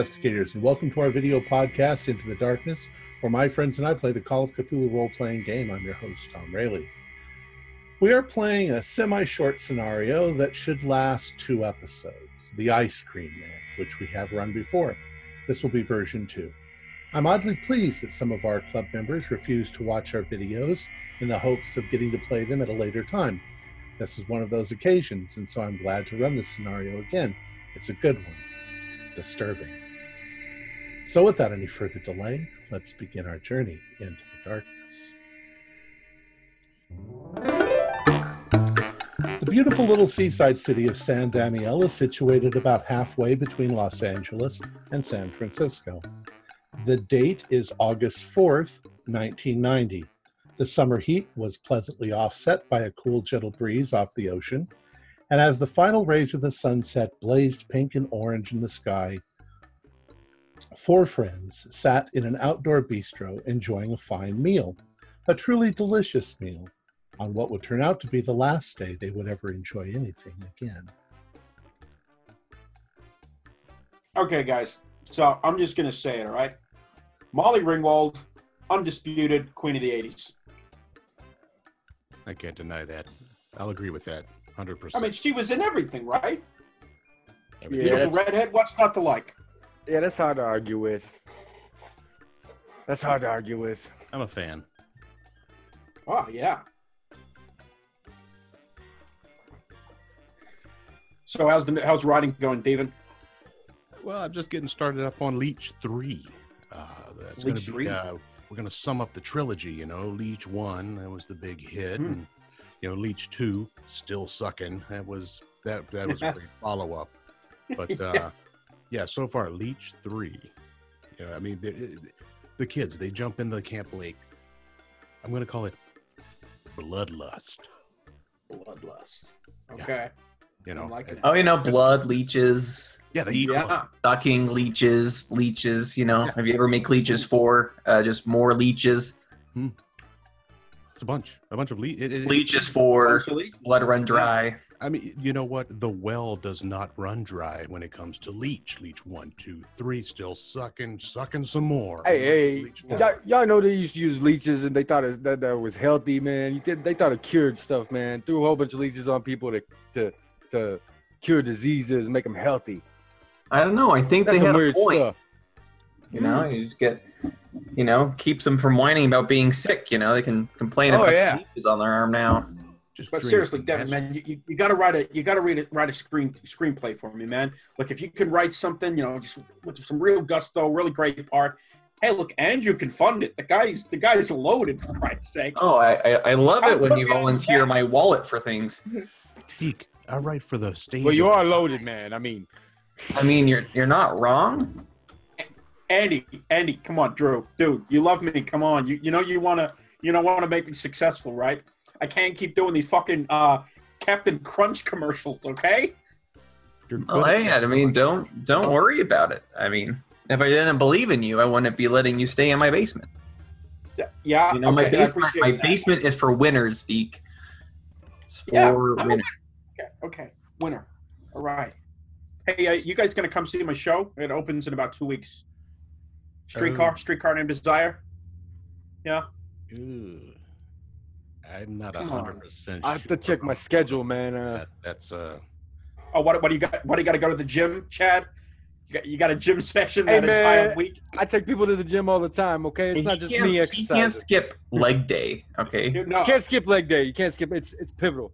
investigators, and welcome to our video podcast, Into the Darkness, where my friends and I play the Call of Cthulhu role playing game. I'm your host, Tom Rayleigh. We are playing a semi short scenario that should last two episodes The Ice Cream Man, which we have run before. This will be version two. I'm oddly pleased that some of our club members refuse to watch our videos in the hopes of getting to play them at a later time. This is one of those occasions, and so I'm glad to run this scenario again. It's a good one. Disturbing. So, without any further delay, let's begin our journey into the darkness. The beautiful little seaside city of San Damiel is situated about halfway between Los Angeles and San Francisco. The date is August 4th, 1990. The summer heat was pleasantly offset by a cool, gentle breeze off the ocean, and as the final rays of the sunset blazed pink and orange in the sky, four friends sat in an outdoor bistro enjoying a fine meal, a truly delicious meal, on what would turn out to be the last day they would ever enjoy anything again. Okay, guys. So I'm just gonna say it, all right? Molly Ringwald, undisputed queen of the '80s. I can't deny that. I'll agree with that. 100%. I mean, she was in everything, right? Yeah, Beautiful redhead. What's not to like? Yeah, that's hard to argue with. That's hard to argue with. I'm a fan. Oh yeah. So how's the how's writing going, David? Well, I'm just getting started up on Leech Three. Uh, that's going to be. three? Uh, we're going to sum up the trilogy. You know, Leech One that was the big hit, Hmm. and you know, Leech Two still sucking. That was that that was a great follow up. But uh, yeah, so far Leech Three. You know, I mean, the, the kids they jump into the Camp Lake. I'm going to call it Bloodlust. Bloodlust. Okay. You know, like it. Oh, you know, blood leeches, yeah, they eat blood. Yeah. sucking leeches, leeches. You know, Yeah. have you ever make leeches for uh, just more leeches? It's a bunch, a bunch of le- it, it, Leeches for Actually, blood run dry. I mean, you know what? The well does not run dry when it comes to leech. Leech one, two, three, still sucking, sucking some more. Hey, hey, Leech four. y'all, y'all know they used to use leeches and they thought it, that that was healthy, man. You did, they thought it cured stuff, man. Threw a whole bunch of leeches on people to to to cure diseases, make them healthy. I don't know. I think That's they some had a weird point. stuff. You know, you just get, you know, keeps them from whining about being sick. You know, they can complain Oh, about yeah. leeches on their arm now. Just but seriously, Devin, man, you, you, you gotta write a you gotta read it write a screen screenplay for me, man. Look, if you can write something, you know, just with some real gusto, really great part. Hey, look, Andrew can fund it. The guy's the guy's loaded for Christ's sake. Oh, I I, I love I'll it when put you volunteer my wallet for things. Peak. I write for the stage. Well, you are loaded, man. I mean, I mean, you're you're not wrong. Andy, Andy, come on, Drew, dude, you love me. Come on, you you know you wanna you know want to make me successful, right? I can't keep doing these fucking uh Captain Crunch commercials, okay? You're Well, hey. I mean, don't don't worry about it. I mean, if I didn't believe in you, I wouldn't be letting you stay in my basement. Yeah, yeah. You know, my okay, I basement my that. basement is for winners, Deke. It's for Yeah, winners. Okay, okay, winner. All right. Hey, uh, you guys gonna come see my show? It opens in about two weeks. Streetcar, Oh. Streetcar Named Desire. Yeah. Ew. I'm not a hundred percent. I have to check my schedule, man. Uh, That, that's uh. Oh, what? What do you got? What do you got to go to the gym, Chad? You got, you got a gym session Hey, that entire week? I take people to the gym all the time. Okay, it's And not just can't- me He can't skip leg day. Okay. You, no. You can't skip leg day. You can't skip. It's it's pivotal.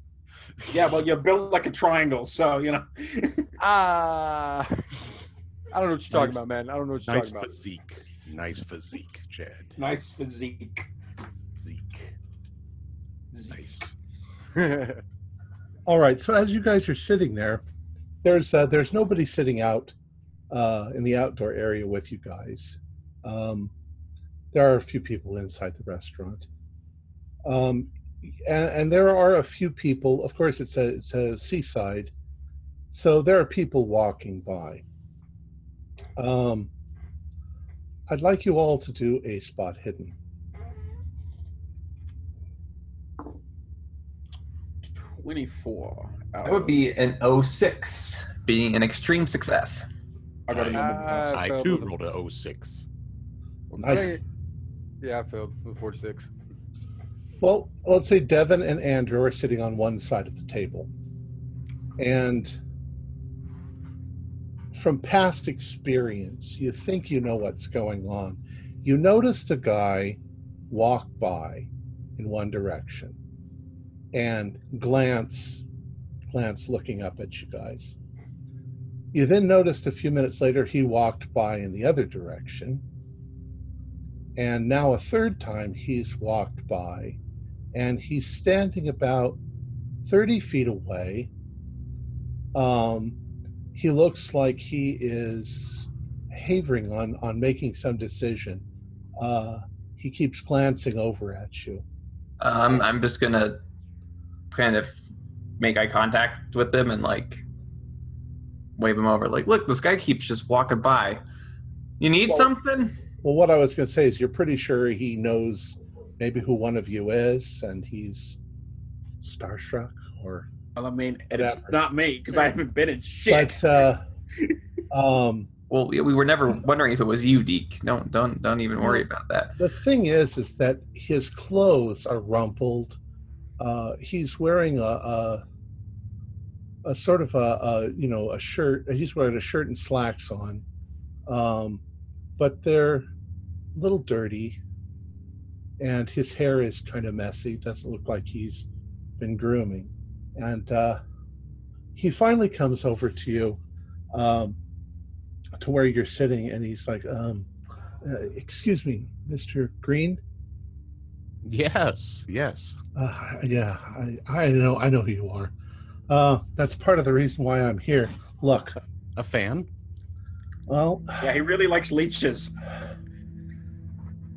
Yeah, well, you're built like a triangle, so you know. Ah, I don't know what you're talking about, man. I don't know what you're Nice talking about. Nice physique. Nice physique, Chad. nice physique. Nice. All right. So as you guys are sitting there, there's uh, there's nobody sitting out uh, in the outdoor area with you guys. Um, there are a few people inside the restaurant, um, and, and there are a few people. Of course, it's a it's a seaside, so there are people walking by. Um, I'd like you all to do a spot hidden. Twenty-four. That would be an 06, being an extreme success. I got a number. Ah, I failed too rolled a 06. Nice. Yeah, I failed with 46. Well, let's say Devin and Andrew are sitting on one side of the table. And from past experience, you think you know what's going on. You noticed a guy walk by in one direction and glance glance looking up at you guys. You then noticed a few minutes later he walked by in the other direction. And now a third time he's walked by and he's standing about 30 feet away. Um, he looks like he is havering on, on making some decision. Uh, he keeps glancing over at you. Um, I'm just gonna kind of make eye contact with them and like wave him over. Like, look, this guy keeps just walking by. You need Well- something? Well, what I was going to say is you're pretty sure he knows maybe who one of you is and he's starstruck or Well, I mean, and it's not me because I haven't been in shit. but uh um Well, we, we were never wondering if it was you, Deke. Don't don't don't even worry about that. the thing is is that his clothes are rumpled uh he's wearing a a, a sort of a, a you know a shirt he's wearing a shirt and slacks on um but they're a little dirty and his hair is kind of messy doesn't look like he's been grooming and uh he finally comes over to you um to where you're sitting and he's like um uh, excuse me, Mr. Green. Yes, yes. Uh, yeah, I, I know, I know who you are. Uh, that's part of the reason why I'm here. Look, A fan? well, yeah, he really likes leeches.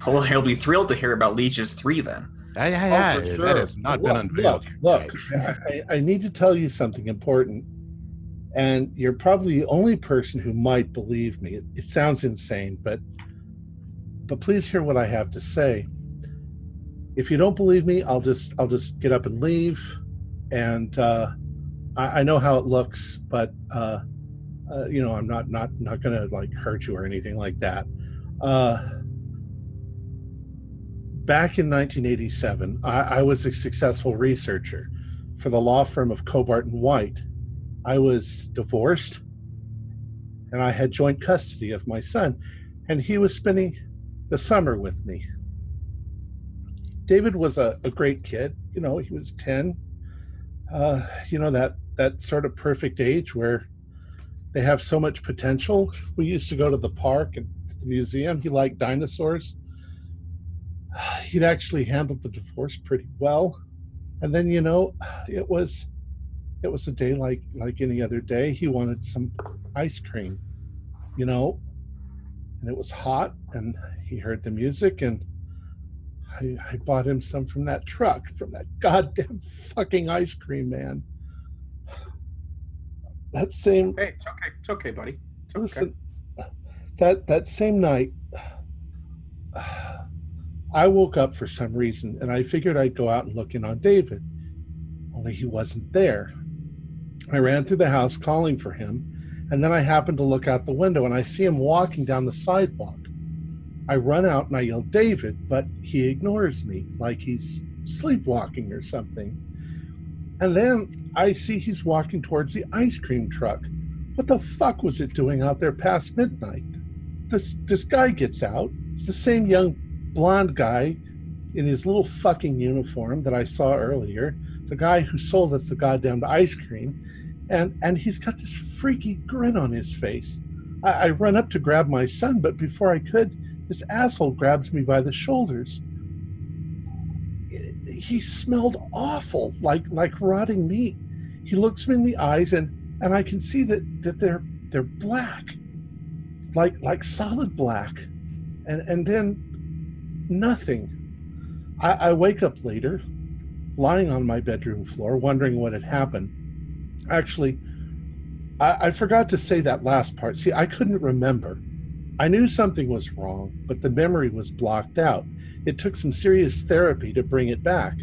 Well, he'll be thrilled to hear about Leeches 3 then. Yeah, yeah, yeah. for That has not look, been unveiled. look, look, I, I need to tell you something important, and you're probably the only person who might believe me. It, it sounds insane, but but please hear what I have to say. If you don't believe me, I'll just I'll just get up and leave, and uh, I, I know how it looks, but uh, uh, you know I'm not not not gonna like hurt you or anything like that. Uh, back in 1987, I, I was a successful researcher for the law firm of Cobart and White. I was divorced, and I had joint custody of my son, and he was spending the summer with me. David was a, a great kid. You know, he was 10. Uh, you know, that, that sort of perfect age where they have so much potential. We used to go to the park and to the museum. He liked dinosaurs he'd actually handled the divorce pretty well and then you know it was it was a day like like any other day he wanted some ice cream you know and it was hot and he heard the music and I, I bought him some from that truck from that goddamn fucking ice cream man that same Hey, it's okay. It's okay, buddy. It's okay. Listen, that that same night, I woke up for some reason, and I figured I'd go out and look in on David. Only he wasn't there. I ran through the house calling for him, and then I happened to look out the window and I see him walking down the sidewalk. I run out and I yell, David, but he ignores me like he's sleepwalking or something. And then I see he's walking towards the ice cream truck. What the fuck was it doing out there past midnight? This this guy gets out. It's the same young blonde guy in his little fucking uniform that I saw earlier. The guy who sold us the goddamn ice cream, and and he's got this freaky grin on his face. I, I run up to grab my son, but before I could, this asshole grabs me by the shoulders. He smelled awful, like like rotting meat. He looks me in the eyes, and and I can see that that they're they're black, like like solid black, and and then nothing. I, I wake up later, lying on my bedroom floor, wondering what had happened. Actually, I, I forgot to say that last part. See, I couldn't remember. I knew something was wrong, but the memory was blocked out. It took some serious therapy to bring it back.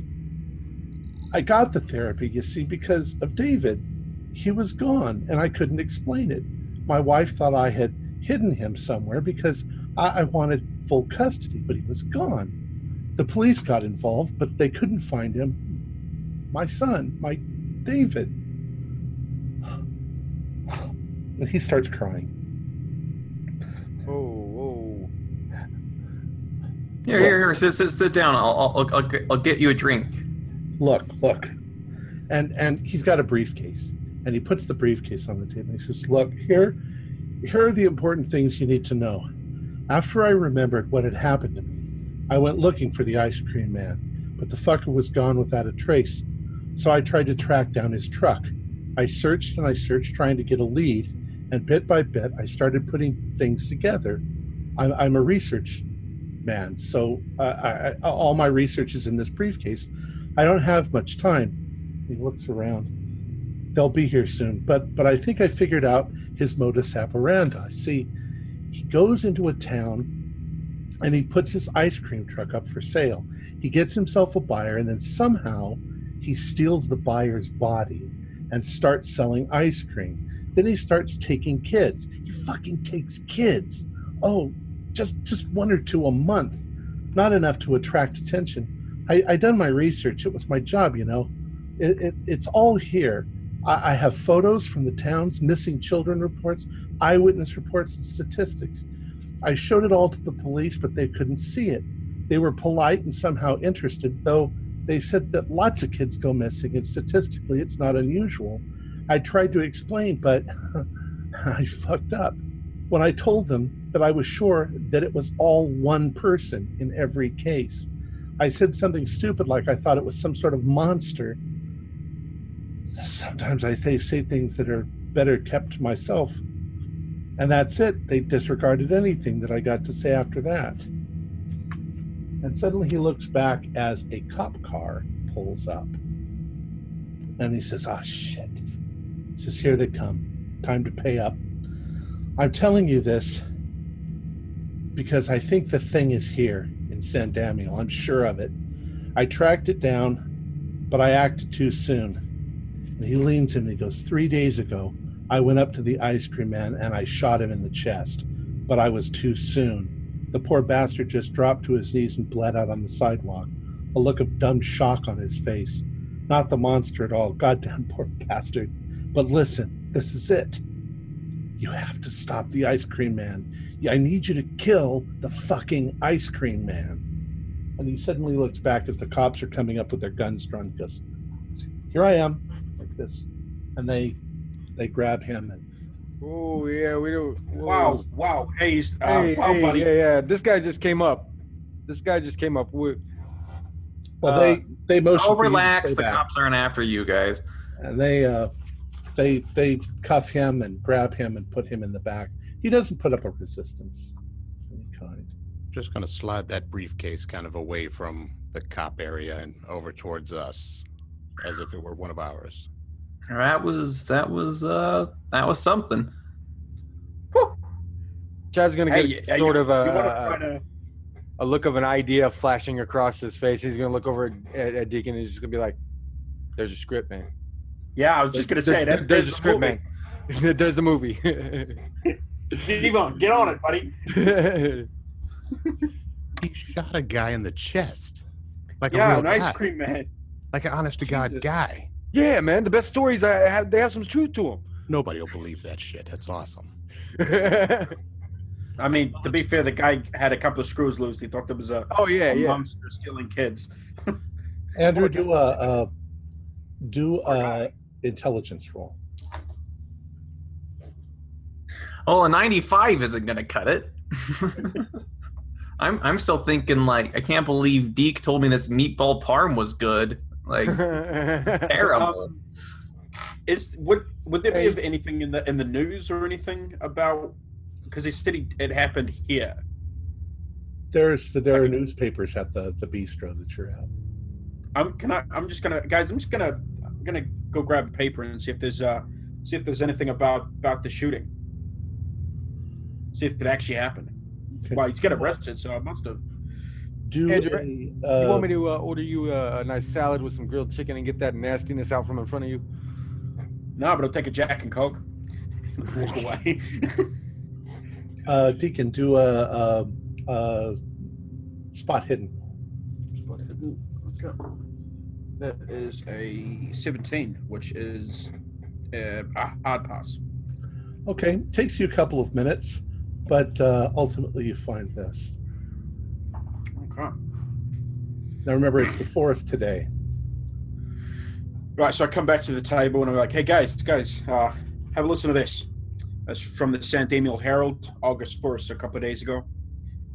I got the therapy, you see, because of David. He was gone, and I couldn't explain it. My wife thought I had hidden him somewhere because I, I wanted full custody, but he was gone. The police got involved, but they couldn't find him. My son, my David. And he starts crying. Oh, oh. Here, here, here. Sit, sit, sit down. I'll, I'll, I'll, I'll get you a drink. look, look. And and he's got a briefcase. And he puts the briefcase on the table. And He says, Look, here, here are the important things you need to know. After I remembered what had happened to me, I went looking for the ice cream man, but the fucker was gone without a trace. So I tried to track down his truck. I searched and I searched trying to get a lead, and bit by bit I started putting things together. I'm, I'm a research man, so uh, I, all my research is in this briefcase. I don't have much time. He looks around. They'll be here soon, but but I think I figured out his modus operandi. See, he goes into a town and he puts his ice cream truck up for sale. He gets himself a buyer, and then somehow he steals the buyer's body and starts selling ice cream. Then he starts taking kids. He fucking takes kids. Oh, just just one or two a month. Not enough to attract attention. I, I done my research. It was my job, you know. It, it, it's all here. I, I have photos from the town's missing children reports, eyewitness reports, and statistics. I showed it all to the police, but they couldn't see it. They were polite and somehow interested, though they said that lots of kids go missing, and statistically, it's not unusual. I tried to explain, but I fucked up. When I told them that I was sure that it was all one person in every case, I said something stupid like I thought it was some sort of monster. Sometimes I say, say things that are better kept to myself. And that's it. They disregarded anything that I got to say after that. And suddenly he looks back as a cop car pulls up. And he says, Ah, shit. Says, Here they come. Time to pay up. I'm telling you this because I think the thing is here in San Damiel. I'm sure of it. I tracked it down, but I acted too soon. And he leans in and he goes, Three days ago, I went up to the ice cream man and I shot him in the chest, but I was too soon. The poor bastard just dropped to his knees and bled out on the sidewalk, a look of dumb shock on his face. Not the monster at all, goddamn poor bastard. But listen, this is it. You have to stop the ice cream man. I need you to kill the fucking ice cream man. And he suddenly looks back as the cops are coming up with their guns drawn. He goes, Here I am, like this. And they they grab him and Oh yeah, we do. whoa. Wow, wow, Hayes, uh, Hey, wow, hey, buddy. yeah, yeah. This guy just came up. This guy just came up with. well Uh, they they motion Oh, for you to relax. The back. cops aren't after you guys. and they uh they they cuff him and grab him and put him in the back. He doesn't put up a resistance of any kind. Just going to slide that briefcase kind of away from the cop area and over towards us as if it were one of ours. That was that was uh that was something. Chad's gonna Hey, get yeah, sort you- of a, wanna a, to- a look of an idea flashing across his face. He's gonna look over at, at Deacon and he's just gonna be like, "There's a script, man. Yeah, I was just gonna say There- that. there's a the script, movie. man. there's the movie." Devon, get on it, buddy. He shot a guy in the chest. Like a Yeah, real an ice cream man. Like an honest to God guy. yeah, man. The best stories I have, they have some truth to them. Nobody will believe that shit. That's awesome. I mean, to be fair, the guy had a couple of screws loose. He thought there was a, oh yeah, a yeah. monster stealing kids. Andrew, do a, a do a intelligence roll. Oh, a 95 isn't gonna cut it. I'm I'm still thinking like I can't believe Deke told me this meatball parm was good. Like terrible. Um, is would would there Hey. be anything in the in the news or anything about? Because he said he, it happened here. There's there are newspapers at the the bistro that you're at. I'm can I? I'm just gonna guys. I'm just gonna I'm gonna go grab a paper and see if there's uh see if there's anything about about the shooting. See if it actually happened. Okay. Well, he's got arrested, so I must have. Do Andrew, a, you uh, want me to uh, order you uh, a nice salad with some grilled chicken and get that nastiness out from in front of you? No, but I'll take a Jack and Coke. Walk away. Uh, Deacon, do a, a, a spot hidden. Okay. That is a 17, which is uh, a hard pass. Okay, takes you a couple of minutes, but uh, ultimately you find this. Okay. Now remember, it's the fourth today. Right, so I come back to the table and I'm like, hey guys, guys, uh, have a listen to this. That's from the San Damiel Herald, August 1st, a couple of days ago.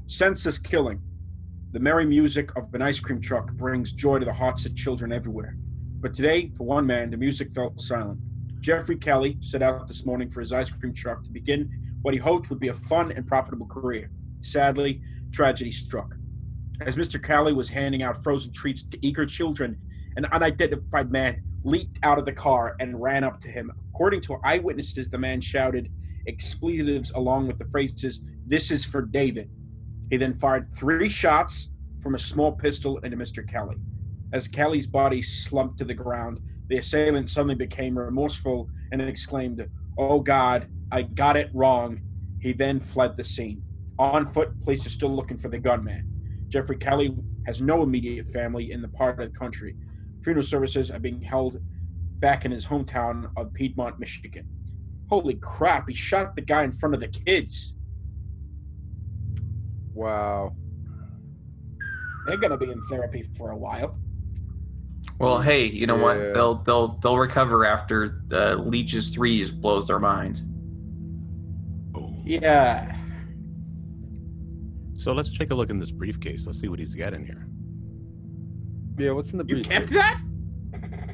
Census killing. The merry music of an ice cream truck brings joy to the hearts of children everywhere. But today, for one man, the music fell silent. Jeffrey Kelly set out this morning for his ice cream truck to begin what he hoped would be a fun and profitable career. Sadly, tragedy struck. As Mr. Kelly was handing out frozen treats to eager children, an unidentified man leaped out of the car and ran up to him. According to eyewitnesses, the man shouted expletives along with the phrases, This is for David. He then fired three shots from a small pistol into Mr. Kelly. As Kelly's body slumped to the ground, the assailant suddenly became remorseful and exclaimed, Oh God, I got it wrong. He then fled the scene. On foot, police are still looking for the gunman. Jeffrey Kelly has no immediate family in the part of the country. Funeral services are being held back in his hometown of Piedmont, Michigan. Holy crap, he shot the guy in front of the kids. Wow. They're gonna be in therapy for a while. Well, hey, you know what? They'll they'll they'll recover after uh, Leech's threes blows their mind. Boom. Yeah. So let's take a look in this briefcase. Let's see what he's got in here. Yeah, what's in the briefcase? You kept that?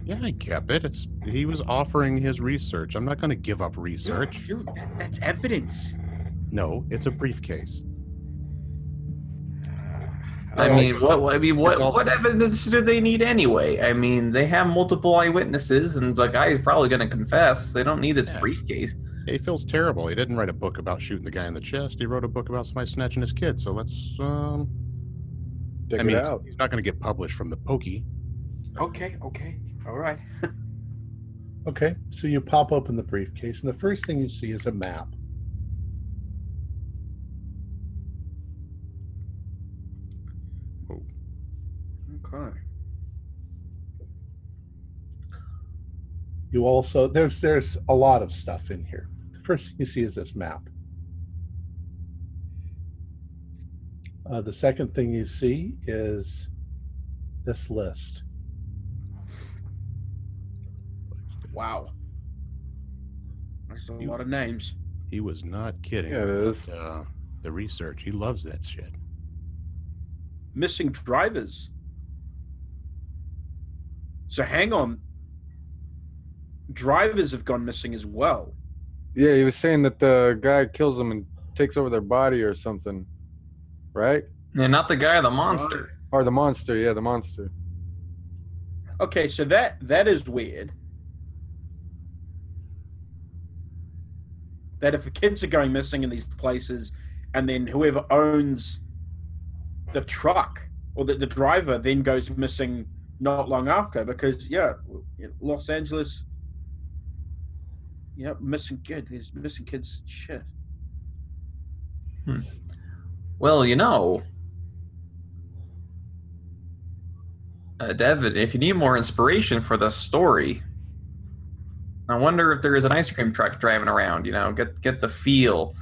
Yeah, I kept it. It's he was offering his research. I'm not going to give up research. Dude, that's evidence. No, it's a briefcase. I mean, what? what- I mean, what? also- what evidence do they need anyway? I mean, they have multiple eyewitnesses, and the guy is probably going to confess. They don't need his Yeah. briefcase. He feels terrible. He didn't write a book about shooting the guy in the chest. He wrote a book about somebody snatching his kid. So let's. um Check I mean, it out. he's not going to get published from the pokey. Okay, okay, all right. Okay, so you pop open the briefcase, and the first thing you see is a map. Okay. You also there's there's a lot of stuff in here. The first thing you see is this map. Uh, the second thing you see is this list. Wow. There's a You- lot of names. He was not kidding. Yeah, it is. about, Uh, the research. He loves that shit. Missing drivers. So hang on. Drivers have gone missing as well. Yeah, he was saying that the guy kills them and takes over their body or something, right? And not the guy, the monster. Or the monster. Yeah, the monster. Okay, so that that is weird. That if the kids are going missing in these places, and then whoever owns the truck or the, the driver then goes missing not long after, because yeah, Los Angeles, yeah, missing kids, These missing kids, shit. Well, you know, uh, Devin, if you need more inspiration for the story, I wonder if there is an ice cream truck driving around. You know, get get the feel.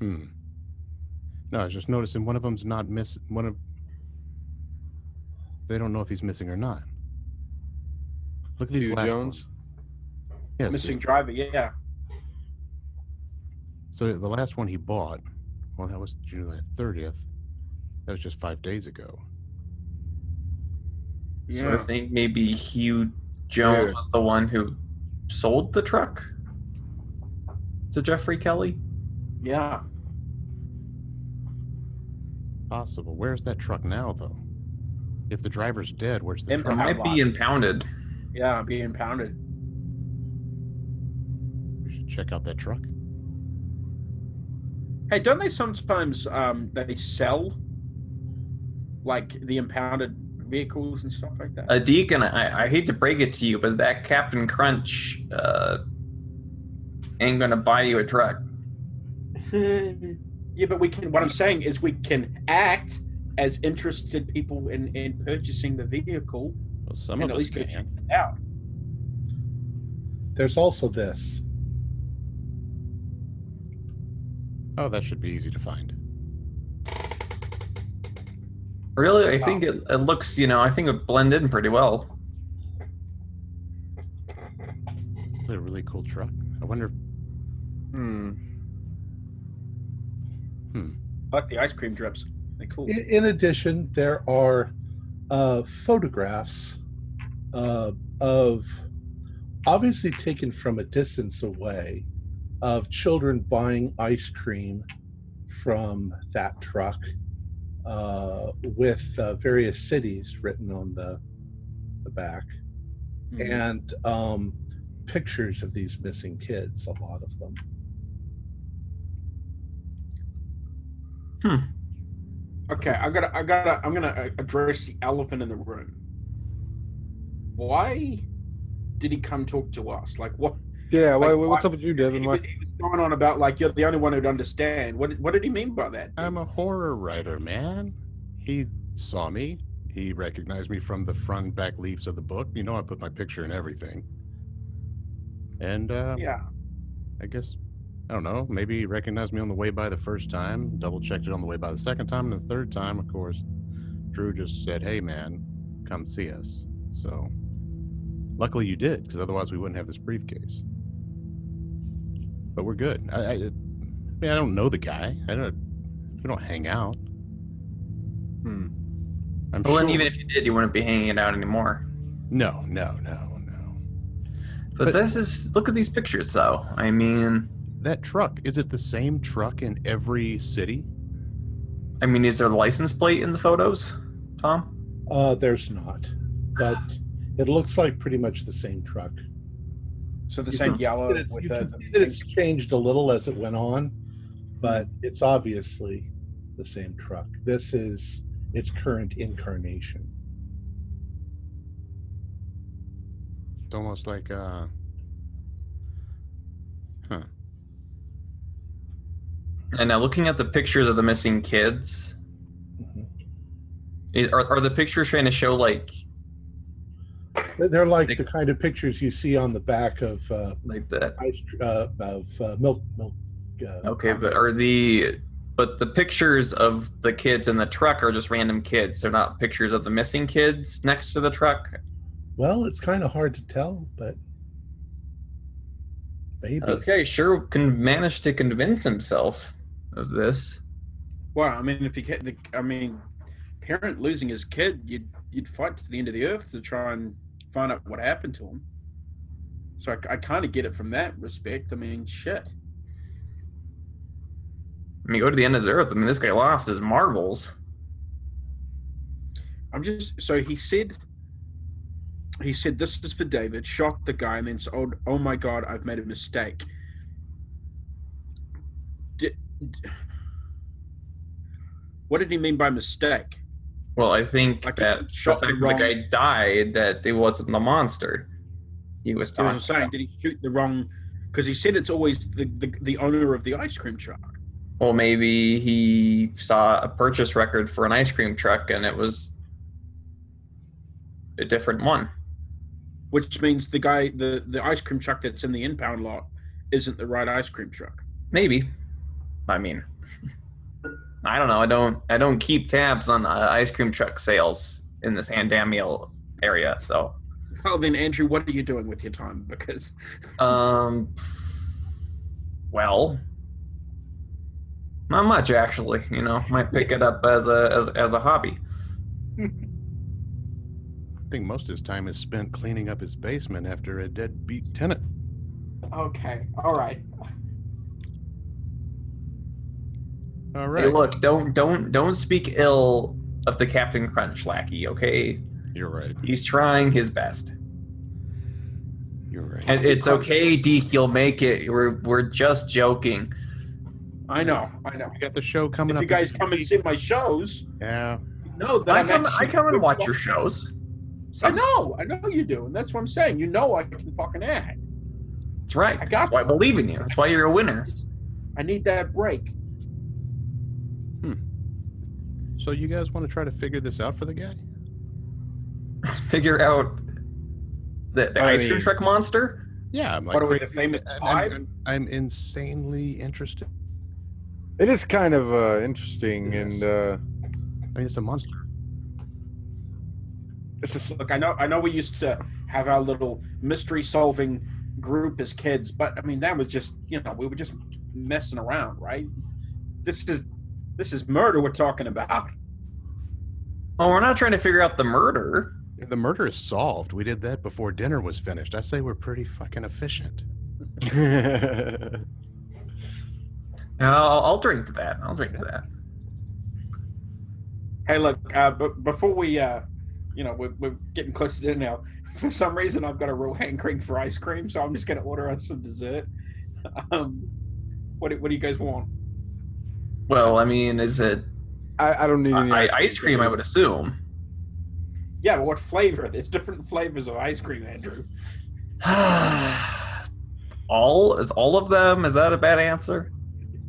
Hmm. No, I was just noticing one of them's not miss. One of. They don't know if he's missing or not. Look at these Hugh last Jones? ones. Yeah, missing see, driver, yeah. so the last one he bought, well, that was July thirtieth. That was just five days ago. So I think maybe Hugh Jones Yeah. was the one who sold the truck to Jeffrey Kelly. Yeah. Possible. Where's that truck now, though? If the driver's dead, where's the Im- It truck? might be impounded. Yeah, being pounded. We should check out that truck. Hey, don't they sometimes um they sell like the impounded vehicles and stuff like that? Uh, Deacon, I, I hate to break it to you, but that Captain Crunch uh, ain't gonna buy you a truck. yeah, but we can. What I'm saying is, we can act as interested people in in purchasing the vehicle Well, some of at us least go check can. it out. There's also this. Oh, that should be easy to find. Really, I think it, it looks. You know, I think it blend in pretty well. A really cool truck. I wonder. Hmm. I like the ice cream drips. Cool. In, in addition, there are uh, photographs uh, of obviously taken from a distance away of children buying ice cream from that truck uh, with uh, various cities written on the the back Mhm. and um, pictures of these missing kids. A lot of them. Okay, I gotta, I gotta, I'm gonna uh, address the elephant in the room. Why did he come talk to us? Like, what? Yeah. Why, what's why- up with you, He Devin? was, he was going on about like you're the only one who'd understand. What? did- What did he mean by that? I'm a horror writer, man. He saw me. He recognized me from the front and back leaves of the book. You know, I put my picture in everything. And uh, yeah. I guess, I don't know, maybe he recognized me on the way by the first time, double checked it on the way by the second time, and the third time, of course, Drew just said, hey, man, come see us. So luckily you did, because otherwise we wouldn't have this briefcase. But we're good. I, I, I mean, I don't know the guy. I don't, we don't hang out. Hmm. I'm Well, sure. and even if you did, you wouldn't be hanging it out anymore. no, no, no, no. But, But- this is look at these pictures, though. I mean, That truck, is it the same truck in every city? I mean, is there a license plate in the photos, Tom? Uh, there's not, but it looks like pretty much the same truck. So the You same yellow It's- with you the, can the that it's changed a little as it went on, but it's obviously the same truck. This is its current incarnation. It's almost like, uh, And now looking at the pictures of the missing kids, Mhm. is, are, are the pictures trying to show like They're- They're like They- the kind of pictures you see on the back of uh, like that? ice uh, of uh, milk milk. Uh, Okay, but are the but the pictures of the kids in the truck are just random kids. They're not pictures of the missing kids next to the truck. well, it's kind of hard to tell, but maybe. This guy sure can manage to convince himself of this. Well, I mean, if you get the, I mean, parent losing his kid, you'd you'd fight to the end of the earth to try and find out what happened to him. So I, I kind of get it from that respect. I mean, shit. I mean, go to the end of the earth. I mean, this guy lost his marbles. I'm just so he said. He said this is for David. Shot the guy and then said, "Oh, oh my God, I've made a mistake." What did he mean by mistake? Well, I think Like that the shot fact the that the guy died, that it wasn't the monster he was talking I'm saying? about. Did he shoot the wrong? Because he said it's always the, the the owner of the ice cream truck. Well, maybe he saw a purchase record for an ice cream truck and it was a different one. which means the guy the the ice cream truck that's in the impound lot isn't the right ice cream truck Maybe. I mean, I don't know. I don't. I don't keep tabs on uh, ice cream truck sales in the San Damiel area. So, well then andrew what are you doing with your time because um, well, not much actually. You know, might pick it up as a as, as a hobby. I think most of his time is spent cleaning up his basement after a deadbeat tenant. okay all right All right. Hey, look, don't don't don't speak ill of the Captain Crunch lackey. Okay, You're right. he's trying his best. You're right. And it's okay, Deke. You'll make it. We're we're just joking. i know i know We got the show coming if up. you guys in come and see my shows Yeah. No, that I I'm come, I come and watch your shows. i know i know you do and that's what i'm saying you know i can fucking act That's right. I got That's why I believe in you. That's why you're a winner. I need that break. So you guys want to try to figure this out for the guy? Figure out the, the I ice cream mean- truck monster. Yeah, I'm like, What are we, the famous I'm, five? I'm, I'm insanely interested. It is kind of uh, interesting, It is. and uh, I mean, it's a monster. it's just Look, I know, I know, we used to have our little mystery solving group as kids, but I mean, that was just, you know, we were just messing around, right? This is, this is murder we're talking about. Oh, we're not trying to figure out the murder. The murder is solved. We did that before dinner was finished. I say we're pretty fucking efficient. I'll, I'll drink to that. I'll drink to that. Hey, look, uh, but before we, uh, you know, we're, we're getting close to dinner now. For some reason, I've got a real hankering for ice cream, so I'm just going to order us some dessert. Um, what, do- what do you guys want? Well, I mean, is it I, I don't need any I, ice cream? I would assume. Yeah, but what flavor? There's different flavors of ice cream, Andrew. all is all of them? Is that a bad answer?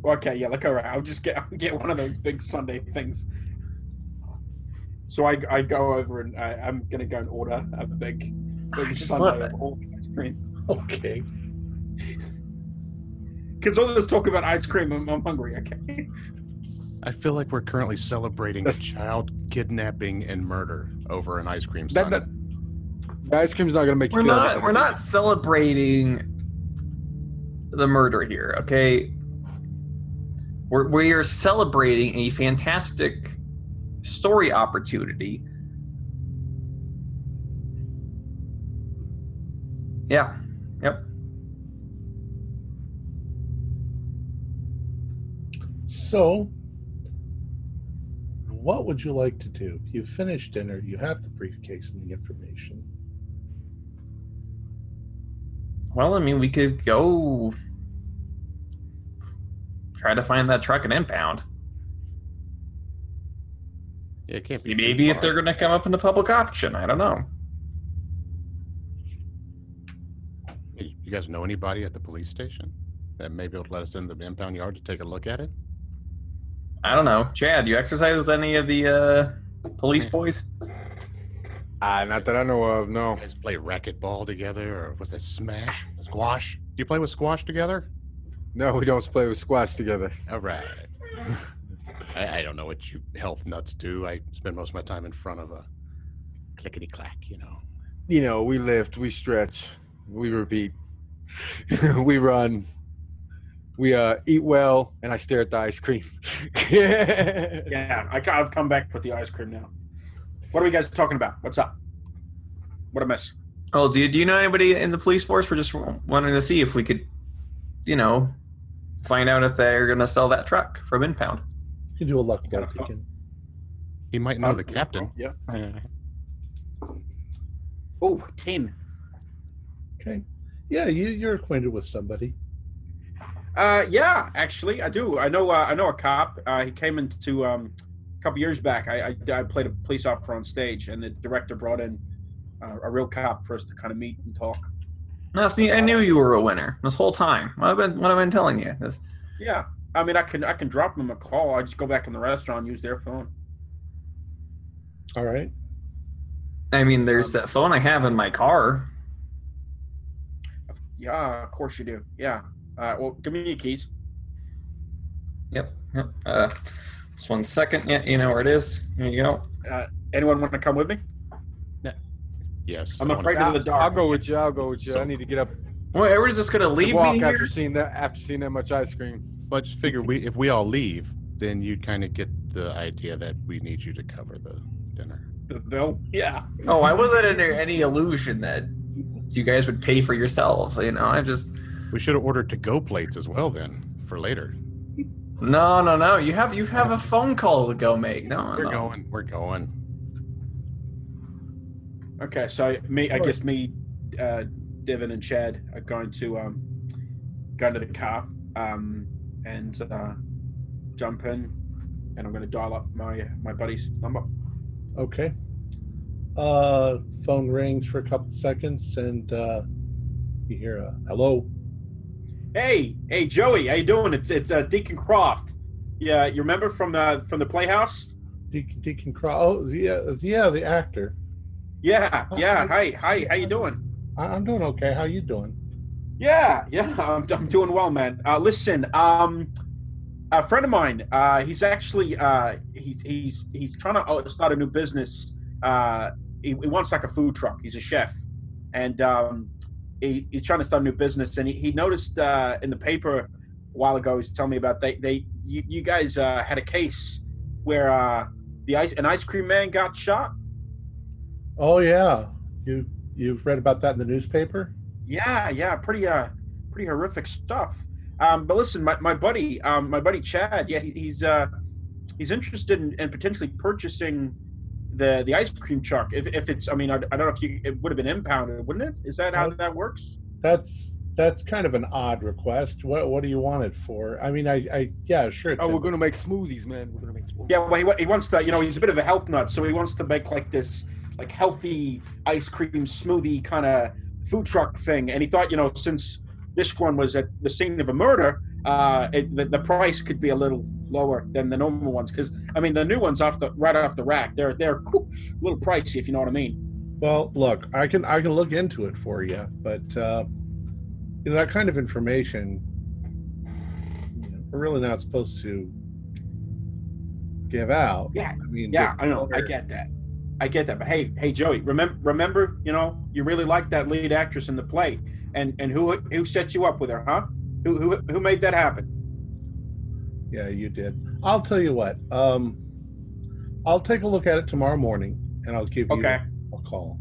Okay, yeah, look around. I'll just get I'll get one of those big Sunday things. So I, I go over and I, I'm gonna go and order a big big just love Sunday it. of all ice cream. Okay. Because all this talk about ice cream, I'm, I'm hungry. Okay. I feel like we're currently celebrating That's- a child kidnapping and murder over an ice cream That, sundae. that, the ice cream's not gonna make you We're feel not. We're not celebrating the murder here. Okay. We're we are celebrating a fantastic story opportunity. Yeah. Yep. So, what would you like to do? You've finished dinner. You have the briefcase and the information. Well, I mean, we could go try to find that truck and impound. Yeah, it can't See, be maybe if they're going to come up in the public option. I don't know. You guys know anybody at the police station that may be able to let us in the impound yard to take a look at it? I don't know. Chad, you exercise with any of the uh, police boys? Ah, not that I know of. No. You guys play racquetball together, or was that? Smash, squash. Do you play with squash together? No, we don't play with squash together. All right. I, I don't know what you health nuts do. I spend most of my time in front of a clickety clack, you know. You know, we lift, we stretch, we repeat, we run, we uh eat well, and I stare at the ice cream. Yeah, I, ca- I've come back with the ice cream now. What are we guys talking about? What's up? What a mess. Oh, do you, do you know anybody in the police force? We're just wanting to see if we could, you know, find out if they're going to sell that truck from impound. You can do a luck got roll a if you can. He might know the captain. Yeah. Oh, 10. Okay. Yeah, you, you're acquainted with somebody. Uh, yeah, actually, I do. I know. Uh, I know a cop. Uh, he came into um, a couple years back. I, I, I played a police officer on stage, and the director brought in uh, a real cop for us to kind of meet and talk. No, see, I knew you were a winner this whole time. What have I been, what have been telling you? This, Yeah, I mean, I can I can drop them a call. I just go back in the restaurant, and use their phone. All right. I mean, there's that phone I have in my car. Yeah, of course you do. Yeah. Uh, well, give me your keys. Yep. yep. Uh, just one second. Yeah, you know where it is. There you go. Uh, anyone want to come with me? No. Yes. I'm I afraid of the dark. I'll go with you. I'll go with you. So- I need to get up Well, everybody's just gonna leave walk me after here. seeing that after seeing that much ice cream. But just figure we if we all leave, then you'd kind of get the idea that we need you to cover the dinner. The bill? Yeah. Oh, I wasn't under any illusion that you guys would pay for yourselves. You know, I just We should have ordered to-go plates as well then for later. no, no, no. You have you have a phone call to go make. No, We're no. going. We're going. Okay, so me, I guess me, uh, Devin, and Chad are going to um, go into the car um, and uh, jump in, and I'm going to dial up my my buddy's number. Okay. Uh, phone rings for a couple seconds, and uh, you hear a hello. Hey, hey, Joey, how you doing? It's it's uh, Deacon Croft. Yeah, you remember from the from the Playhouse? Deacon, Deacon Crow. Oh, yeah, yeah, the actor. Yeah, yeah. Hi, hi, how you doing? I'm doing okay. How you doing? Yeah, yeah, I'm, I'm doing well, man. Uh, listen, um, a friend of mine, uh, he's actually uh, he's he's he's trying to uh, start a new business. Uh, he, he wants like a food truck. He's a chef, and um, he, he's trying to start a new business. And he, he noticed uh, in the paper a while ago, he was telling me about they they you, you guys uh, had a case where uh, the ice an ice cream man got shot. Oh yeah, you you've read about that in the newspaper. Yeah, yeah, pretty uh, pretty horrific stuff. Um, but listen, my, my buddy, um, my buddy Chad, yeah, he, he's uh, he's interested in, in potentially purchasing the the ice cream truck. If, if it's, I mean, I, I don't know if you it would have been impounded, wouldn't it? Is that how that works? That's that's kind of an odd request. What what do you want it for? I mean, I, I yeah, sure. It's Oh, a- we're gonna make smoothies, man. We're gonna make smoothies. Yeah, well, he, he wants to, you know, he's a bit of a health nut, so he wants to make like this like healthy ice cream smoothie kind of food truck thing. And he thought, you know, since this one was at the scene of a murder, uh, it, the, the price could be a little lower than the normal ones. Because I mean, the new ones off the right off the rack, they're they're a little pricey, if you know what I mean. Well, look, I can I can look into it for you, but uh, you know that kind of information, we're really not supposed to give out. Yeah, I mean, Yeah, I know, I get that, I get that. But hey, hey, Joey, remember remember, you know, you really liked that lead actress in the play, and and who who set you up with her, huh? Who who who made that happen? Yeah, you did. I'll tell you what. Um, I'll take a look at it tomorrow morning, and I'll give you a call.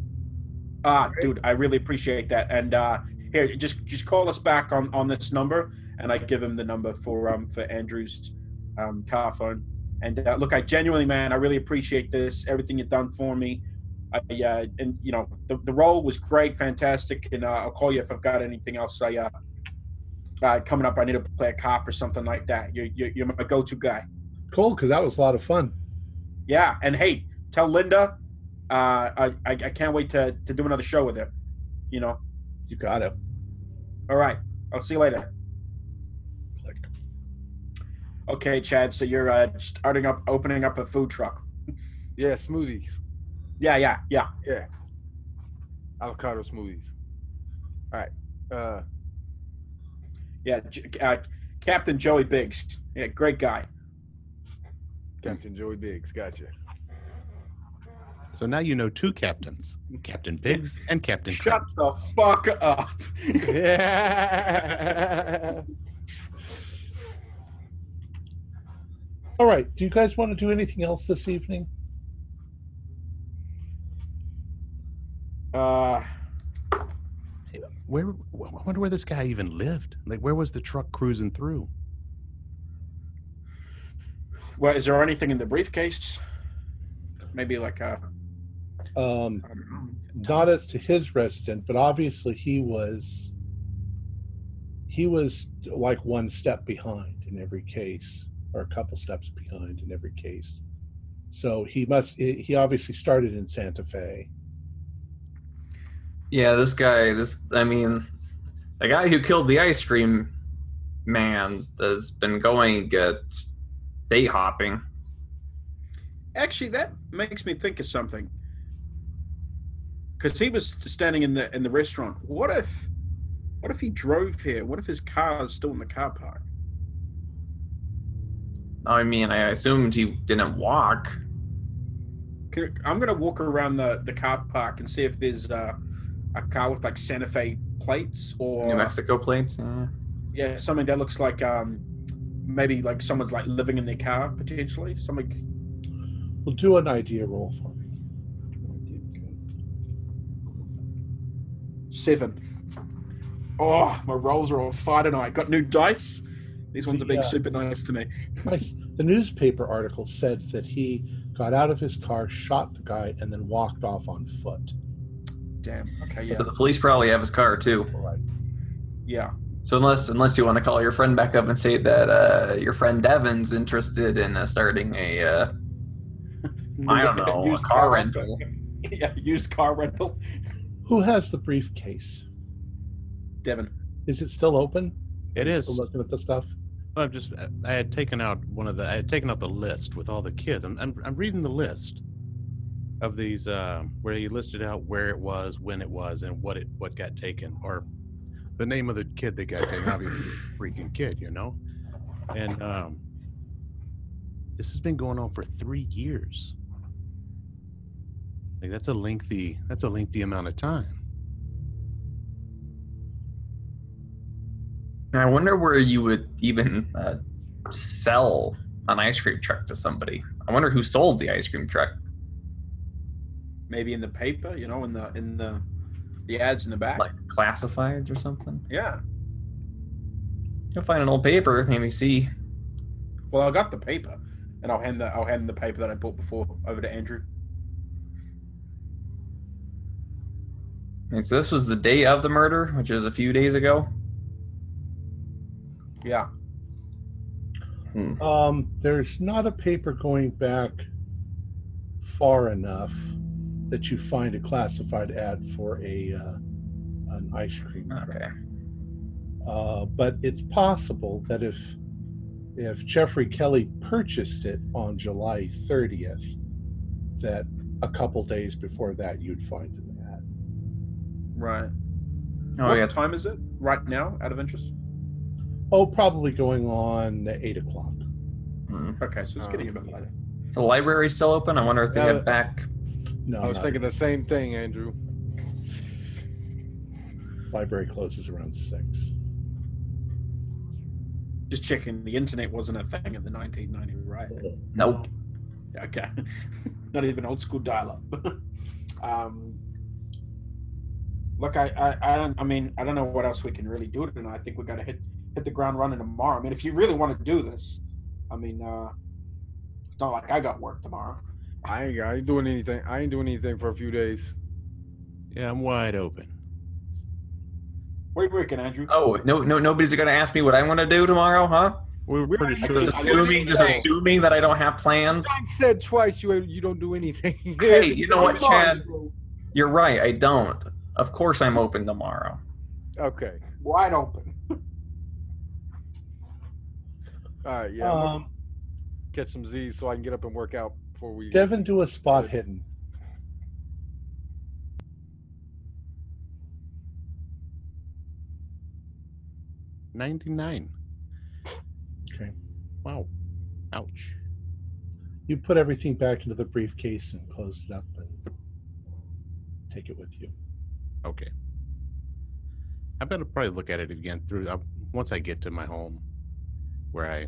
Ah, dude, I really appreciate that. And uh here, just just call us back on on this number, and I give him the number for um for Andrew's um car phone. And uh, look, I genuinely, man, I really appreciate this. Everything you've done for me. I, uh, and you know, the, the role was great, fantastic. And uh, I'll call you if I've got anything else. I uh, uh coming up, I need to play a cop or something like that. You're you're, you're my go-to guy. Cool, because that was a lot of fun. Yeah, and hey, tell Linda, uh, I I, I can't wait to to do another show with her. You know. You got it. All right. I'll see you later. Click. Okay, Chad. So you're uh, starting up, opening up a food truck. Yeah, smoothies. Yeah, yeah, yeah. Yeah. Avocado smoothies. All right. Uh, Yeah, uh, Captain Joey Biggs. Yeah, great guy. Captain Joey Biggs. Gotcha. So now you know two captains, Captain Biggs and Captain Shut Crunch. the fuck up. Yeah. All right. Do you guys want to do anything else this evening? Uh, Where? I wonder where this guy even lived. Like, where was the truck cruising through? well, is there anything in the briefcase? Maybe like a. Um, don't not as to his resident, but obviously he was he was like one step behind in every case, or a couple steps behind in every case. So he must he obviously started in Santa Fe. Yeah, this guy, this, I mean, the guy who killed the ice cream man has been going uh, day hopping. Actually, that makes me think of something. Because he was standing in the in the restaurant. What if, what if he drove here? What if his car is still in the car park? I mean, I assumed he didn't walk. I'm gonna walk around the the car park and see if there's uh, a car with like Santa Fe plates or New Mexico plates. Yeah. yeah, something that looks like um, maybe like someone's like living in their car potentially. Something. Well, do an idea roll for me. Seven. Oh, my rolls are on fire tonight. Got new dice. These ones are being Yeah. super nice to me. Nice. The newspaper article said that he got out of his car, shot the guy, and then walked off on foot. Damn. Okay. Yeah. So the police probably have his car too. All right. Yeah. So unless unless you want to call your friend back up and say that uh, your friend Devin's interested in uh, starting a uh, I don't know a Used car rental. Yeah, used car rental. Who has the briefcase? Devin. Is it still open? It is. Still looking at the stuff. I've just. I had taken out one of the. I had taken out the list with all the kids. I'm. I'm, I'm reading the list of these uh, where he listed out where it was, when it was, and what it what got taken, or the name of the kid that got taken. Obviously, freaking kid, you know. And um, this has been going on for three years. Like that's a lengthy. That's a lengthy amount of time. I wonder where you would even uh, sell an ice cream truck to somebody. I wonder who sold the ice cream truck. Maybe in the paper, you know, in the in the the ads in the back. Like classifieds or something. yeah. You'll find an old paper, maybe see. Well, I got the paper, and I'll hand the I'll hand the paper that I bought before over to Andrew. And so this was the day of the murder, which is a few days ago. Yeah. Hmm. Um, there's not a paper going back far enough that you find a classified ad for a uh, an ice cream truck. Okay. Uh, but it's possible that if if Jeffrey Kelly purchased it on July 30th, that a couple days before that you'd find an ad. Right. Oh what yeah. time is it right now? Out of interest. Oh, probably going on eight o'clock. Hmm. Okay, so it's Oh. getting a bit later. Is the library still open? I wonder if they Yeah. have back. No, I was not- thinking the same thing, Andrew. library closes around six. Just checking. The internet wasn't a thing in the 1990s, right? Nope. Okay. Not even old school dial up. um, look, I, I, I don't. I mean, I don't know what else we can really do tonight. I think we got to hit hit the ground running tomorrow. I mean, if you really want to do this, I mean, uh, it's not like I got work tomorrow. I ain't, I ain't doing anything. I ain't doing anything for a few days. Yeah, I'm wide open. What are you working, Andrew? Oh no, no, nobody's gonna ask me what I want to do tomorrow, huh? We're pretty I sure. Just I assuming, just assuming that I don't have plans. I said twice you you don't do anything. Hey, you know what, Chad? You're right. I don't. Of course, I'm open tomorrow. Okay. Wide open. All right. Yeah. I'm Um, catch some Z's so I can get up and work out before we. Devin, do a spot hidden. Ninety-nine. Okay. Wow. Ouch. You put everything back into the briefcase and close it up and take it with you. Okay. I'm gonna probably look at it again through uh, once I get to my home, where I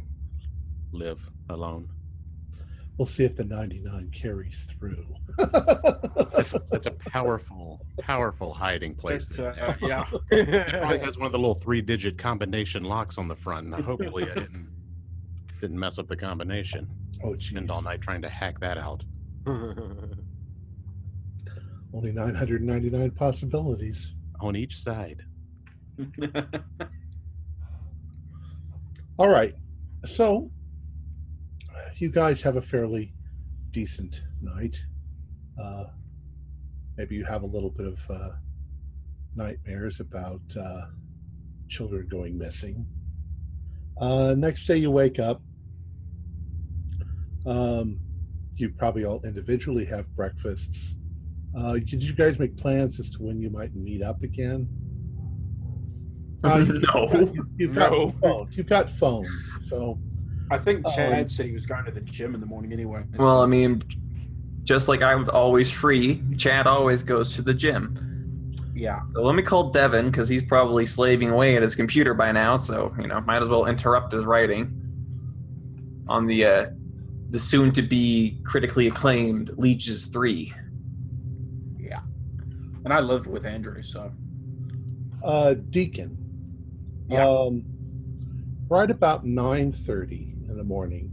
live alone. We'll see if the 99 carries through. That's, that's a powerful, powerful hiding place. Uh, yeah. It probably has one of the little three-digit combination locks on the front. And hopefully, I didn't didn't mess up the combination. oh, Spend all night trying to hack that out. Only 999 possibilities. On each side. All right. So, you guys have a fairly decent night. Uh, maybe you have a little bit of uh, nightmares about uh, children going missing. Uh, next day, you wake up. Um, you probably all individually have breakfasts. Uh, did you guys make plans as to when you might meet up again? Uh, No. You've got No. phones. You've got phones. So I think Um, Chad said he was going to the gym in the morning anyway. Well, I mean, just like I'm always free, Chad always goes to the gym. yeah. So let me call Devin because he's probably slaving away at his computer by now. So you know, might as well interrupt his writing on the uh, the soon-to-be critically acclaimed Leeches Three. Yeah. And I lived with Andrew, so uh, Deacon. Yeah. Um, right about nine thirty in the morning,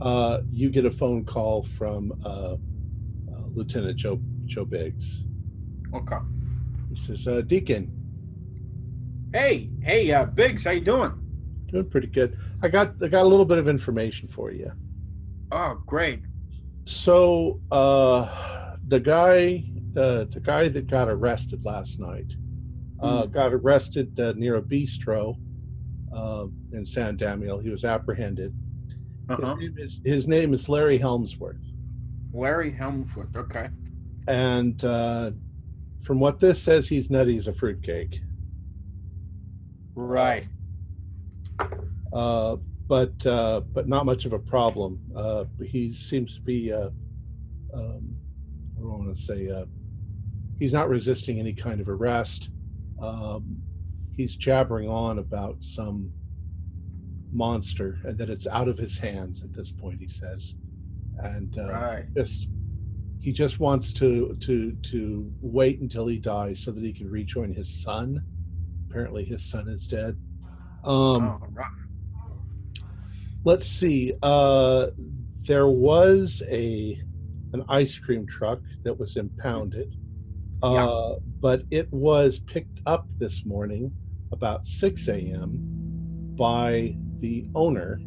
uh, you get a phone call from uh, uh, Lieutenant Joe Joe Biggs. okay. He says, uh, "Deacon, Hey, hey, uh, Biggs, how you doing? doing pretty good. I got I got a little bit of information for you. Oh, great. So uh, the guy the the guy that got arrested last night uh, got arrested uh, near a bistro uh, in San Damiel. He was apprehended. Uh-huh. His, name is, his name is Larry Helmsworth. Larry Helmsworth. Okay. And uh, from what this says, he's nutty as a fruitcake. Right. uh, but uh, but not much of a problem. Uh, he seems to be, uh, um, what don't want to say? Uh, he's not resisting any kind of arrest. Um, he's jabbering on about some monster and that it's out of his hands at this point. He says, and uh, Right. just he just wants to to to wait until he dies so that he can rejoin his son. Apparently, his son is dead. Um, oh, right. let's see uh there was a an ice cream truck that was impounded uh but it was picked up this morning about 6 a.m by the owner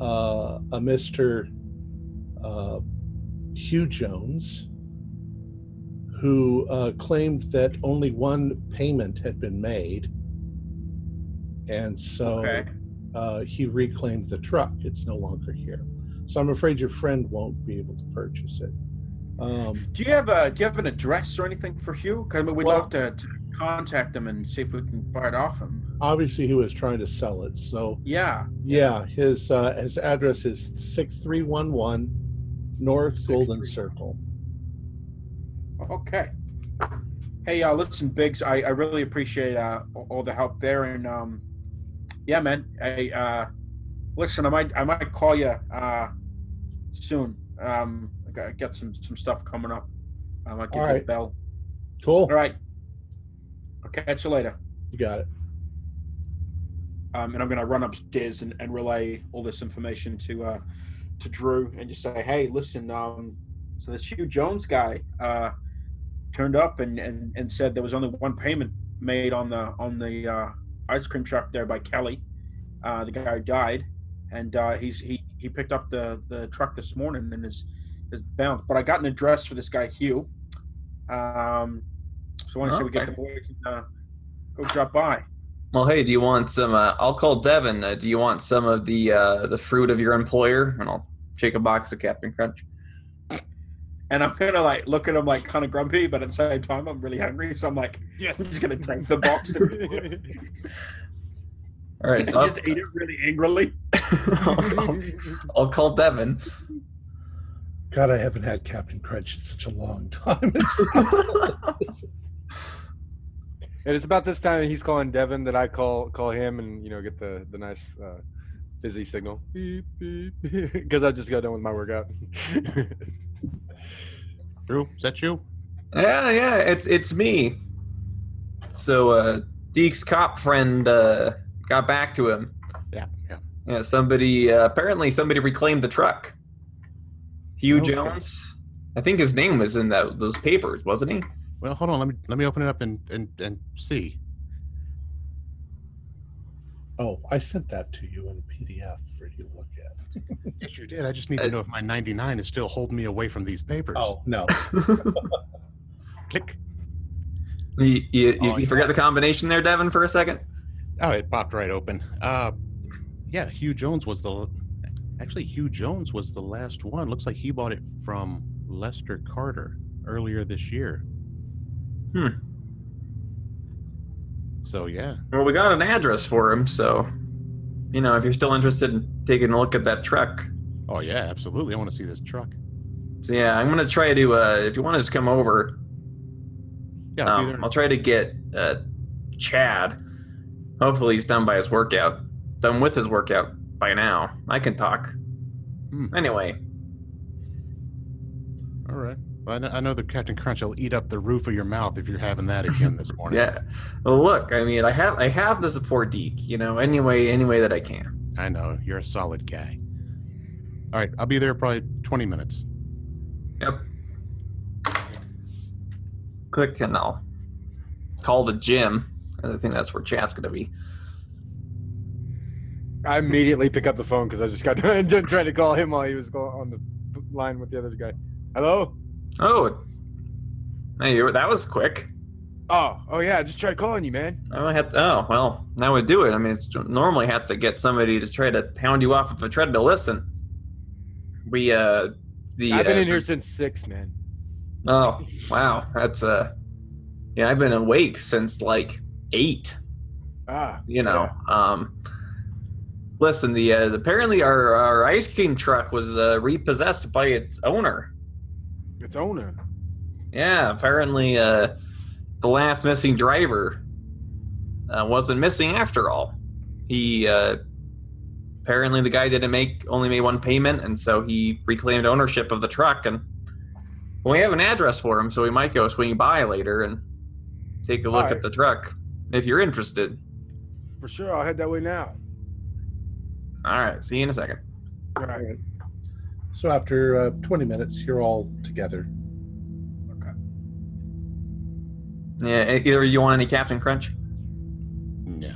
uh a mr uh hugh jones who uh, claimed that only one payment had been made and so Okay. uh, he reclaimed the truck. It's no longer here. So I'm afraid your friend won't be able to purchase it. Um, Do you have a Do you have an address or anything for Hugh? Because we'd Well- love to, to contact him and see if we can buy it off him. obviously, he was trying to sell it. So Yeah. yeah, his uh, his address is six three one one North Golden 631. Circle. Okay. Hey, uh, listen, Biggs. I, I really appreciate uh, all the help there, and um, yeah, man. I uh, listen. I might I might call you uh, soon. Um, I got, got some some stuff coming up. I might give All you a bell. Cool. All right. I'll catch you later. You got it. um, and I'm going to run upstairs and, and relay all this information to uh, to Drew and just say, hey, listen, um, so this Hugh Jones guy uh, turned up and, and, and said there was only one payment made on the on the uh, ice cream truck there by Kelly. Uh, the guy who died, and uh, he's he, he picked up the, the truck this morning and is is bounced. But I got an address for this guy Hugh. Um, so I want to say we get the boys and uh, go drop by. Well, hey, do you want some? Uh, I'll call Devin. Uh, do you want some of the uh, the fruit of your employer? And I'll shake a box of Captain Crunch. And I'm gonna like look at him like kind of grumpy, but at the same time I'm really hungry. So I'm like, Yes. I'm just gonna take the box and All right, so I'll, just eat it really angrily. I'll, I'll call Devin. God, I haven't had Captain Crunch in such a long time. It's- And it's about this time that he's calling Devin that I call call him and you know get the the nice uh, busy signal because I just got done with my workout. Drew, is that you? Yeah, yeah, it's it's me. So uh Deke's cop friend uh got back to him. Yeah, yeah. Yeah, somebody uh, apparently somebody reclaimed the truck. Hugh Okay. Jones. I think his name was in that those papers, wasn't he? Well, hold on. Let me let me open it up and and and see. oh, I sent that to you in a PDF for you to look at. Yes, you did. I just need to know if my 99 is still holding me away from these papers. Oh no, click. You, you, you, Oh, you forgot the combination there, Devin, for a second? Oh, it popped right open. Uh, yeah, Hugh Jones was the. Actually, Hugh Jones was the last one. Looks like he bought it from Lester Carter earlier this year. Hmm. So yeah, Well, we got an address for him, so you know, if you're still interested in taking a look at that truck. oh yeah, absolutely. I want to see this truck. So yeah, I'm gonna try to uh if you want to just come over, Yeah, I'll um. I'll try to get uh Chad. Hopefully he's done by his workout. Done with his workout by now. I can talk. Hmm. Anyway, All right. Well, I know, I know that Captain Crunch will eat up the roof of your mouth if you're having that again this morning. yeah. Well, look, I mean, I have I have to support Deke, you know, any way any way that I can. I know you're a solid guy. All right, I'll be there probably 20 minutes. Yep. Click and I'll call the gym. I think that's where Chad's gonna be. I immediately pick up the phone because I just got done trying to call him while he was on the line with the other guy. Hello. Oh, hey, you- that was quick. Oh, oh yeah, I just tried calling you, man. I might have to. Oh well, now we do it. I mean, it's normally have to get somebody to try to pound you off of a treadmill. Listen, we uh, the I've been uh, in here since six, man. Oh wow, that's uh, yeah, I've been awake since like eight. Ah, You know, um, listen, the uh, apparently our our ice cream truck was uh, repossessed by its owner. It's owner. Yeah, apparently uh, the last missing driver uh, wasn't missing after all. He uh, apparently the guy didn't make only made one payment, and so he reclaimed ownership of the truck. And we have an address for him, so we might go swing by later and take a look Alright. at the truck if you're interested. For sure, I'll head that way now. All right, see you in a second. All right. So after uh, 20 minutes, you're all together. Okay. Yeah, either you want any Captain Crunch? No.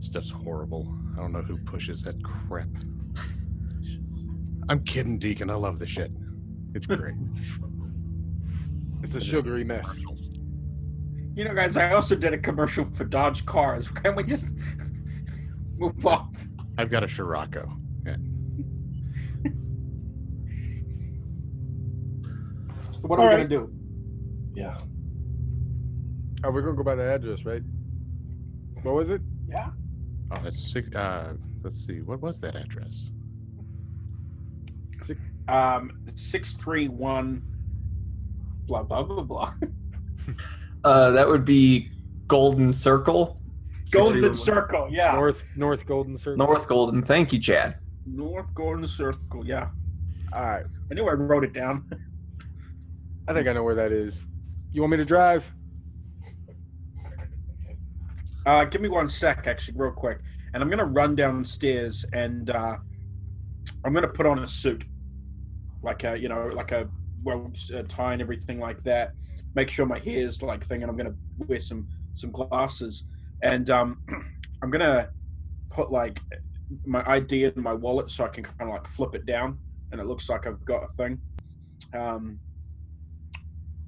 Stuff's horrible. I don't know who pushes that crap. I'm kidding, Deacon. I love the shit. It's great. It's a sugary mess. You know, guys, I also did a commercial for Dodge cars. Can we just move on? I've got a Scirocco. So what are All we right. gonna do? Yeah. Oh, we're gonna go by the address, right? What was it? Yeah. Oh, it's six. Uh, let's see. What was that address? Um, six three one. Blah blah blah blah. Uh, that would be Golden Circle. Golden Circle. Yeah. North North Golden Circle. North Golden. Thank you, Chad. North Golden Circle. Yeah. All right. I knew I wrote it down. I think I know where that is. You want me to drive? Uh, give me one sec, actually, real quick, and I'm gonna run downstairs and uh, I'm gonna put on a suit, like a you know, like a well tie and everything like that. Make sure my hair's like thing, and I'm gonna wear some some glasses, and um, I'm gonna put like my ID in my wallet so I can kind of like flip it down, and it looks like I've got a thing. Um,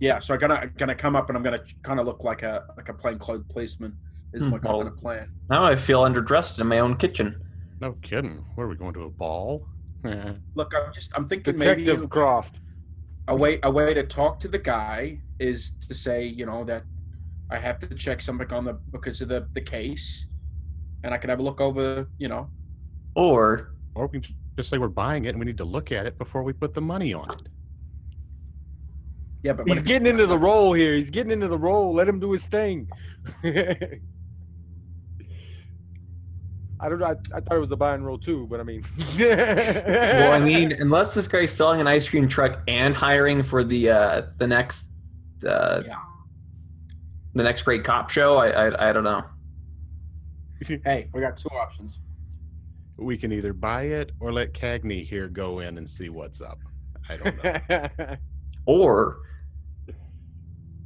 yeah, so I'm gonna gonna come up and I'm gonna kind of look like a like a plainclothes policeman is Hmm, my kind well- of plan. Now I feel underdressed in my own kitchen. No kidding. Where are we going to a ball? Look, I'm just I'm thinking Detective maybe Croft. a way a way to talk to the guy is to say you know that I have to check something on the because of the the case, and I can have a look over you know Or or we can just say we're buying it and we need to look at it before we put the money on it. Yeah but He's getting into the role here. He's getting into the role. Let him do his thing. I don't know. I, I thought it was a buy and roll too, but I mean. well, I mean, unless this guy's selling an ice cream truck and hiring for the uh, the next uh, Yeah. the next great cop show, I I, I don't know. hey we got two options. We can either buy it or let Cagney here go in and see what's up. I don't know. Or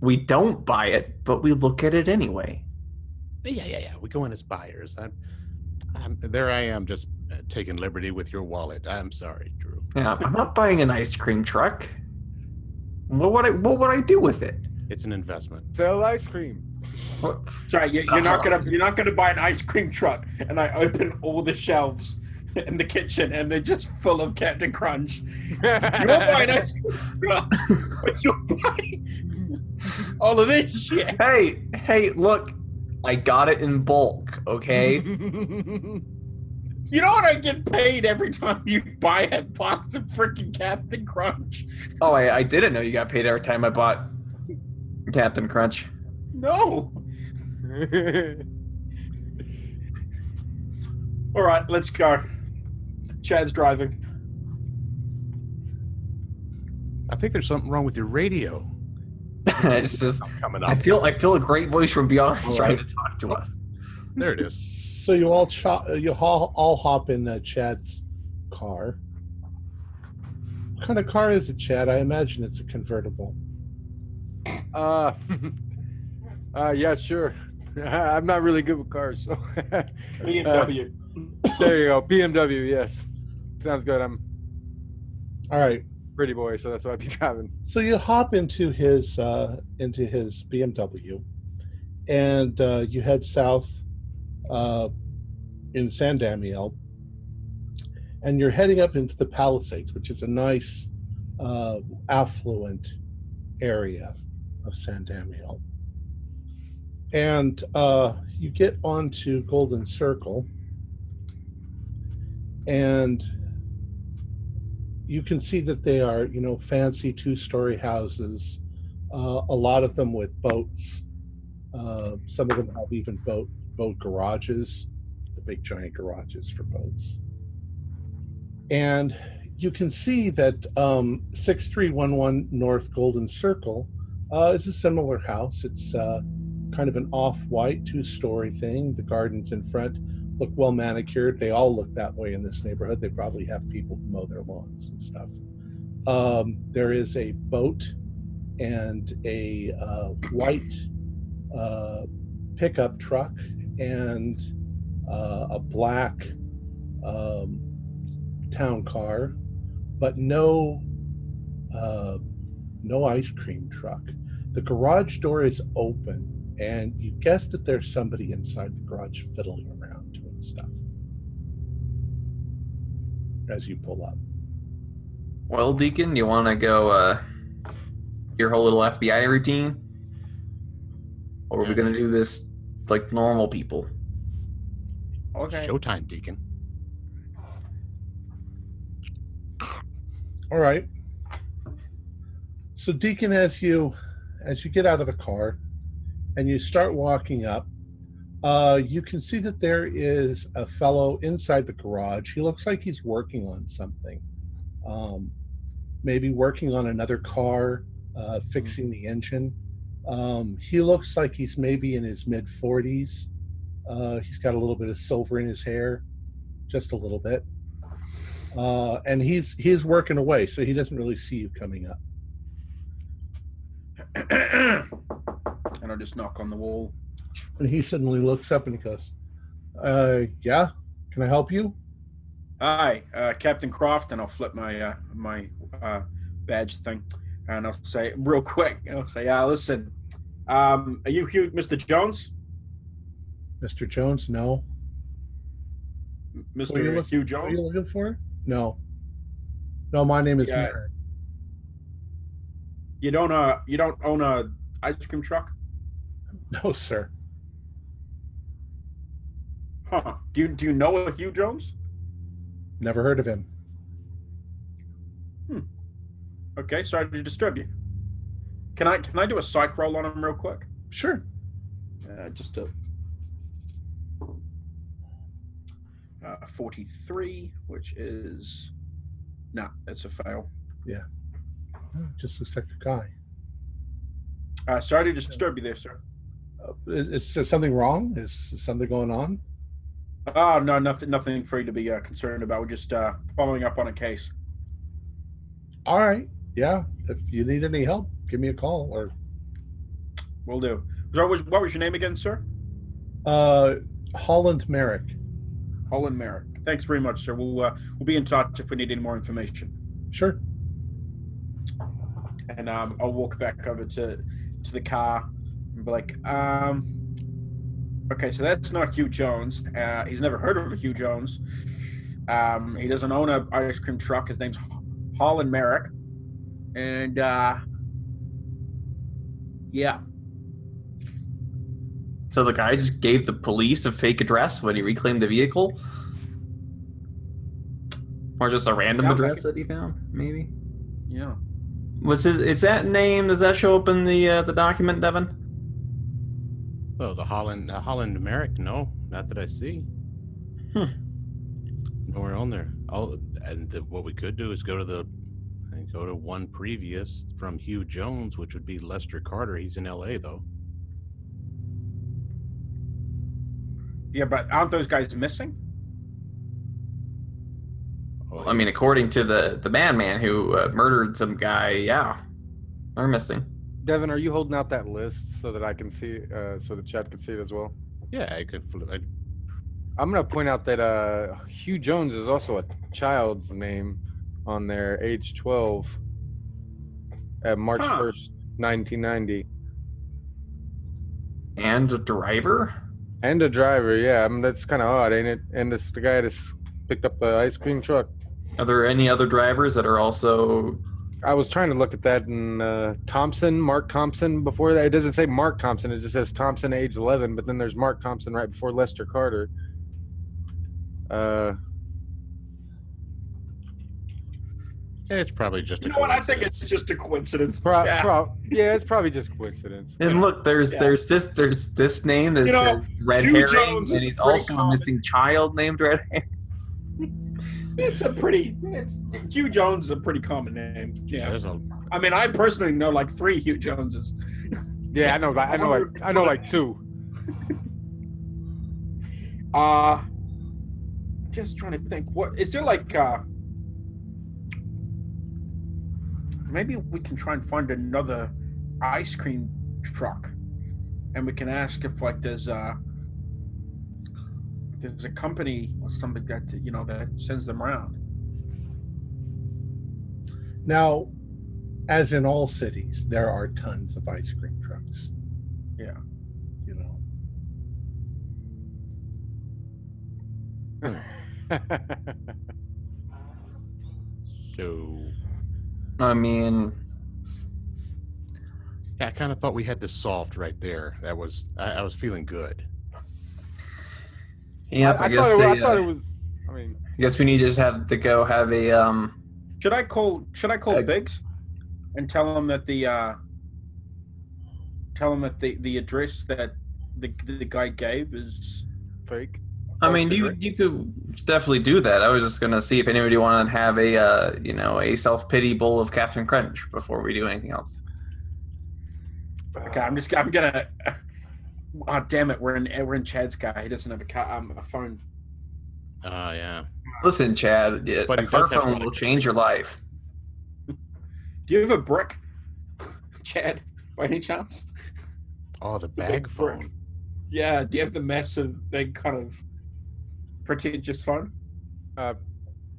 we don't buy it, but we look at it anyway. yeah, yeah, yeah. We go in as buyers. I'm, I'm there. I am just uh, taking liberty with your wallet. I'm sorry, Drew. Yeah, I'm not buying an ice cream truck. What would I what would I do with it? It's an investment. Sell ice cream. Sorry, you, you're not gonna you're not gonna buy an ice cream truck, and I open all the shelves in the kitchen, and they're just full of Captain Crunch. You're buying ice cream truck, but you're buying all of this shit. Hey, hey, look, I got it in bulk. Okay. You know what I get paid every time you buy a box of freaking Captain Crunch? oh, I, I didn't know you got paid every time I bought Captain Crunch. No. All right, let's go. Chad's driving. I think there's something wrong with your radio. I just, just Coming I up. feel I feel a great voice from beyond All trying to talk to us. There it is. So you all cho- uh, you all, all hop in uh, Chad's car. What kind of car is it, Chad? I imagine it's a convertible. uh, uh, yeah, sure. I'm not really good with cars, so BMW. there you go. BMW, yes, sounds good. I'm All right. Pretty boy, so that's why I'd be driving. So you hop into his uh, into his BMW, and uh, you head south uh, in San Damiel, and you're heading up into the Palisades, which is a nice, uh, affluent area of San Damiel. And uh, you get onto Golden Circle, and you can see that they are, you know, fancy two-story houses. Uh, a lot of them with boats. Uh, some of them have even boat boat garages, the big giant garages for boats. And you can see that um, 6311 North Golden Circle uh, is a similar house. It's uh, kind of an off-white two-story thing. The gardens in front look well manicured. They all look that way in this neighborhood. They probably have people who mow their lawns and stuff. Um, there is a boat and a uh, white uh, pickup truck and uh, a black um, town car, but no uh, no ice cream truck. The garage door is open, and you guess that there's somebody inside the garage fiddling around stuff as you pull up. Well, Deacon, you want to go uh, your whole little FBI routine? Or are we going to do this like normal people? Okay. Showtime, Deacon. All right. So Deacon, as you as you get out of the car and you start walking up, uh, you can see that there is a fellow inside the garage. He looks like he's working on something, um, maybe working on another car, uh, fixing the engine. Um, he looks like he's maybe in his mid 40s. Uh, he's got a little bit of silver in his hair, just a little bit uh, and he's he's working away, so he doesn't really see you coming up. and I'll just knock on the wall. And he suddenly looks up and he goes, uh, "Yeah, can I help you?" Hi, uh, Captain Croft, and I'll flip my uh, my uh, badge thing, and I'll say real quick. I'll say, "Yeah, listen, um, are you Hugh, Mr. Jones? Mr. Jones, no. Mr. What are you look- Hugh What are you looking for? No. No, my name is Yeah. You don't uh, you don't own a ice cream truck? No, sir. Huh? Do you do you know a Hugh Jones? Never heard of him. Okay, sorry to disturb you. Can I can I do a psych roll on him real quick? Sure. Uh, just to uh, forty-three, which is no, it's a fail. Yeah. Just looks like a guy. Uh, sorry to disturb you there, sir. Uh, is, is something wrong? Is something going on? Oh no, nothing, nothing for you to be uh, concerned about. We're just uh, following up on a case. All right. Yeah. If you need any help, give me a call. Or We'll do. So what was, what was your name again, sir? uh, Holland Merrick. Holland Merrick. Thanks very much, sir. We'll uh, we'll be in touch if we need any more information. Sure. And um, I'll walk back over to to the car and be like, um, okay, so that's not Hugh Jones. Uh, he's never heard of a Hugh Jones. Um, he doesn't own a ice cream truck. His name's Holland Merrick, and uh, yeah, So the guy just gave the police a fake address when he reclaimed the vehicle? Or just a random Sounds like address that he found, maybe? yeah. Was his is that name does that show up in the uh, the document, Devin? Oh, the Holland uh, Holland Merrick? No, not that I see. Hmm. Nowhere on there. All and the, what we could do is go to the and go to one previous from Hugh Jones, which would be Lester Carter. He's in L.A. though. Yeah, but aren't those guys missing? Oh, I mean, according to the the madman who uh, murdered some guy, yeah, they're missing. Devin, are you holding out that list so that I can see, uh, so the Chad can see it as well? yeah, I could. fl- I, I'm gonna point out that uh, Hugh Jones is also a child's name on there, age 12, at March Huh. 1st, 1990. And a driver? And a driver, yeah. I mean, that's kind of odd, ain't it? And this the guy just picked up the ice cream truck. Are there any other drivers that are also I was trying to look at that in uh, Thompson, Mark Thompson. Before that, it doesn't say Mark Thompson. It just says Thompson, age 11. But then there's Mark Thompson right before Lester Carter. Uh, It's probably just a You know what? I think coincidence. it's just a coincidence. pro- yeah. pro- yeah, it's probably just coincidence. And look, there's Yeah. there's this there's this name that's You know, Red Hugh Herring, Jones and he's pretty also a missing child named Red Herring. It's a pretty. It's Hugh Jones is a pretty common name. Yeah, Yeah. a I mean, I personally know like three Hugh Joneses. Yeah, I know. Like, I know. Like, I know like two. Uh just trying to think. What is there like? uh Maybe we can try and find another ice cream truck, and we can ask if like there's uh there's a company or something that you know that sends them around. Now, as in all cities, there are tons of ice cream trucks. Yeah. You know. so. I mean, Yeah, I kind of thought we had this solved right there. That was I, I was feeling good. Yeah, I, I, I guess thought it, they, I thought uh, it was. I mean, I guess we need to just have to go have a um. Should I call? Should I call Uh, Biggs and tell him that the uh tell him that the the address that the the guy gave is fake. I mean, you you could definitely do that. I was just gonna see if anybody wanted to have a uh, you know a self pity bowl of Captain Crunch before we do anything else. okay. I'm just I'm gonna. Oh damn it! We're in we're in Chad's car. He doesn't have a car um, a phone. Oh yeah. Listen, Chad, yeah, But a he car phone will change your life. Do you have a brick, Chad? By any chance? Oh, the bag brick. phone. Yeah. Do you have the massive, big kind of pretentious phone? Uh,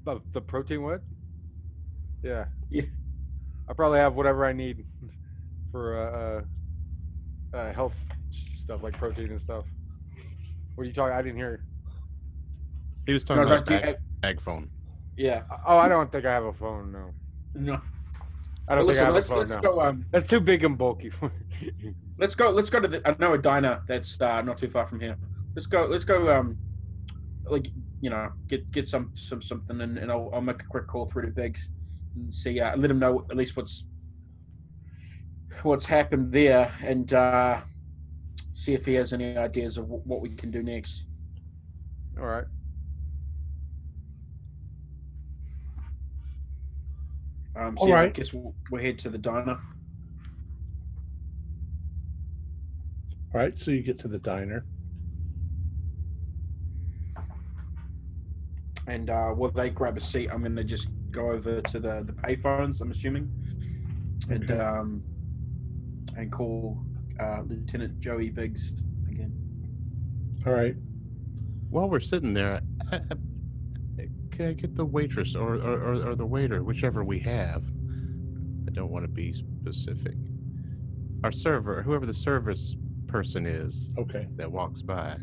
the, the protein what? Yeah. Yeah. I probably have whatever I need for uh, uh, uh, health stuff like protein and stuff. What are you talking? I didn't hear. He was talking I was about like, do you bag, have- bag phone. yeah. Oh, I don't think I have a phone. No, No. I don't Well, think I have a let's phone let's now. go. Um, That's too big and bulky. for Let's go. Let's go to the. I know a diner that's uh, not too far from here. Let's go. Let's go. Um, like you know, get get some some something, and, and I'll, I'll make a quick call through to Biggs and see. Uh, let him know at least what's what's happened there, and uh, see if he has any ideas of wh- what we can do next. All right. Um, All so yeah, I guess we'll, we'll head to the diner. All right, so you get to the diner. And uh, while they grab a seat, I'm going to just go over to the the payphones. I'm assuming, and Okay. um, and call uh, Lieutenant Joey Biggs again. All right. While we're sitting there, I, I, can I get the waitress or, or, or, or the waiter, whichever we have? I don't want to be specific. Our server, whoever the service person is Okay. that walks by.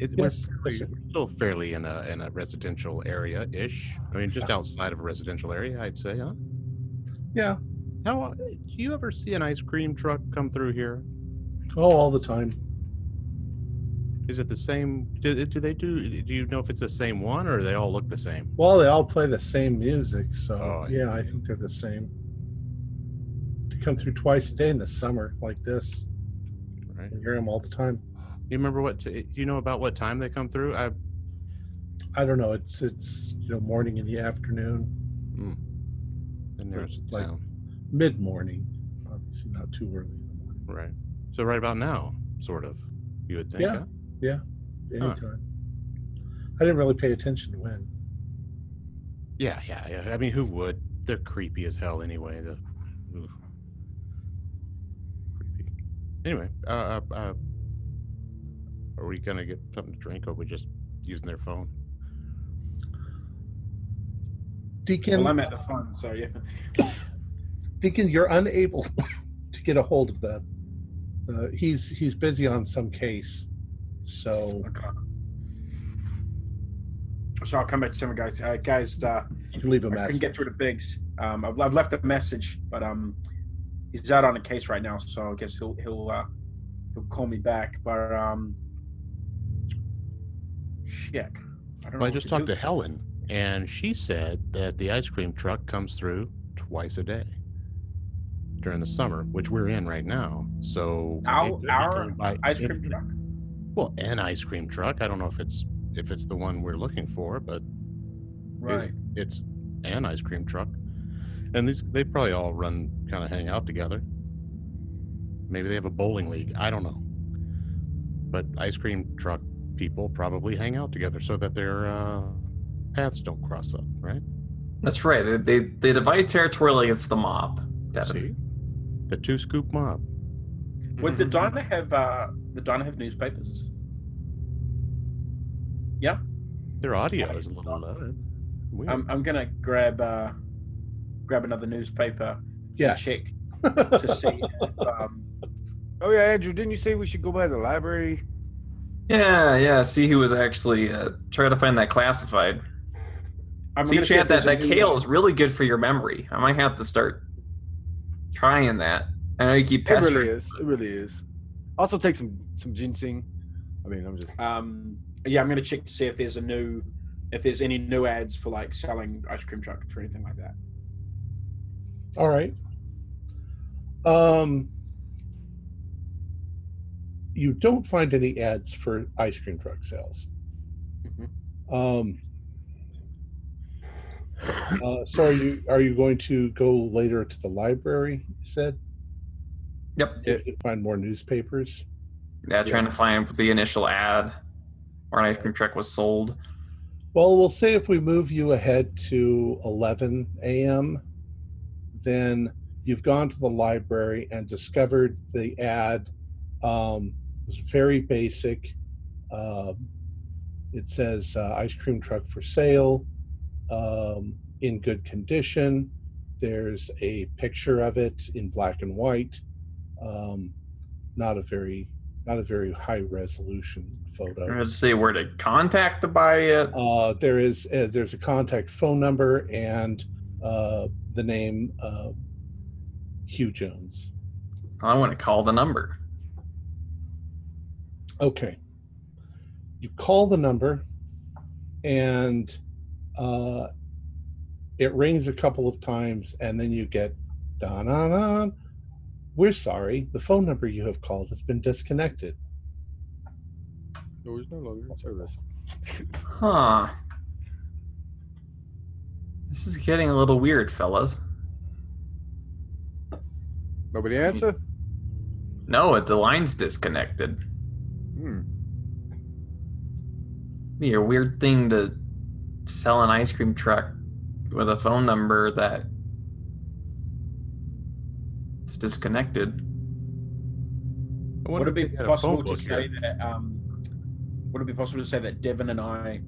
It, Yes, we're, fairly- we're still fairly in a in a residential area ish. I mean, just outside of a residential area, I'd say, huh? Yeah. How do you ever see an ice cream truck come through here? Oh, all the time. Is it the same? Do, do they do? Do you know if it's the same one or they all look the same? Well, they all play the same music, so Oh, yeah, I think they're the same. To come through twice a day in the summer, like this. Right. I hear them all the time. You remember what? T- do you know about what time they come through? I I don't know. It's it's you know morning in the afternoon, hmm. and there's Like-. Mid morning. Obviously, not too early in the morning. right. So right about now, sort of. You would think. Yeah. huh? Anytime. I didn't really pay attention to when. Yeah, yeah, yeah. I mean, who would? They're creepy as hell anyway. The oof. creepy. Anyway, uh, uh, uh, are we gonna get something to drink, or are we just using their phone? Deacon, Well, I'm at the phone, so yeah. Deacon, you're unable to get a hold of them. Uh, he's he's busy on some case, so Okay. So I'll come back to some guys. Uh, guys, uh, you can leave a I couldn't message. get through to Biggs. Um, I've, I've left a message, but um, he's out on a case right now, so I guess he'll he'll uh, he'll call me back. But um, shit, I don't. Well, I just talked do. to Helen, and she said that the ice cream truck comes through twice a day during the summer, which we're in right now. So Our- our by ice cream minute. truck. Well, an ice cream truck. I don't know if it's if it's the one we're looking for, but it- Right. it's an ice cream truck, and these they probably all run kind of hang out together. Maybe they have a bowling league. I don't know, but ice cream truck people probably hang out together so that their uh, paths don't cross up, right? That's right. They, they, they divide territorially against the mob. Devin. See, the two scoop mob. Would the diner have uh, the diner have newspapers? Yeah, Their audio is a little low. I'm I'm gonna grab uh, grab another newspaper yes. check to see. If, um, Oh yeah, Andrew, didn't you say we should go by the library? Yeah, yeah. See who was actually uh, trying to find that classified. I'm see, gonna see if that, there's that a new- kale is really good for your memory. I might have to start trying that. I know you keep pestering. It really is. It really is. Also, take some some ginseng. I mean, I'm just. Um, yeah, I'm gonna check to see if there's a new, if there's any new ads for like selling ice cream trucks or anything like that. All right. Um, you don't find any ads for ice cream truck sales. Mhm. Um, uh, so are you are you going to go later to the library? You said Yep. you find more newspapers. Yeah, trying to find the initial ad where an ice cream truck was sold. Well, we'll say if we move you ahead to 11 a.m., then you've gone to the library and discovered the ad um, was very basic. Um, it says uh, ice cream truck for sale, um, in good condition. There's a picture of it in black and white. Um, not a very not a very high resolution photo. To say where to contact to buy it. Uh, there is uh, there's a contact phone number and uh, the name uh, Hugh Jones. I want to call the number. Okay. You call the number, and uh, it rings a couple of times, and then you get da na na. We're sorry, the phone number you have called has been disconnected. No, it's no longer in service. Huh. This is getting a little weird, fellas. Nobody answer. No, it, the line's disconnected. Hmm. Be a weird thing to sell an ice cream truck with a phone number that it's disconnected. Would it be if they had a possible to say here. that? Um, would it be possible to say that Devin and I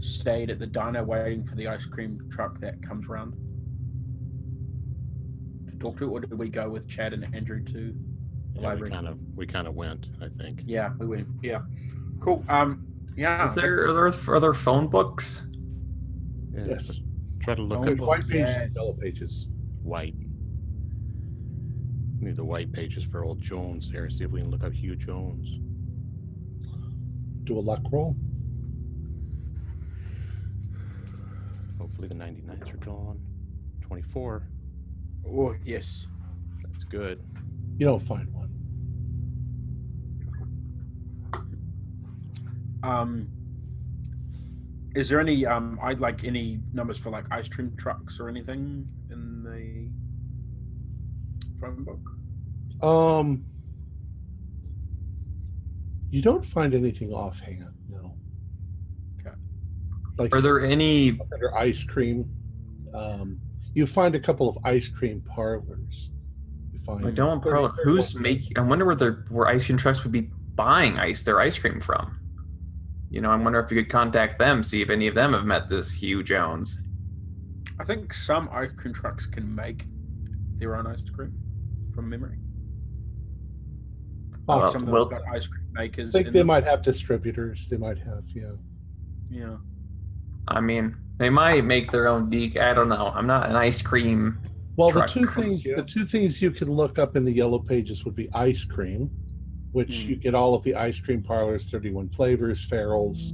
stayed at the diner waiting for the ice cream truck that comes around to talk to, or did we go with Chad and Andrew to the Yeah, we library? kind of we kind of went. I think. Yeah, we went. Yeah, cool. Um, yeah. Is there are there other phone books? Yeah, Yes. Try to look Phone at There's white pages yeah. yellow pages. white. Need the white pages for old Jones here. See if we can look up Hugh Jones. Do a luck roll. Hopefully the 99s are gone. 24. Oh yes. That's good. You don't find one. Um, is there any um, I'd like any numbers for like ice cream trucks or anything in the phone book? Um, you don't find anything offhand. No. Okay. Like Are there any under ice cream, um, you find a couple of ice cream parlors. You find I don't pro who's making I wonder where their where ice cream trucks would be buying ice their ice cream from. You know, I wonder if you could contact them, see if any of them have met this Hugh Jones. I think some ice cream trucks can make their own ice cream from memory. Well, Possible. some of them well- have got ice cream makers. I think they them. might have distributors. They might have, yeah. Yeah. I mean, they might make their own Deke. I don't know. I'm not an ice cream. Well, Truck the two things here. the two things you can look up in the yellow pages would be ice cream, which Hmm. you get all of the ice cream parlors, 31 flavors, Farrell's,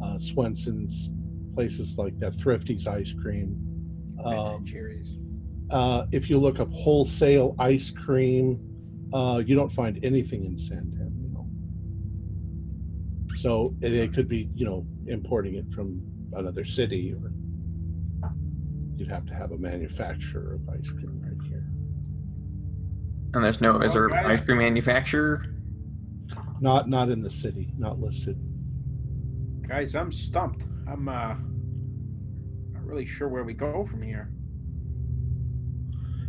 uh, Swensen's, places like that, Thrifty's ice cream. Um, cherries. uh, if you look up wholesale ice cream, uh, you don't find anything in San Antonio. So it, it could be, you know, importing it from another city, or you'd have to have a manufacturer of ice cream right here. And there's no. Is there Okay. ice cream manufacturer? Not not in the city, not listed. Guys, I'm stumped. I'm uh not really sure where we go from here.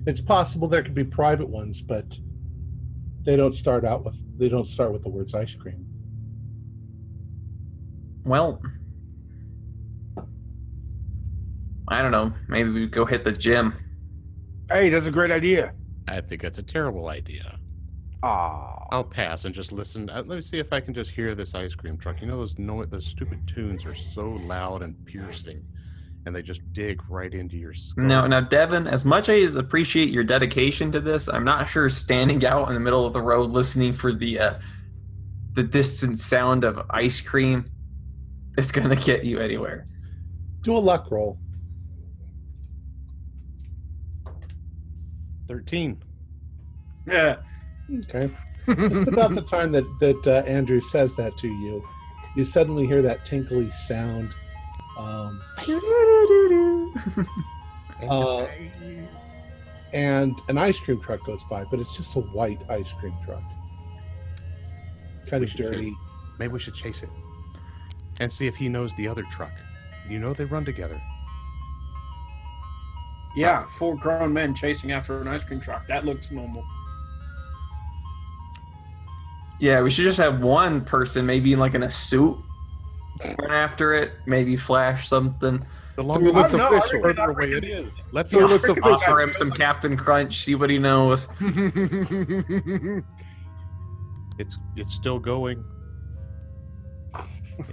It's possible there could be private ones, but they don't start out with they don't start with the words ice cream. Well, I don't know. Maybe we go hit the gym. Hey, that's a great idea. I think that's a terrible idea. Ah, I'll pass and just listen. Uh, let me see if I can just hear this ice cream truck. You know those no those stupid tunes are so loud and piercing, and they just dig right into your skull. Now, now, Devin, as much as I appreciate your dedication to this, I'm not sure standing out in the middle of the road listening for the uh, the distant sound of ice cream is going to get you anywhere. Do a luck roll. thirteen. Yeah. Okay. Just about the time that that uh, Andrew says that to you, you suddenly hear that tinkly sound, um, uh, and an ice cream truck goes by, but it's just a white ice cream truck, kind of should dirty. Maybe we should chase it and see if he knows the other truck. You know they run together. Yeah, four grown men chasing after an ice cream truck. That looks normal. Yeah, we should just have one person, maybe like in a suit, run after it. Maybe flash something. The it longer looks official. reckon- further away it is. Let's So it not looks official. Offer him some Captain Crunch. See what he knows. It's it's still going.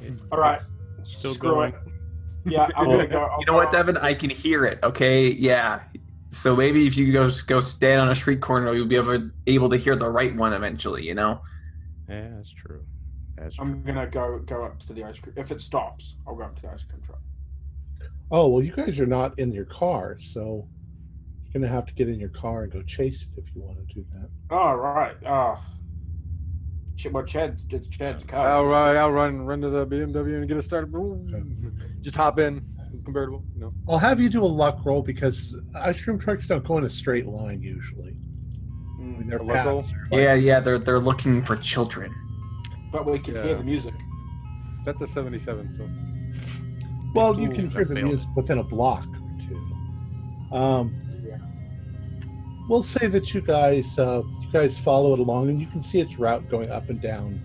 It- All right. Still Screw going. it. Yeah, I'm gonna go. You know what, Devin? I can hear it. Okay, yeah. So maybe if you go go stand on a street corner, you'll be able able to hear the right one eventually. You know. Yeah, that's true. That's true. I'm gonna go go up to the ice cream. If it stops, I'll go up to the ice cream truck. Oh well, you guys are not in your car, so you're gonna have to get in your car and go chase it if you want to do that. All right. Uh, Ch- well, Chad, it's Chad's car. I'll I'll run, run to the BMW and get it started. Just hop in, convertible. You know. I'll have you do a luck roll because ice cream trucks don't go in a straight line usually. I mean, Mm, their A paths are like- Yeah, yeah. They're they're looking for children. but we can Yeah. hear the music. That's a 77. So Well, you Ooh, can hear the failed. music within a block or two. Um, we'll say that you guys uh, you guys follow it along, and you can see its route going up and down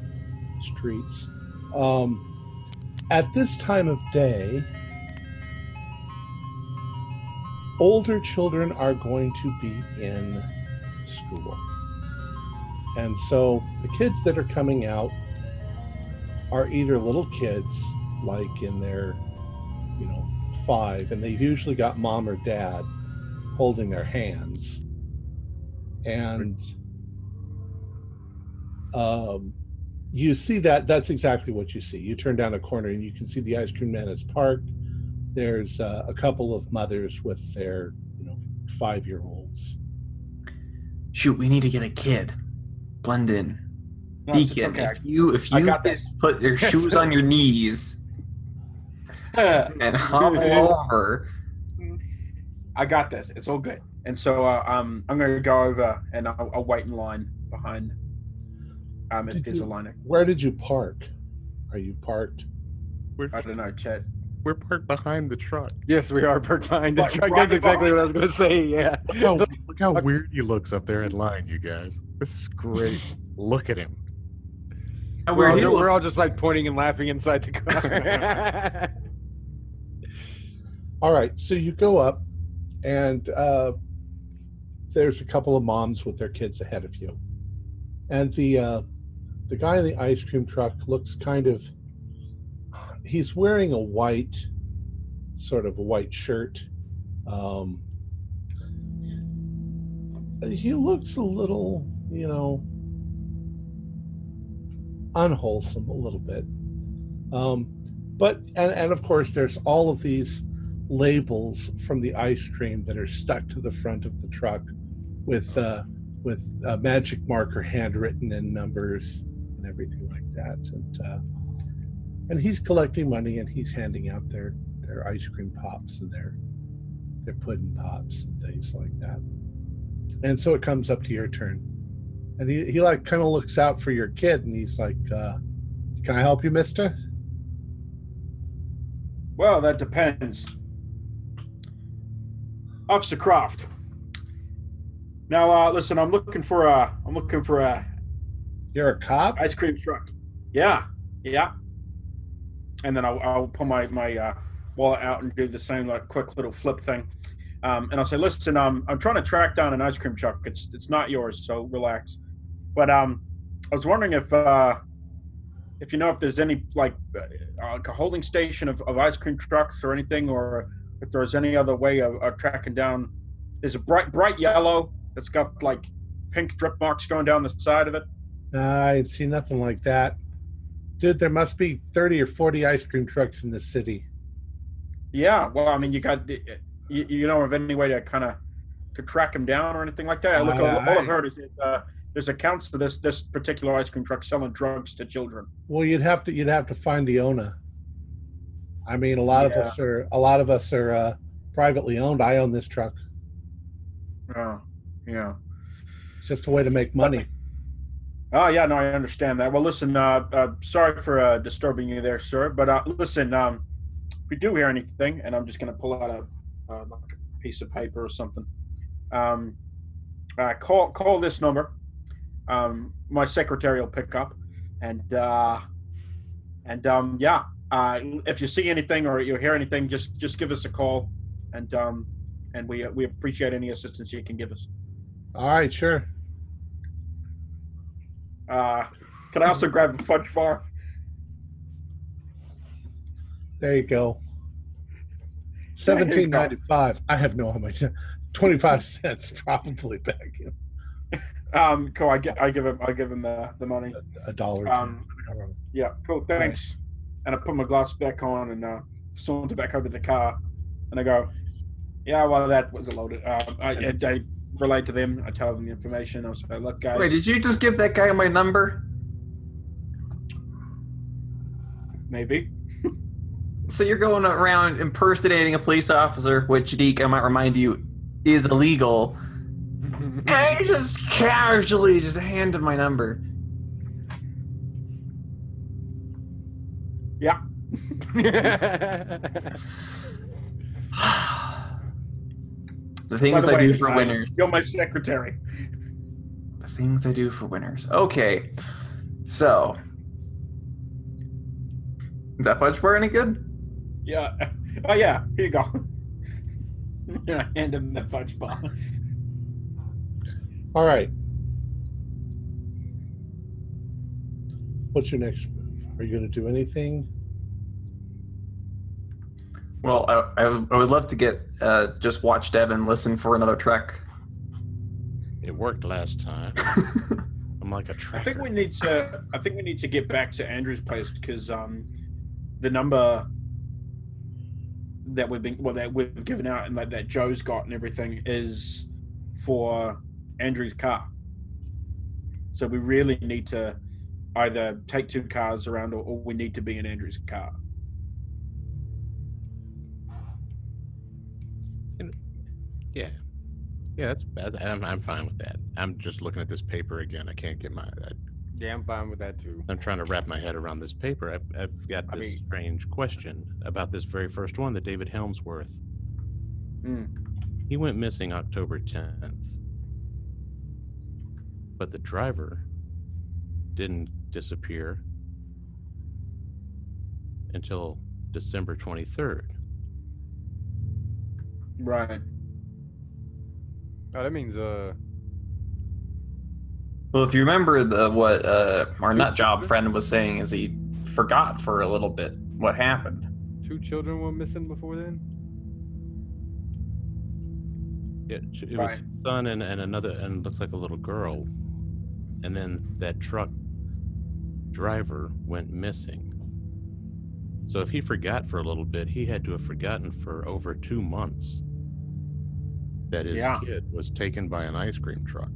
streets. Um, at this time of day, older children are going to be in school, and so the kids that are coming out are either little kids, like in their you know, five, and they've usually got mom or dad holding their hands. And um, you see that that's exactly what you see. You turn down a corner and you can see the ice cream man is parked. There's uh, a couple of mothers with their, you know, five year olds. Shoot, we need to get a kid. Blend in. No, it's- it's Deacon, okay. if you if you got this. put your shoes on your knees and hobble over, I got this. It's all good. And so uh, um, I'm gonna go over and I'll, I'll wait in line behind. Um, if there's you- a line. Where did you park? Are you parked? We're, I don't know, Chad. we're parked behind the truck. yes, we are parked behind the Right- truck. right That's exactly what I was gonna say. Yeah. Look how, look how weird he looks up there in line, you guys. This is great. look at him. how We're all, he we're all just like pointing and laughing inside the car. All right, so you go up and uh, there's a couple of moms with their kids ahead of you, and the uh, the guy in the ice cream truck looks kind of. He's wearing a white, sort of a white shirt. Um, he looks a little, you know, unwholesome a little bit. Um, but and, and of course, there's all of these labels from the ice cream that are stuck to the front of the truck with uh, with a magic marker handwritten in numbers and everything like that. And uh, and he's collecting money and he's handing out their their ice cream pops and their their pudding pops and things like that. And so it comes up to your turn. And he, he like kind of looks out for your kid and he's like, uh, Can I help you, mister? Well, that depends. Officer Croft. Now, uh, listen, I'm looking for a, I'm looking for a You're a cop? ice cream truck. Yeah, yeah. And then I'll, I'll pull my my uh, wallet out and do the same like quick little flip thing. Um, and I'll say, listen, um, I'm trying to track down an ice cream truck. It's it's not yours, so relax. But um, I was wondering if uh, if you know if there's any like uh, like a holding station of, of ice cream trucks or anything, or if there's any other way of, of tracking down. There's a bright bright yellow that's got like pink drip marks going down the side of it. I'd see nothing like that. Dude, there must be 30 or 40 ice cream trucks in the city. Yeah, well, I mean, you got you, you know of any way to kind of to track him down or anything like that? I Look, all, all I've heard is that, uh, there's accounts of this this particular ice cream truck selling drugs to children. Well, you'd have to you'd have to find the owner. I mean, a lot Yeah. of us are a lot of us are uh, privately owned. I own this truck. Oh, yeah. It's just a way to make money. Oh, yeah. No, I understand that. Well, listen. Uh, uh, sorry for uh, disturbing you there, sir. But uh, listen, um, if we do hear anything, and I'm just going to pull out a uh, like a piece of paper or something. Um, uh, call call this number. Um, my secretary will pick up, and uh, and um, yeah. Uh, if you see anything or you hear anything, just just give us a call, and um, and we we appreciate any assistance you can give us. All right, sure. Uh, can I also grab a fudge bar? There you go. There you Seventeen go. ninety five. I have no how much. Twenty five cents probably back in Um, cool. I get. I give him. I give him the the money. a dollar. Um, I don't know. Yeah. Cool. Thanks. And I put my glass back on and uh, saunter back over to the car, and I go, "Yeah, well, that was a loaded." Um, I, I, I relate to them. I tell them the information. I was like, "Look, guys, Wait, did you just give that guy my number? maybe." So you're going around impersonating a police officer, which Deke, I might remind you, is illegal. And you just casually just handed my number. Yeah. the things the I way, do for uh, winners. You're my secretary. The things I do for winners. Okay. So. Is that fudge bar any good? Yeah. Oh yeah. Here you go. yeah. Hand him the fudge bar. All right. What's your next move? Are you going to do anything? Well, I, I, I would love to get uh, just watch Devin listen for another trek. It worked last time. I'm like a I tracker. I think we need to. I think we need to get back to Andrew's place because um, the number that we've been well that we've given out and that, that Joe's got and everything is for Andrew's car. So we really need to either take two cars around or, or we need to be in Andrew's car. Yeah. Yeah, that's, that's I'm, I'm fine with that. I'm just looking at this paper again. I can't get my. I, yeah, I'm fine with that too. I'm trying to wrap my head around this paper. I've, I've got I this mean- strange question about this very first one, the David Helmsworth. Hmm. He went missing October 10th. But the driver didn't disappear until December 23rd. Right. Oh, that means uh. Well, if you remember the what uh, our Two nut job children? friend was saying, is he forgot for a little bit what happened. Two children were missing before then. It, it was son and, and another and looks like a little girl, and then that truck driver went missing. So if he forgot for a little bit, he had to have forgotten for over two months that his Yeah. kid was taken by an ice cream truck.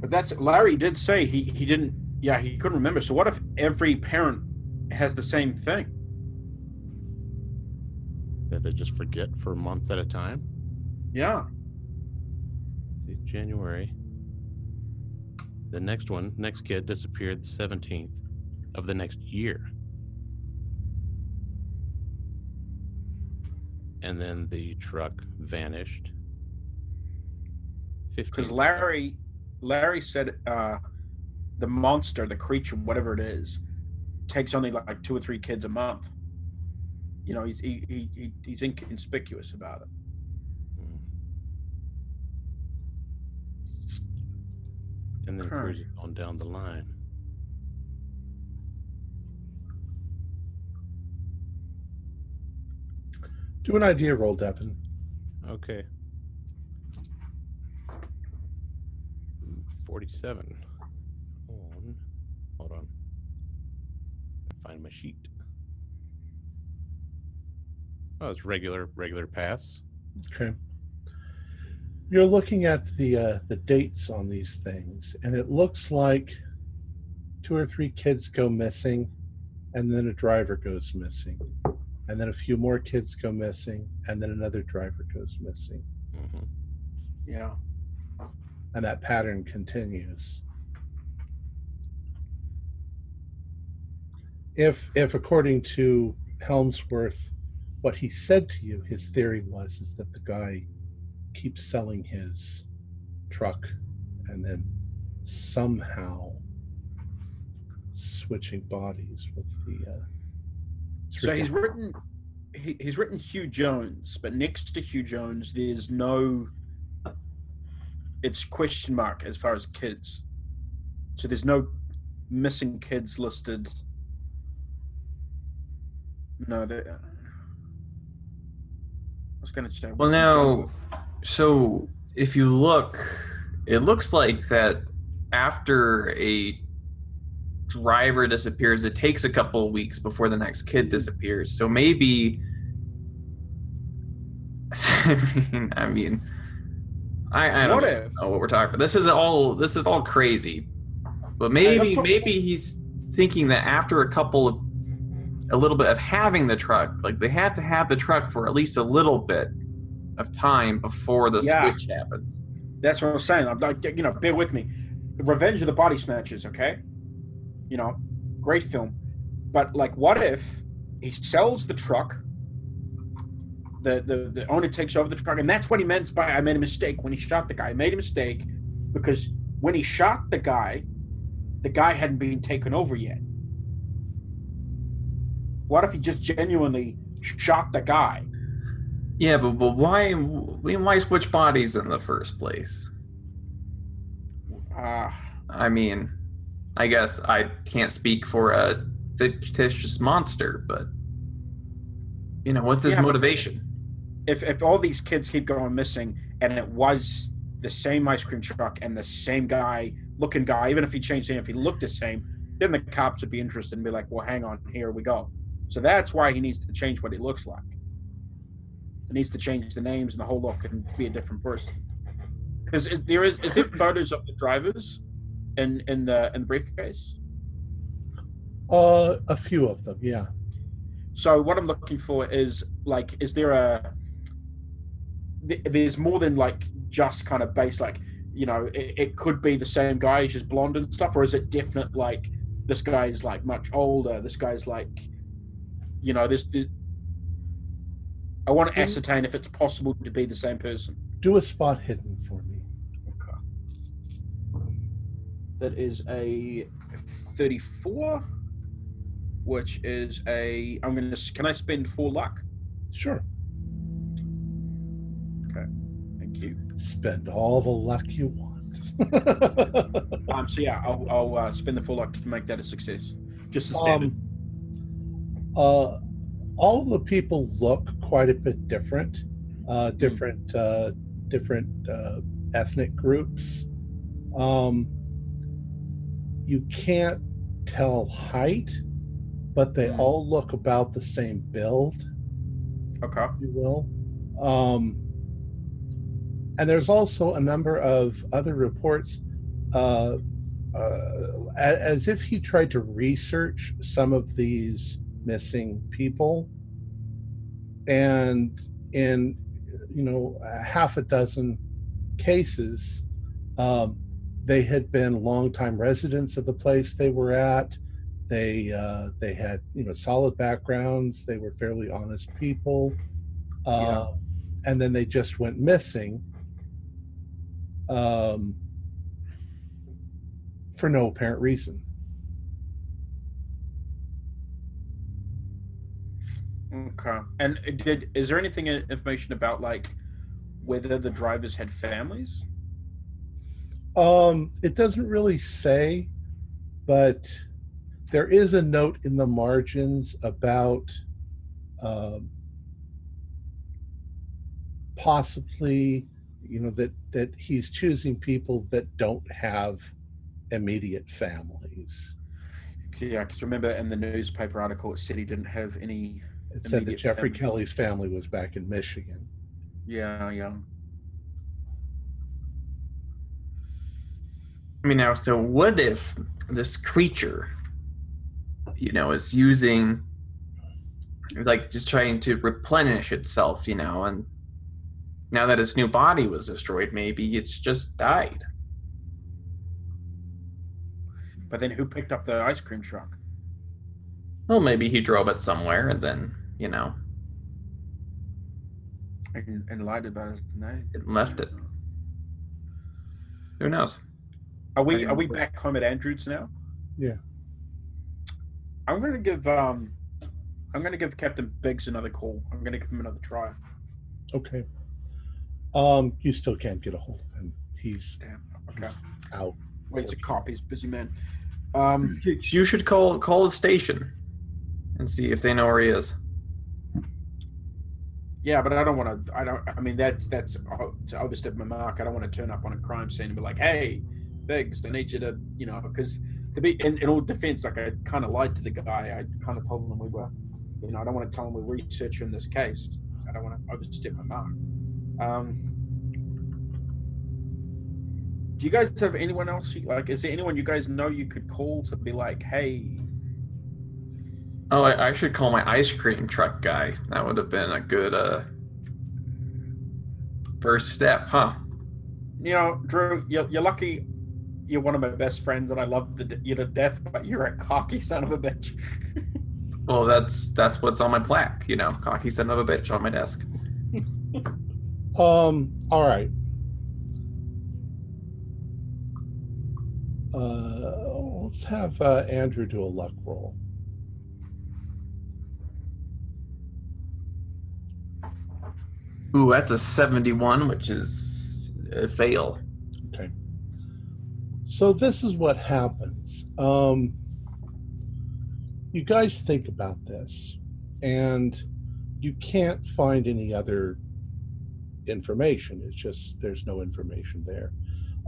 But that's Larry did say he he didn't. Yeah, he couldn't remember. So what if every parent has the same thing? That they just forget for months at a time. Yeah. See, January. The next one, next kid disappeared the 17th of the next year. And then the truck vanished. because Larry, Larry said uh, the monster, the creature, whatever it is, takes only like two or three kids a month. You know, he's he, he, he he's inconspicuous about it. Mm. And then Huh. cruising on down the line. Do an idea roll, Devin. Okay. 47. On. Hold on. Find my sheet. Oh, it's regular, regular pass. Okay. You're looking at the uh, the dates on these things, and it looks like two or three kids go missing, and then a driver goes missing, and then a few more kids go missing, and then another driver goes missing, hmm Yeah. And that pattern continues. If if according to Helmsworth, what he said to you, his theory was is that the guy keeps selling his truck and then somehow switching bodies with the. Uh, So he's written he, he's written Hugh Jones, but next to Hugh Jones, there's no. It's question mark as far as kids. So there's no missing kids listed. No, that. Uh, I was going to check. Well, now, so if you look, it looks like that after a driver disappears, it takes a couple of weeks before the next kid hmm. disappears. So maybe, I mean, I mean, I, I don't know what we're talking about. This is all this is all crazy, but maybe talk- maybe he's thinking that after a couple of a little bit of having the truck, like they have to have the truck for at least a little bit of time before the Yeah. switch happens. That's what I'm saying. I'm like, you know, bear with me. Revenge of the Body Snatchers, okay? You know, great film. But like, what if he sells the truck? The, the the owner takes over the truck, and that's what he meant by I made a mistake when he shot the guy. I made a mistake because when he shot the guy, the guy hadn't been taken over yet. What if he just genuinely shot the guy? Yeah, but, but why why switch bodies in the first place? Uh, I mean, I guess I can't speak for a fictitious monster, but you know, what's his Yeah, motivation? If if all these kids keep going missing and it was the same ice cream truck and the same guy looking guy, even if he changed the name, if he looked the same, then the cops would be interested and be like, "Well, hang on, here we go." So that's why he needs to change what he looks like. He needs to change the names and the whole look and be a different person. Because is, there is is there photos of the drivers in in the in the briefcase? Uh, a few of them, yeah. So what I'm looking for is like, is there a? Th- There's more than like just kind of base, like you know, it, it could be the same guy, he's just blonde and stuff, or is it definite like this guy is like much older, this guy's like, you know, this. this I want to ascertain if it's possible to be the same person. Do a spot hidden for me. Okay. That is a 34, which is a. I'm gonna. Can I spend four luck? Sure. Thank you. Spend all the luck you want. Um, so yeah, I'll, I'll uh, spend the full luck to make that a success. Just the standard. Um, uh, all of the people look quite a bit different. Uh, different, uh, different uh, ethnic groups. Um, you can't tell height, but they Hmm. all look about the same build, okay. you will. Um, and there's also a number of other reports, uh, uh, as if he tried to research some of these missing people, and in you know half a dozen cases, um, they had been longtime residents of the place they were at. They uh, they had you know solid backgrounds. They were fairly honest people, uh, and then they just went missing um, for no apparent reason. Okay. And did is there anything information about like whether the drivers had families? Um, it doesn't really say, but there is a note in the margins about um, possibly, you know, that that he's choosing people that don't have immediate families. Yeah, because remember in the newspaper article it said he didn't have any. It said that Jeffrey family. Kelly's family was back in Michigan. Yeah, yeah. I mean, now, so what if this creature, you know, is using, is like just trying to replenish itself, you know, and now that its new body was destroyed, maybe it's just died. But then who picked up the ice cream truck? Well, maybe he drove it somewhere and then, you know, And, and lied about his name. it left it. Who knows? Are we are we back home at Andrews now? Yeah. I'm gonna give um I'm gonna give Captain Biggs another call. I'm gonna give him another try. Okay. Um, you still can't get a hold of him. He's, Damn. Okay. he's out. Wait, he's a cop. He's busy man. Um, You should call call the station and see if they know where he is. yeah, but I don't want to. I don't. I mean, that's that's o- to overstep my mark. I don't want to turn up on a crime scene and be like, "Hey, Biggs, I need you to," you know, because to be in, in all defense, like I kind of lied to the guy. I kind of told him we were, you know, I don't want to tell him we're researching this case. I don't want to overstep my mark. Um, do you guys have anyone else? You, like, is there anyone you guys know you could call to be like, "Hey, Oh, I, I should call my ice cream truck guy. That would have been a good uh first step, huh? you know, Drew, you're, you're lucky. You're one of my best friends, and I love the, you to death. But you're a cocky son of a bitch. Well, that's that's what's on my plaque, you know, cocky son of a bitch on my desk. Um, all right. Uh, let's have uh, Andrew do a luck roll. Ooh, that's a seventy-one, which is a fail. Okay. So this is what happens. Um, you guys think about this, and you can't find any other information. It's just there's no information there.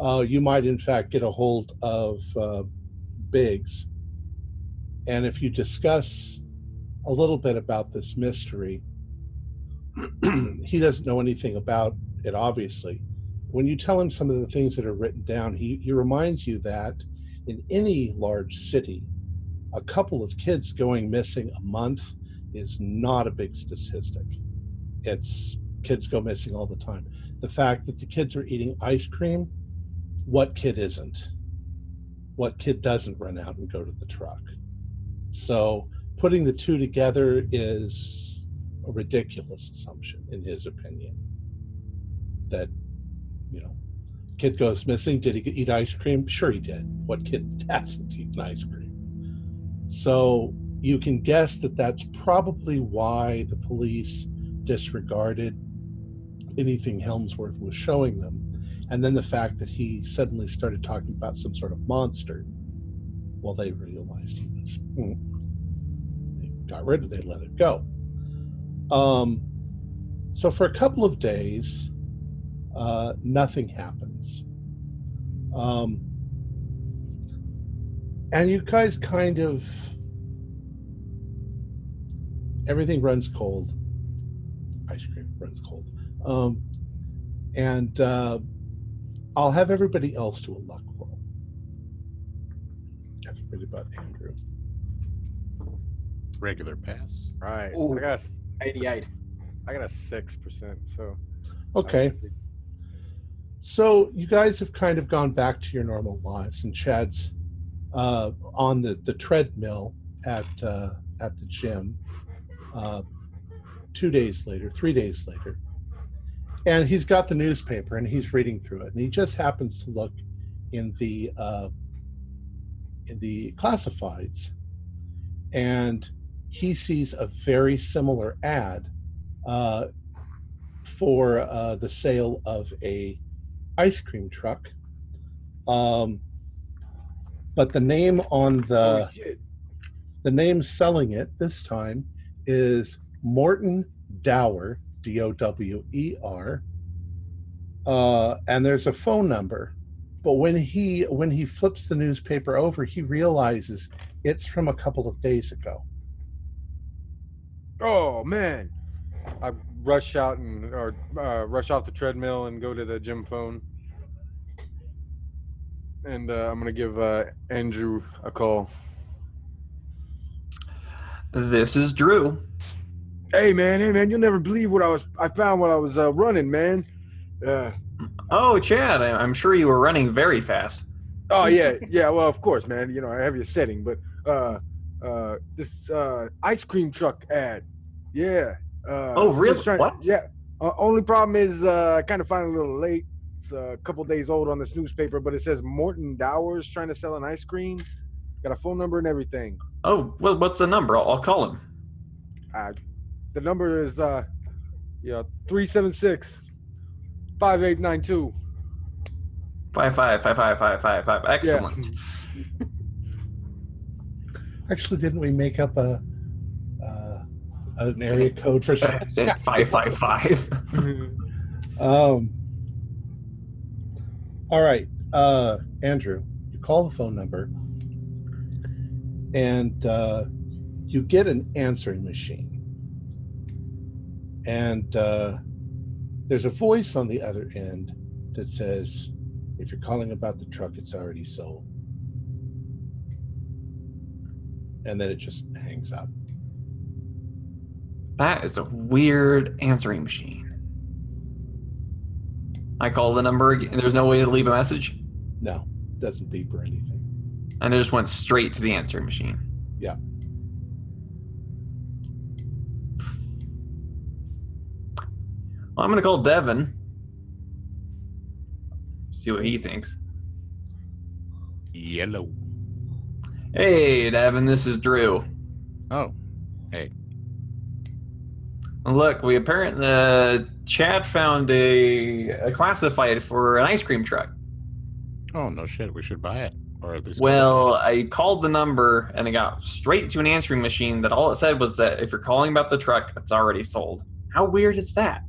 Uh, you might, in fact, get a hold of uh, Biggs, and if you discuss a little bit about this mystery, he doesn't know anything about it, obviously when you tell him some of the things that are written down, he, he reminds you that in any large city, a couple of kids going missing a month is not a big statistic. It's kids go missing all the time. The fact that the kids are eating ice cream, what kid isn't? What kid doesn't run out and go to the truck? So putting the two together is a ridiculous assumption, in his opinion. That you know, kid goes missing. Did he eat ice cream? Sure, he did. What kid hasn't eaten ice cream? So you can guess that that's probably why the police disregarded anything Helmsworth was showing them. And then the fact that he suddenly started talking about some sort of monster. Well, they realized he was. hmm. They got rid of they let it go. Um, so for a couple of days, uh, nothing happens. Um, and you guys kind of. Everything runs cold. Ice cream runs cold. Um, and uh, I'll have everybody else do a luck roll. Everybody but Andrew. Regular pass. right. Ooh. I got a s- 88. I got a six percent. So Okay. So you guys have kind of gone back to your normal lives, and Chad's uh, on the, the treadmill at uh, at the gym. Uh, two days later, three days later, and he's got the newspaper and he's reading through it, and he just happens to look in the uh, in the classifieds, and he sees a very similar ad uh, for uh, the sale of a ice cream truck. Um, but the name on the oh, the name selling it this time is Morton Dower, D O W E R, uh, and there's a phone number. But when he when he flips the newspaper over, he realizes it's from a couple of days ago. Oh man. I rush out and or uh, rush off the treadmill and go to the gym phone. And uh, I'm gonna give uh, Andrew a call. This is Drew. Hey man, hey man, you'll never believe what I was. I found while I was uh, running, man. Uh, Oh, Chad, I- I'm sure you were running very fast. oh yeah, yeah. Well, of course, man. You know I have your setting, but uh, uh, this uh, ice cream truck ad. Yeah. Uh, Oh, really? trying- What? Yeah. Uh, only problem is uh, I kind of find it a little late. It's a couple days old on this newspaper, but it says Morton Dowers trying to sell an ice cream. Got a phone number and everything. Oh, well, what's the number? I'll, I'll call him. Uh, the number is uh, yeah, three seven six five eight nine two. Five five five five five five five. Excellent. Actually, didn't we make up a uh, an area code for? five five five. Um, all right, uh, Andrew, you call the phone number and uh, you get an answering machine. And uh, there's a voice on the other end that says, if you're calling about the truck, it's already sold. And then it just hangs up. That is a weird answering machine. I call the number again. There's no way to leave a message, No, doesn't beep or anything. and it just went straight to the answering machine. Yeah. Well, I'm gonna call Devin. See what he thinks. Yellow. Hey, Devin, this is Drew. Oh, hey. Look, we apparently uh, Chad found a, a classified for an ice cream truck. oh no shit. We should buy it, or at least. Well, I called the number and it got straight to an answering machine that all it said was that if you're calling about the truck, it's already sold. How weird is that?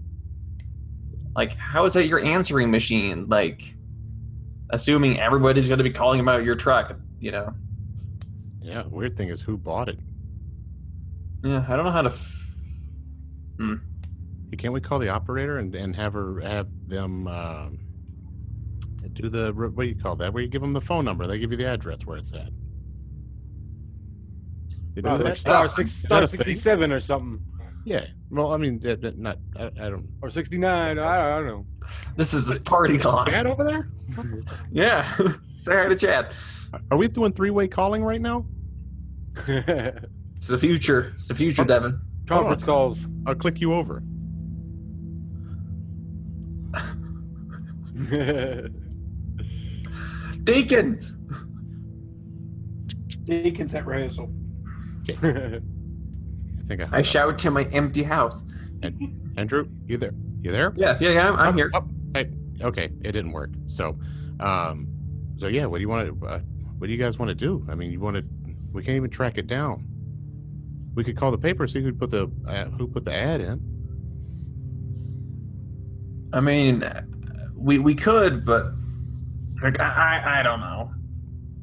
Like, how is that your answering machine? Like, assuming everybody's going to be calling about your truck, you know? Yeah. Weird thing is, who bought it? Yeah, I don't know how to. F- Can't we call the operator and, and have her have them um, do the what do you call that? Where you give them the phone number, they give you the address where it's at. You do Oh, that? like star six, is star a thing? sixty-seven or something, Yeah. Well, I mean, that- that- not I, I don't. or sixty-nine. I, I don't know. this is the party line. Chad over there? Yeah. Say hi to Chad. Are we doing three way calling right now? It's the future. It's the future, oh. Devin. Conference oh. calls. I'll click you over. Deacon! Deacons at rehearsal. I think I. I shout to my empty house. Andrew, you there? You there? Yes. yeah, yeah. I'm, I'm Up, here. up. Hey, okay, it didn't work. So, um, so yeah, what do you want to? Uh, what do you guys want to do? I mean, you want to? We can't even track it down. We could call the paper, see who put the uh, who put the ad in. I mean, we we could, but like I I don't know.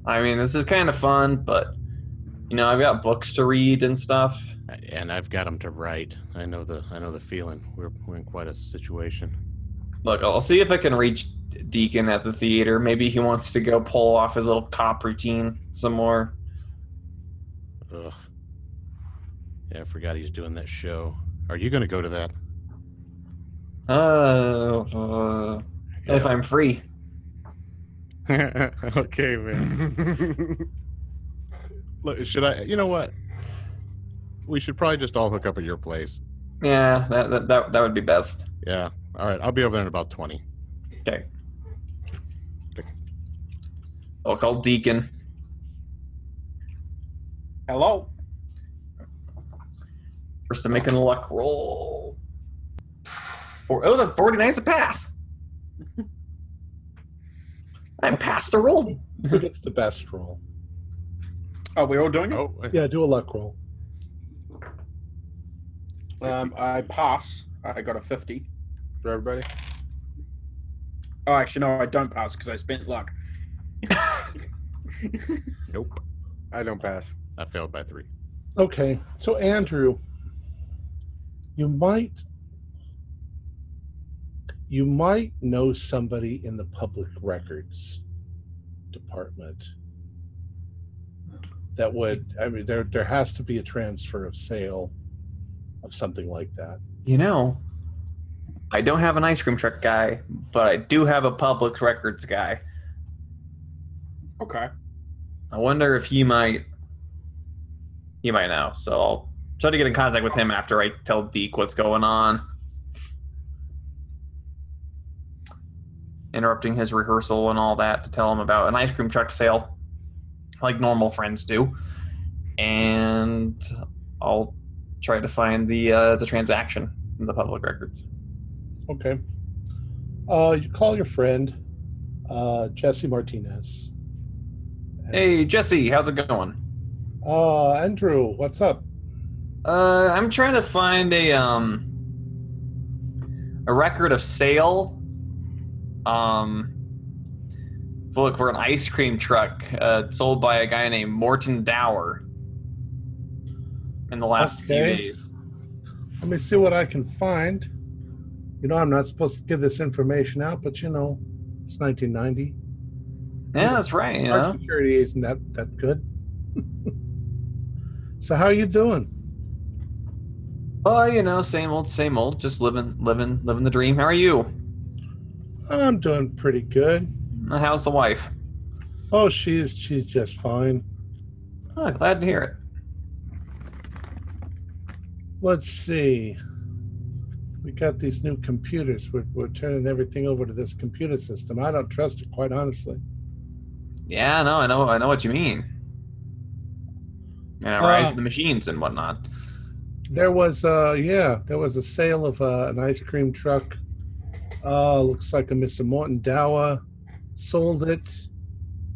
I mean, this is kind of fun, but you know, I've got books to read and stuff. And I've got them to write. I know the I know the feeling. We're we're in quite a situation. Look, I'll see if I can reach Deacon at the theater. Maybe he wants to go pull off his little cop routine some more. Ugh. Yeah, I forgot he's doing that show. Are you going to go to that? Uh, uh if I'm free. okay, man. Look, should I? You know what? We should probably just all hook up at your place. Yeah, that that that, that would be best. Yeah. All right. I'll be over there in about twenty. Okay. I'll call Deacon. Hello. First, I'm making a luck roll. For, oh, the 49's a pass. I'm past a roll. Who gets the best roll? Oh, we're all doing it. Oh, Yeah, do a luck roll. Um, I pass. I got a fifty. For everybody. Oh, actually, no, I don't pass because I spent luck. nope. I don't pass. I failed by three. Okay, so Andrew, you might you might know somebody in the public records department that would I mean there there has to be a transfer of sale of something like that. You know, I don't have an ice cream truck guy, but I do have a public records guy. Okay. I wonder if he might. He might know. So I'll try to get in contact with him after I tell Deke what's going on. Interrupting his rehearsal and all that to tell him about an ice cream truck sale, like normal friends do. And I'll try to find the uh, the transaction in the public records. Okay. Uh you call your friend uh Jesse Martinez. Hey Jesse, how's it going? Uh Andrew, what's up? Uh, I'm trying to find a um a record of sale. Um, look for an ice cream truck uh, sold by a guy named Morton Dower in the last few days. Let me see what I can find. You know, I'm not supposed to give this information out, but you know, it's 1990. Yeah, that's right. You Our know, security isn't that that good. so how are you doing? oh, you know, same old, same old. Just living, living, living the dream. How are you? I'm doing pretty good. How's the wife? Oh, she's she's just fine. Oh, glad to hear it. Let's see. We got these new computers. We're, we're turning everything over to this computer system. I don't trust it, quite honestly. Yeah, no, I know, I know what you mean. And a rise Uh, the machines and whatnot. There was, uh, yeah, there was a sale of uh, an ice cream truck. Uh, looks like a Mr. Morton Dower sold it.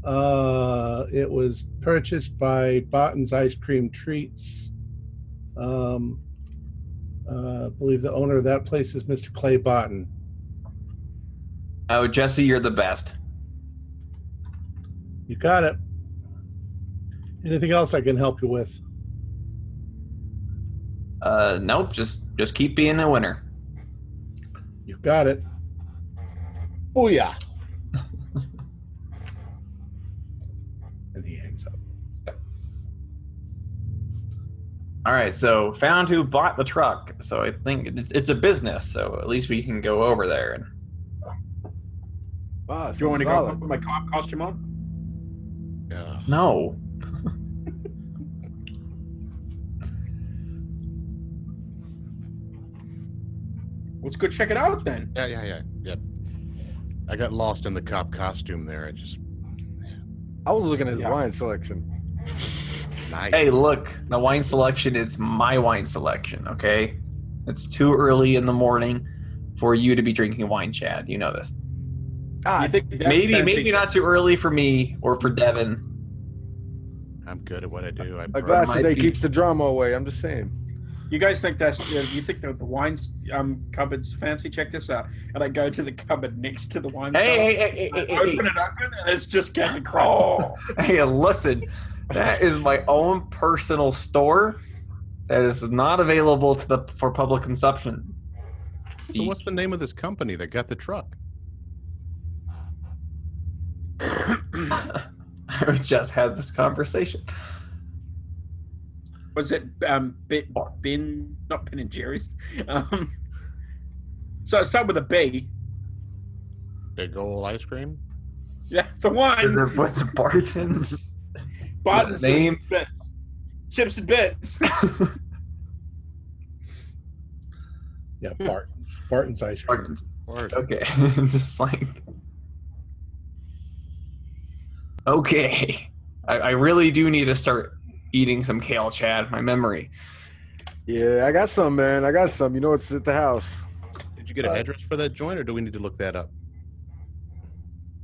Uh, it was purchased by Barton's Ice Cream Treats. Um, uh, I believe the owner of that place is Mr. Clay Barton. Oh, Jesse, you're the best. You got it. Anything else I can help you with? Uh, nope. Just just keep being a winner. You got it. Oh yeah. All right. So found who bought the truck. So I think it's a business. So at least we can go over there and. Ah, Do you want to go solid. put my cop costume on? Yeah. No. Let's go check it out then. Yeah, yeah, yeah, yeah. I got lost in the cop costume there. I just I was looking at his Yeah. wine selection. nice. Hey, look. The wine selection is my wine selection. Okay. It's too early in the morning for you to be drinking wine, Chad. You know this. Ah, You think that's maybe fancy maybe not too early for me or for Devin. I'm good at what I do. I a glass might a day be- keeps the drama away. I'm just saying. You guys think that's? You, you think that the wine um, cupboard's fancy? Check this out. And I go to the cupboard next to the wine. Hey, cellar. hey, hey, hey, I hey, hey, open it up and it's just Kevin Crowe. Oh, hey, listen, that is my own personal store that is not available to the for public consumption. So what's the name of this company that got the truck? I just had this conversation. Was it um bit bin not Ben and Jerry's? Um, so I start with a B. Big ol' ice cream. Yeah, the Is wine. it, what's it, Barton's? Barton's the name? Bits. Chips and bits. Yeah, Barton's. Barton's ice cream. Barton's. Or Okay, just like. Okay, I, I really do need to start eating some kale, Chad. My memory. Yeah, I got some, man. I got some. You know, it's at the house. did you get an Uh, address for that joint, or do we need to look that up?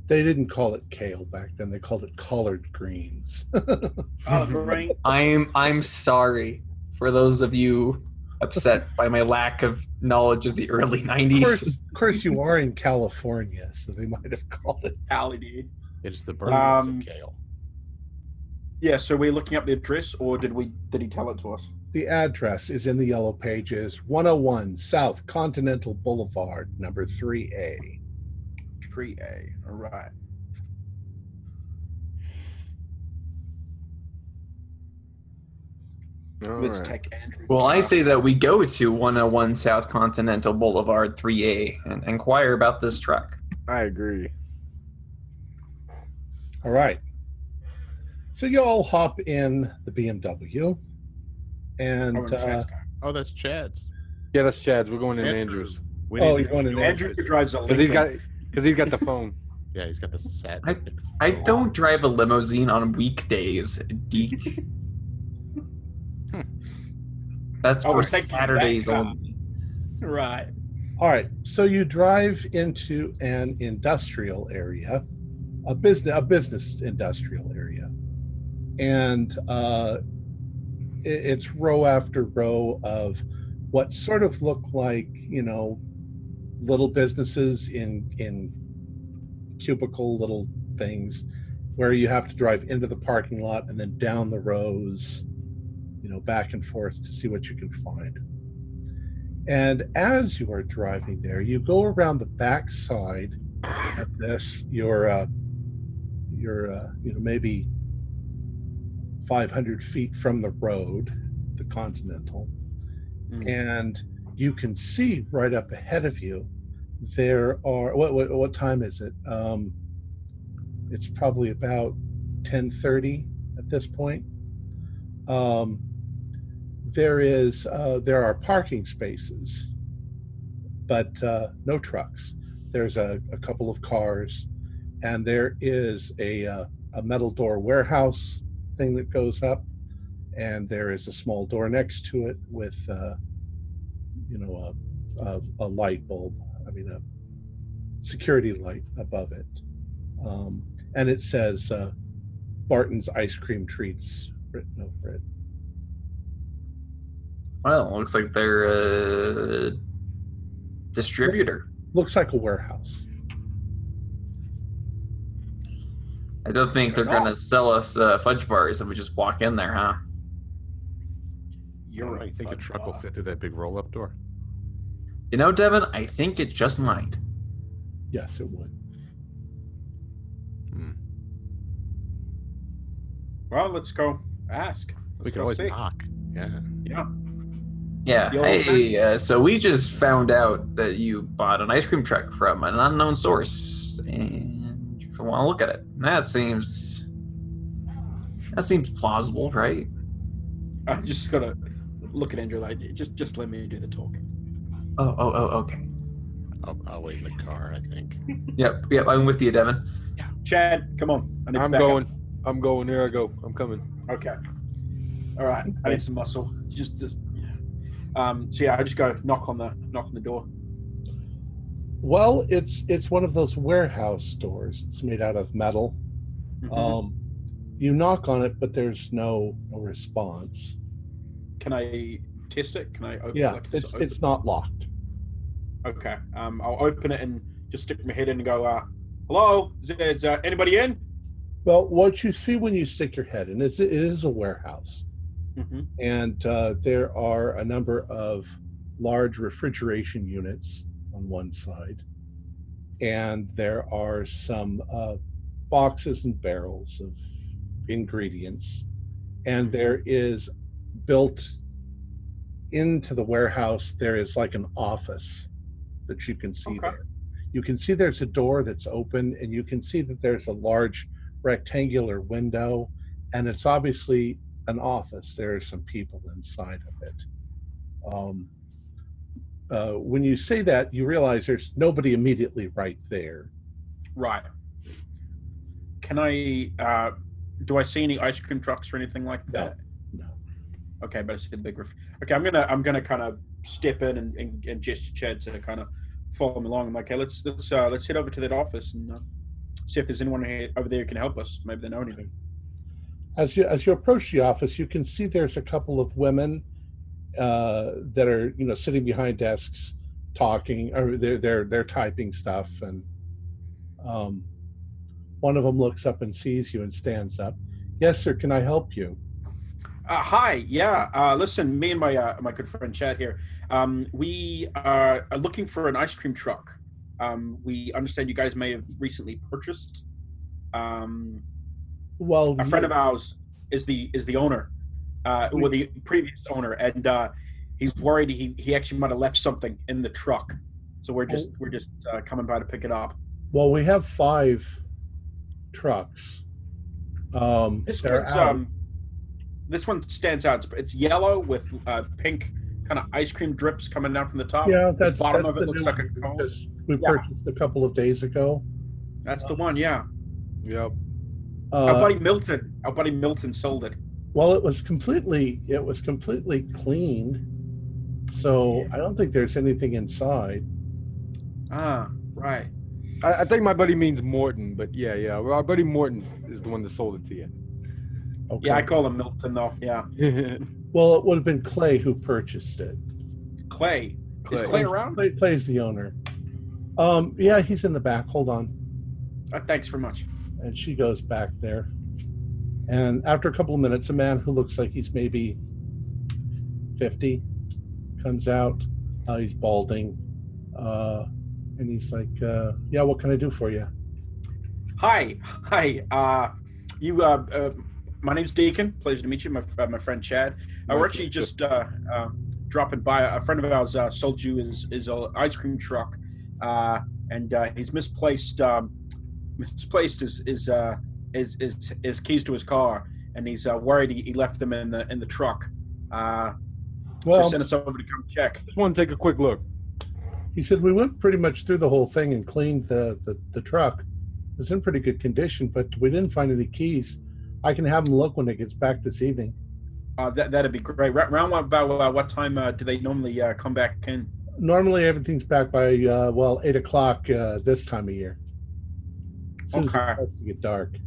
They didn't call it kale back then. They called it collard greens. Olive. I'm I'm sorry for those of you upset by my lack of knowledge of the early of, course, '90s. of course, you are in California, so they might have called it. Alley, dude. It's the burnings Um, of kale. Yeah, so we're looking up the address, or did we? Did he tell it to us? The address is in the yellow pages 101 South Continental Boulevard, number 3A. Tree A. All right. All Let's right. take Andrew. Well, I say that we go to 101 South Continental Boulevard 3A and inquire about this truck. I agree. All right. So you all hop in the BMW, and Oh, uh, Oh, that's Chad's. Yeah, that's Chad's. We're going in Andrew. Andrews We Oh, need you're going in to- Andrew drives a because he's got Lincoln. Because he's got the phone. Yeah, he's got the set. I- I don't drive a limousine on weekdays, Deke. That's Oh, for we're that Saturdays only. Right. all right. So you drive into an industrial area, a business, a business industrial area, and uh, it, it's row after row of what sort of look like you know little businesses in in cubicle little things where you have to drive into the parking lot and then down the rows you know back and forth to see what you can find and as you are driving there you go around the back side of this you're uh you're uh, you know maybe 500 feet from the road the continental Mm. and you can see right up ahead of you there are what what, what time is it? Um it's probably about 10:30 at this point. Um there is uh there are parking spaces but uh no trucks. There's a, a couple of cars and there is a uh, a metal door warehouse thing that goes up and there is a small door next to it with uh, you know a, a, a light bulb i mean a security light above it um, and it says uh, barton's ice cream treats written over it Well, looks like they're a distributor. looks like a warehouse I don't think they're going to sell us uh, fudge bars if we just walk in there, huh? You're right. I right. think a truck will fit through that big roll-up door. You know, Devin, I think it just might. yes it would Hmm. Well, let's go ask. We Let's can go always see. knock. Yeah. Yeah. Yeah. Hey, uh, so we just found out that you bought an ice cream truck from an unknown source, and if you want to look at it, that seems that seems plausible, right? I just gotta look at Andrew like just just let me do the talking. Oh, oh, oh, okay. I'll, I'll wait in the car. I think. Yep, yep. I'm with you, Devin. Yeah. Chad, come on. I need I'm backup. going. I'm going. Here I go. I'm coming. Okay. All right. I need some muscle. Just, just yeah. Um. So yeah, I just go knock on the knock on the door. Well, it's it's one of those warehouse doors. It's made out of metal. Mhm. Um, you knock on it, but there's no no response. Can I test it? Can I open Yeah, like, it's open? it's not locked. Okay. Um, I'll open it and just stick my head in and go, uh, hello? Is, is uh, anybody in? Well, what you see when you stick your head in is it is a warehouse, hmm and uh, there are a number of large refrigeration units on one side, and there are some uh, boxes and barrels of ingredients, and there is built into the warehouse there is like an office that you can see Okay. there. You can see there's a door that's open, and you can see that there's a large rectangular window, and it's obviously an office. There are some people inside of it. Um, uh, when you say that, you realize there's nobody immediately right there. Right. Can I, uh, do I see any ice cream trucks or anything like that? No. Okay, but it's a big. Ref- okay, I'm gonna I'm gonna kind of step in and, and, and gesture Chad to kind of follow me along. I'm like, okay, let's let's uh, let's head over to that office and uh, see if there's anyone here, over there who can help us. Maybe they know anything. As you as you approach the office, you can see there's a couple of women uh, that are you know sitting behind desks talking, or they're they're they're typing stuff, and um, one of them looks up and sees you and stands up. Yes, sir. Can I help you? Uh, hi, yeah. Uh, listen, me and my uh, my good friend Chad here. Um, we are, looking for an ice cream truck. Um, we understand you guys may have recently purchased. Um, Well, a friend of ours is the is the owner, uh, well, the previous owner, and uh, he's worried he he actually might have left something in the truck. So we're just we're just uh, coming by to pick it up. well, we have five trucks. Um, This they're out. um, this one stands out. It's, it's yellow with uh, pink kind of ice cream drips coming down from the top. yeah, that's bottom that's of it the looks like a one we cone. just- we Yeah. purchased a couple of days ago. That's the one. Yeah, Yep. our Uh, buddy Milton. Our buddy Milton sold it. well, it was completely it was completely cleaned, so I don't think there's anything inside. Ah, right. I, I think my buddy means Morton, but yeah, yeah. Well, our buddy Morton is the one that sold it to you. Okay. Yeah, I call him Milton though. Yeah, well, it would have been Clay who purchased it. Clay. Is Clay. Clay around? Clay plays the owner. Um, yeah, he's in the back. Hold on. Uh, thanks very much. and she goes back there. And after a couple of minutes, a man who looks like he's maybe 50 comes out. Uh, he's balding. Uh, and he's like, uh, Yeah, what can I do for you? Hi, hi. Uh, you. My name's Deacon. Pleasure to meet you. My uh, my friend Chad. Uh, we're actually just uh, uh, dropping by. A friend of ours uh, sold you his his uh, ice cream truck, uh, and uh, he's misplaced um, misplaced his his, uh, his his his keys to his car, and he's uh, worried he, he left them in the in the truck. Uh, Well, just sent us over to come check. Just want to take a quick look. he said, We went pretty much through the whole thing and cleaned the, the, the truck. It's in pretty good condition, but we didn't find any keys. I can have them look when it gets back this evening. Uh, that that'd be great. Ra- Round what- about uh, what time uh, do they normally uh, come back in? Normally, everything's back by, uh, well, 8 o'clock uh, this time of year. As soon as Okay. it starts to get dark.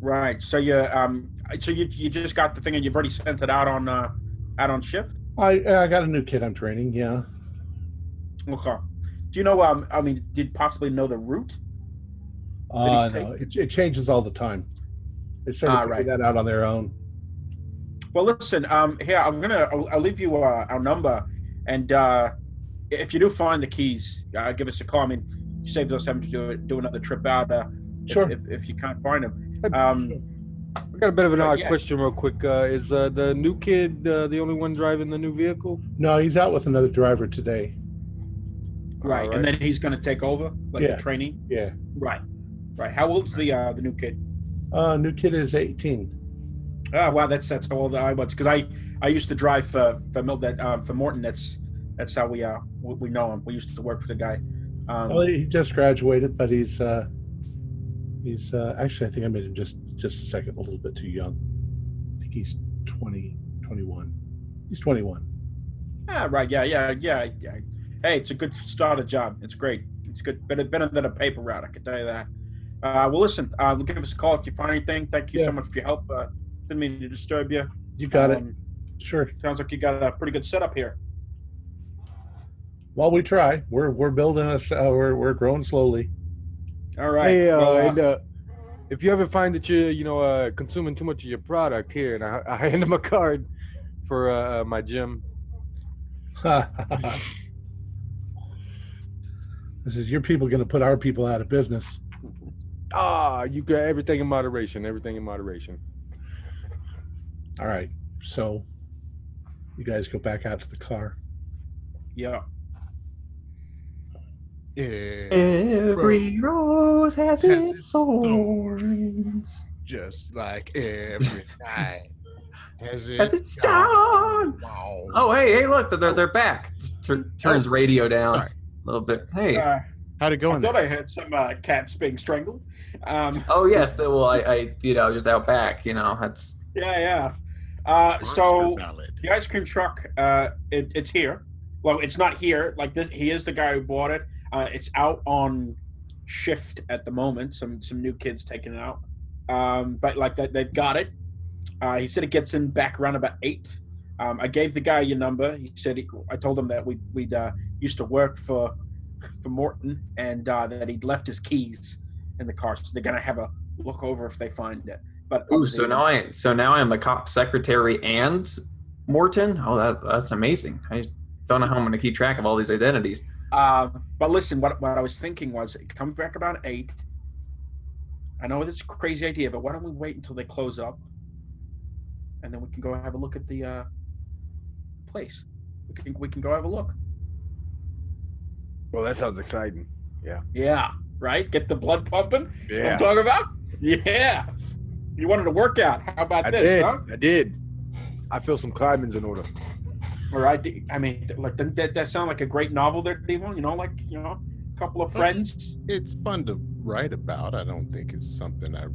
Right. So you um so you you just got the thing and you've already sent it out on uh out on shift? I I got a new kid I'm training. Yeah. Okay. Do you know um I mean did possibly know the route? Uh, no, it, it changes all the time. They sort of Ah, figure right. that out on their own. Well listen, um here I'm gonna I'll, I'll leave you uh, our number and uh if you do find the keys, uh, give us a call. I mean, you saved us having to do do another trip out uh if, Sure. if, if you can't find them. Um I got a bit of an odd yeah. question, real quick. Uh, is uh, the new kid uh, the only one driving the new vehicle? No, he's out with another driver today. right. Alright. And then he's gonna take over like Yeah. a trainee? Yeah. Right. Right. How old's the uh the new kid? Uh, new kid is 18. Ah, wow, that's that's how old I was because I I used to drive for for Mil- that um, for Morton. That's that's how we uh we we know him. We used to work for the guy. Um, Well, he just graduated, but he's uh, he's uh, actually I think I made him just just a second a little bit too young. I think he's 20, 21. He's 21. ah, right, yeah, yeah, yeah, yeah. hey, it's a good start starter job. It's great. It's good, better better than a paper route. I can tell you that. Uh, well, listen, uh, give us a call if you find anything. Thank you Yeah. so much for your help. Uh, didn't mean to disturb you. You got it. Um, Sure. Sounds like you got a pretty good setup here. Well, we try, we're we're building us. Uh, we're we're growing slowly. All right. Hey, uh, well, uh, and, uh, if you ever find that you're, you know, uh, consuming too much of your product here, and I, I hand him a card for my gym. this is your people going to put our people out of business. Ah, you got everything in moderation. Everything in moderation. All right. So you guys go back out to the car. yeah. Yeah, Every rose has Has its its thorns. just like every night. Has Has its dawn. Wow. Oh, hey, hey, look, they're, they're back. Tur- turns radio down Sorry. a little bit. Hey. How'd it go I in thought there? I heard some uh, cats being strangled. Um, Oh, yes. the- Well, I, I, you know, just out back, you know, that's. yeah, yeah. Uh, so ballad. the ice cream truck, uh, it, it's here. Well, it's not here. Like this, he is the guy who bought it. Uh, it's out on shift at the moment. Some some new kids taking it out. Um, but like that, they've got it. Uh, he said it gets in back around about eight. Um, I gave the guy your number. He said he, I told him that we we'd uh, used to work for for Morton and uh, that he'd left his keys in the car. So they're gonna have a look over if they find it. But Ooh, so now I, so now I'm a cop secretary and Morton. Oh, that that's amazing. I don't know how I'm going to keep track of all these identities. Um, but listen, what, what I was thinking was it comes back about eight. I know this is a crazy idea, but why don't we wait until they close up, and then we can go have a look at the uh, place. We can we can go have a look. Well, that sounds exciting. Yeah, Yeah. right. Get the blood pumping. You what Yeah, I'm talking about. Yeah. You wanted a workout. How about I this, did. huh? I did. I feel some climbing's in order. Or I, did- I mean, like doesn't that, that sound like a great novel there, Devon? You know, like you know, a couple of friends. It's fun to write about. I don't think it's something I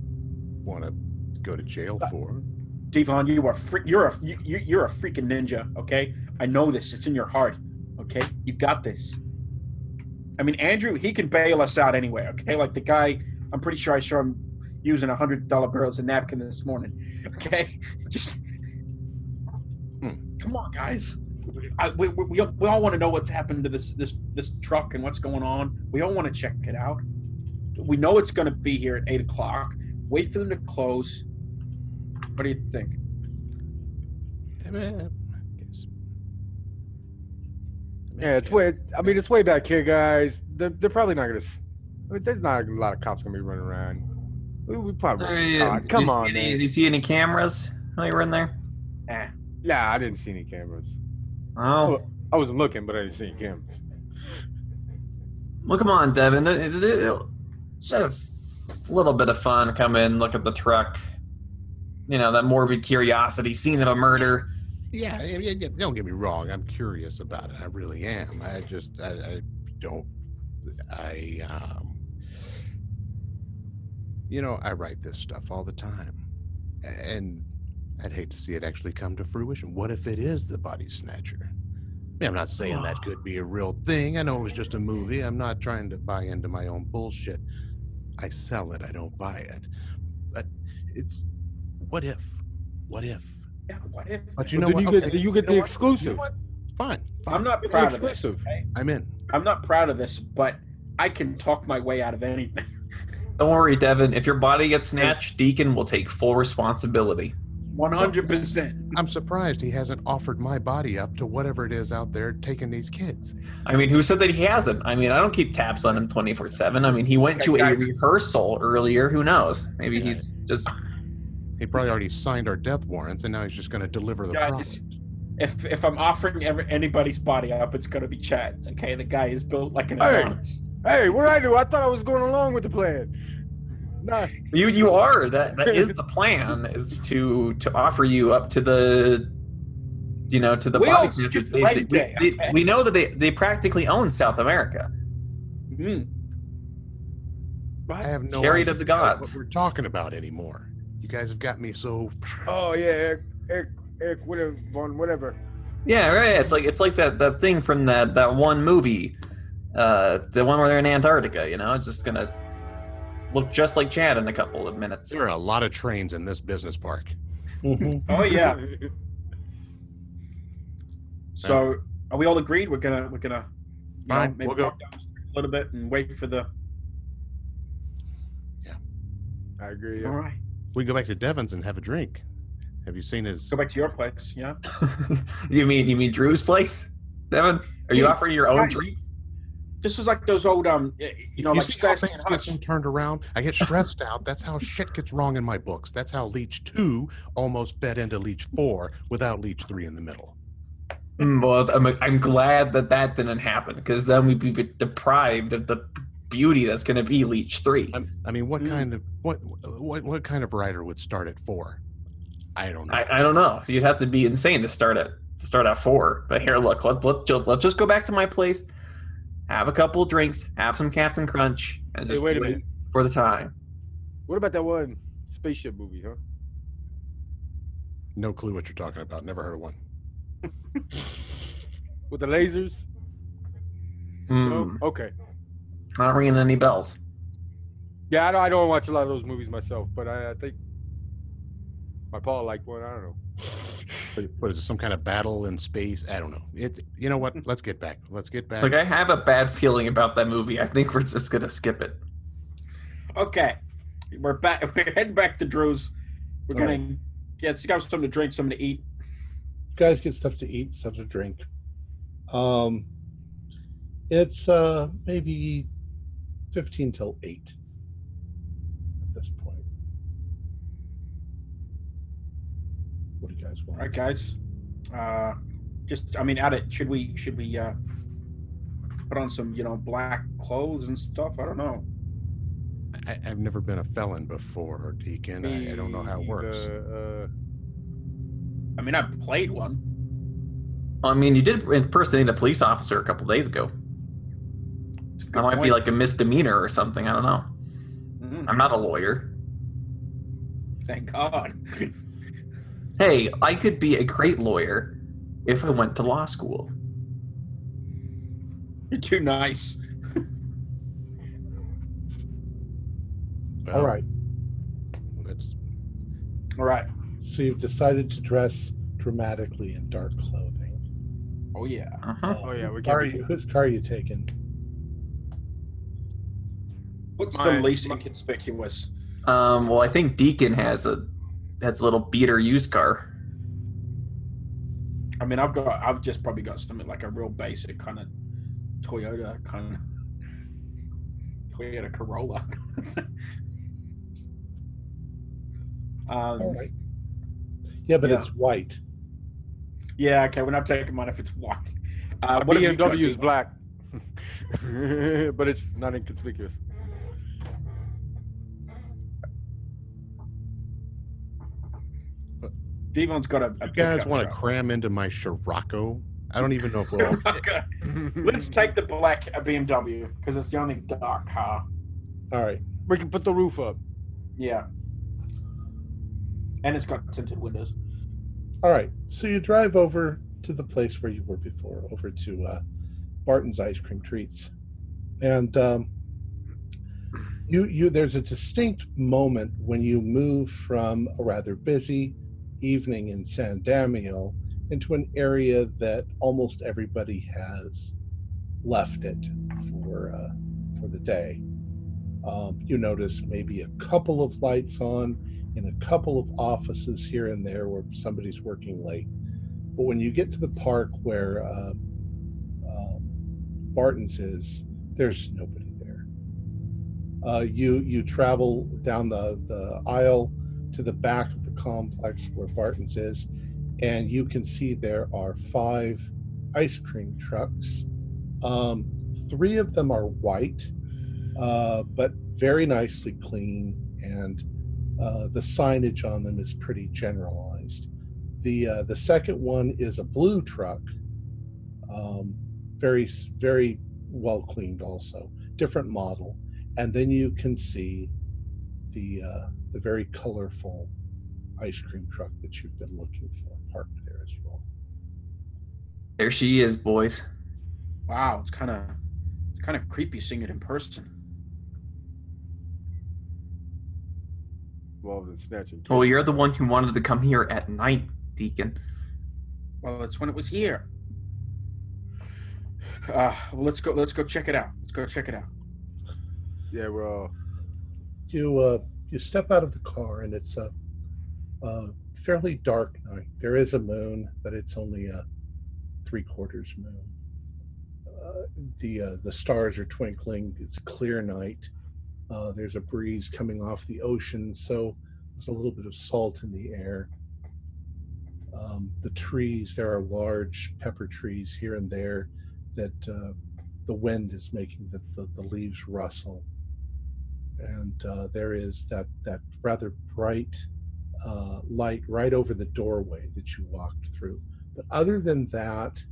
want to go to jail uh, for. Devon, you are fre- you're a you, you- you're a freaking ninja. Okay, I know this. It's in your heart. Okay, you got this. I mean, Andrew, he can bail us out anyway. Okay, like the guy, I'm pretty sure I saw him using a hundred dollar bill as a napkin this morning. Okay, just Hmm. come on, guys. I, we, we, we all- want to know what's happened to this this this truck and what's going on. We all want to check it out. We know it's going to be here at eight o'clock. Wait for them to close. What do you think? I mean, I guess- Yeah, it's way. I mean, it's way back here, guys. They're, they're probably not gonna. s- I mean, there's not a lot of cops gonna be running around. We, we probably. won't Uh, caught. Come you on, any, man. Did you see any cameras while you were in there? Eh. Nah, I didn't see any cameras. Oh, I wasn't looking, but I didn't see any cameras. well, come on, Devin. It's it, just a little bit of fun. Come in, look at the truck. You know that morbid curiosity, scene of a murder. Yeah, yeah, yeah, don't get me wrong. I'm curious about it. I really am. I just, I, I don't, I, um, you know, I write this stuff all the time, and I'd hate to see it actually come to fruition. What if it is the body snatcher? I I'm not saying that could be a real thing. I know it was just a movie. I'm not trying to buy into my own bullshit. I sell it. I don't buy it. But it's, what if? What if? Yeah, what if? But you know then what? you get, Okay, then you get You the know what? exclusive. You know? Fine, fine. I'm not Get the proud of this. exclusive. okay? I'm in. I'm not proud of this, but I can talk my way out of anything. Don't worry, Devin. If your body gets snatched, Deacon will take full responsibility. 100%. I'm surprised he hasn't offered my body up to whatever it is out there taking these kids. I mean, who said that he hasn't? I mean, I don't keep tabs on him 24 7. I mean, he went to Okay, a rehearsal earlier. Who knows? Maybe Yeah. he's just. He probably already signed our death warrants, and now he's just going to deliver the Guys, product. If if I'm offering ever, anybody's body up, it's going to be Chad's. Okay, the guy is built like an Hey. Adonis. Hey, what I do? I thought I was going along with the plan. Nah, You you are. That that is the plan, is to to offer you up to the. You know, to the We body all snatchers. skipped They- leg they- day, they- We know that they, they practically own South America. Mm. I have no Chariot idea of the gods. what we're talking about anymore. You guys have got me so. Oh yeah, Eric, Eric, Eric, whatever, Vaughn, whatever. Yeah, right. It's like it's like that that thing from that that one movie, uh, the one where they're in Antarctica. You know, it's just gonna look just like Chad in a couple of minutes. There are a lot of trains in this business park. Mhm. Oh yeah. So are we all agreed? We're gonna we're gonna you know, Fine, maybe we'll go. down a little bit and wait for the. Yeah, I agree. All Yeah. right. We go back to Devon's and have a drink. Have you seen his? Go back to your place. Yeah. you mean you mean Drew's place, Devin? Are you Hey, offering your own guys. drinks? This is like those old um you know you like see how things and get Hutch. turned around? I get stressed out. That's how shit gets wrong in my books. That's how Leech 2 almost fed into Leech 4 without Leech 3 in the middle. Mm, well, I'm, I'm glad that that didn't happen because then we'd be deprived of the beauty that's going to be Leech Three. I, I mean, what Mm. kind of what what what kind of writer would start at 4? I don't know. I, I don't know. You'd have to be insane to start at start at four. But here, look, let let let's just go back to my place, have a couple of drinks, have some Captain Crunch, and Hey, just wait a minute. for the time. What about that one spaceship movie, huh? no clue what you're talking about. Never heard of one. With the lasers? No? Okay. Not ringing any bells. Yeah, I don't, I don't watch a lot of those movies myself, but I, I think my Paul liked one. I don't know. What- What is it? Some kind of battle in space? I don't know. It. You know what? Let's get back. Let's get back. Like I have a bad feeling about that movie. I think we're just gonna skip it. Okay, we're back. We're heading back to Drew's. We're All gonna get got something to drink, something to eat. You guys get stuff to eat, stuff to drink. Um, it's uh maybe fifteen till eight at this point. What do you guys want? right, guys. Uh, just I mean, at it. Should we should we uh put on some you know black clothes and stuff? I don't know. I, I've never been a felon before, Deacon. I, I don't know how it works. The, uh, I mean, I played one. I mean, you did impersonate a police officer a couple days ago. It's a That might be like a misdemeanor or something. I don't know. Mm, I'm not a lawyer. thank God. Hey, I could be a great lawyer if I went to law school. You're too nice. Well, All right. Let's. All right. So you've decided to dress dramatically in dark clothing. Oh yeah. Uh-huh. oh yeah, we Car can't. you, Be, whose car are you taking? What's the least mi- inconspicuous? Um, well, I think Deacon has a has a little beater used car. I mean, I've got, I've just probably got something like a real basic kind of Toyota kind of Toyota Corolla. um, All right. Yeah, but Yeah. it's white. Yeah, okay, we're not taking mine if it's white. Uh, what have got, BMW is black, but it's not inconspicuous. Devon's got a. a You guys want to cram into my Scirocco? I don't even know if we'll all. Okay. Let's take the black BMW because it's the only dark car. All right. we can put the roof up. Yeah. And it's got tinted windows. All right. So you drive over to the place where you were before, over to uh, Barton's Ice Cream Treats, and um, you you there's a distinct moment when you move from a rather busy evening in San Damiel into an area that almost everybody has left it for uh, for the day. Um, you notice maybe a couple of lights on in a couple of offices here and there where somebody's working late. But when you get to the park where uh, um, Barton's is, there's nobody there. Uh, you you travel down the, the aisle to the back of the complex where Barton's is, and you can see there are five ice cream trucks. Um, three of them are white, uh, but very nicely clean, and uh, the signage on them is pretty generalized. The uh, the second one is a blue truck, um, very very well cleaned, also different model, and then you can see the uh, the very colorful ice cream truck that you've been looking for parked there as well. There she is, boys. Wow, it's kind of it's kind of creepy seeing it in person. Well, the snatching. Well, you're the one who wanted to come here at night, Deacon. Well, it's when it was here. Uh, well, let's go. Let's go check it out. Let's go check it out. Yeah, well, You uh, you step out of the car, and it's a, a fairly dark night. There is a moon, but it's only a three quarters moon. Uh, the uh, the stars are twinkling. It's clear night. Uh, there's a breeze coming off the ocean, so there's a little bit of salt in the air. Um, the trees, there are large pepper trees here and there that uh, the wind is making the, the leaves rustle. And uh, there is that, that rather bright uh, light right over the doorway that you walked through. But other than that,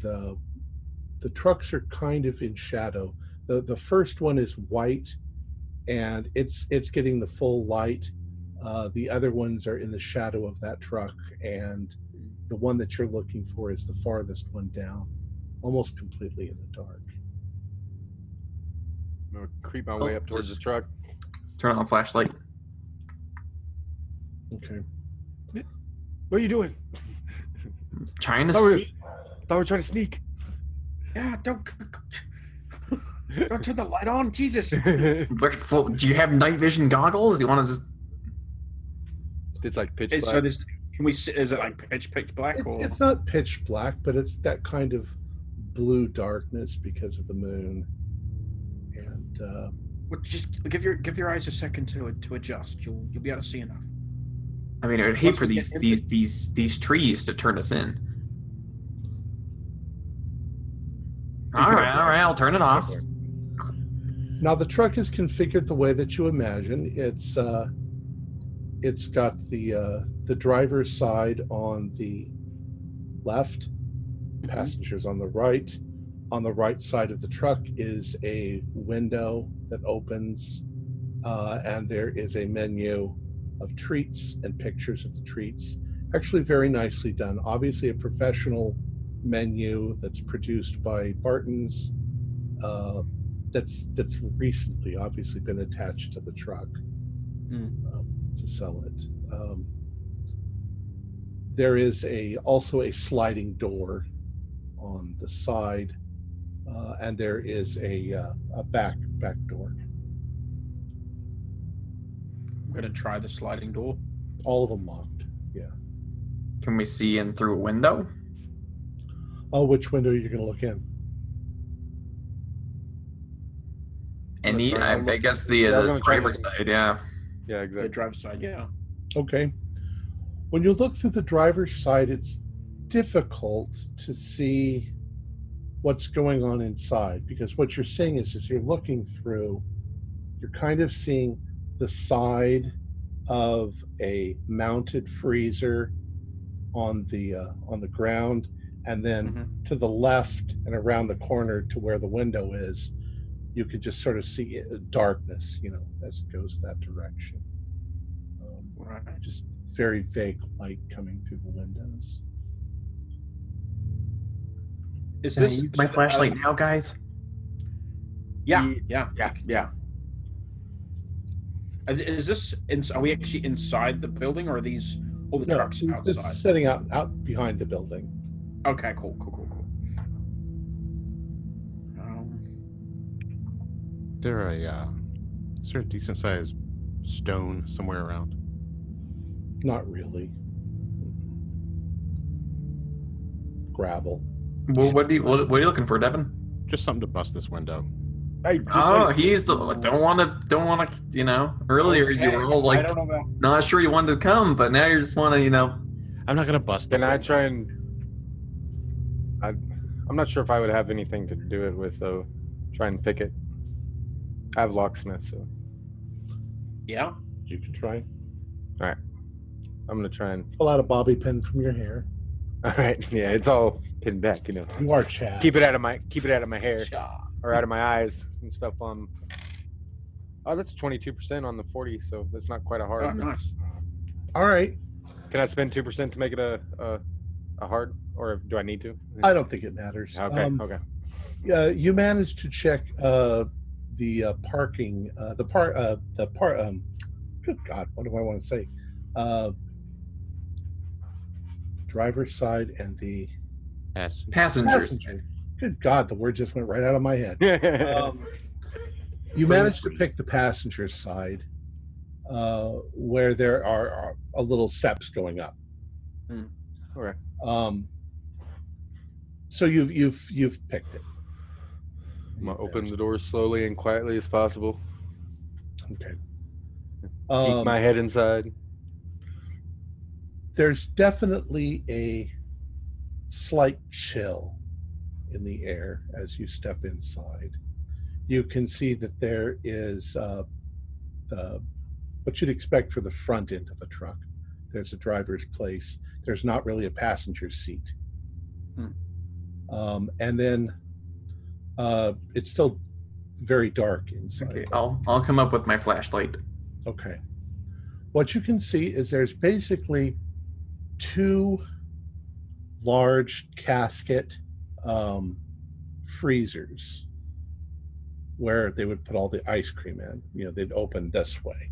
the the trucks are kind of in shadow. The the first one is white, and it's it's getting the full light. Uh, the other ones are in the shadow of that truck, and the one that you're looking for is the farthest one down, almost completely in the dark. I'm gonna creep my oh, way Oh, up towards the truck. Turn on the flashlight. Okay. What are you doing? Trying to Thought we, see. thought we were trying to sneak. Yeah, don't don't turn the light on, Jesus. Well, do you have night vision goggles? Do you want to just? it's like pitch black. so this can we? see- Is it like pitch pitch black It- or? it's not pitch black, but it's that kind of blue darkness because of the moon. And uh, Well, just give your give your eyes a second to to adjust. You'll you'll be able to see enough. I mean, I would hate Once for these these into- these these trees to turn us in. All gonna right, all right, I'll turn it off. now the truck is configured the way that you imagine. It's uh, it's got the uh, the driver's side on the left, passengers on the right. On the right side of the truck is a window that opens, uh, and there is a menu of treats and pictures of the treats. Actually, very nicely done. Obviously, a professional menu that's produced by Barton's. Uh, that's that's recently obviously been attached to the truck Mm. um, to sell it. Um, there is a also a sliding door on the side, uh, and there is a uh, a back back door. I'm gonna try the sliding door. All of them locked. Yeah. Can we see in through a window? Oh, which window are you going to look in? Any? try I, and I guess the, Yeah, uh, the driver's side. Yeah. yeah, exactly. The exactly. driver's side, yeah. Okay. When you look through the driver's side, it's difficult to see what's going on inside because what you're seeing is as you're looking through, you're kind of seeing the side of a mounted freezer on the uh, on the ground, and then Mhm. to the left and around the corner to where the window is, you could just sort of see it- darkness, you know, as it goes that direction. Um, Right. just very vague light coming through the windows. Is Can I this use my so, uh, flashlight now, guys? Yeah, yeah, Yeah, yeah. Is- Is this? In, are we actually inside the building, or are these all the No, trucks it's outside? sitting out out behind the building. Okay, cool, cool, cool, cool. Um, there a uh, is there a decent sized stone somewhere around? Not really. Gravel. Well, what do you what, what are you looking for, Devin? Just something to bust this window. Hey, just oh, like- he's the don't want to don't want to you know earlier you okay, were all like don't know about. not sure you wanted to come, but now you just want to you know I'm not gonna bust the Can I try and? I, I'm not sure if I would have anything to do it with though. Try and pick it. I have locksmith, so Yeah. You can try. All right, I'm gonna try and. Pull out a bobby pin from your hair. All right, yeah, it's all pinned back, you know. You are Chad. Keep it out of my keep it out of my hair Cha. or out of my eyes and stuff. Um. Oh, that's 22% on the 40, so that's not quite a hard. Oh, nice. All right. Can I spend two percent to make it a, a a hard, or do I need to? I don't think it matters. Okay. Um, okay. uh, you managed to check uh, the uh, parking, uh, the part, uh, the part. Um, good God, what do I want to say? Uh, driver's side and the Yes. Passengers. passenger. Good God, the word just went right out of my head. Um, you managed to pick the passenger side, uh, where there are, are a little steps going up. okay. Um, so you've you've you've picked it. I'm gonna open the door slowly and quietly as possible. Okay. Peek Um, my head inside. there's definitely a slight chill in the air as you step inside. You can see that there is uh, the, what you'd expect for the front end of a truck. There's a driver's place. There's not really a passenger seat. Hmm. Um, and then uh, it's still very dark inside. Okay, I'll I'll come up with my flashlight. Okay. What you can see is there's basically two large casket um, freezers where they would put all the ice cream in. You know, they'd open this way.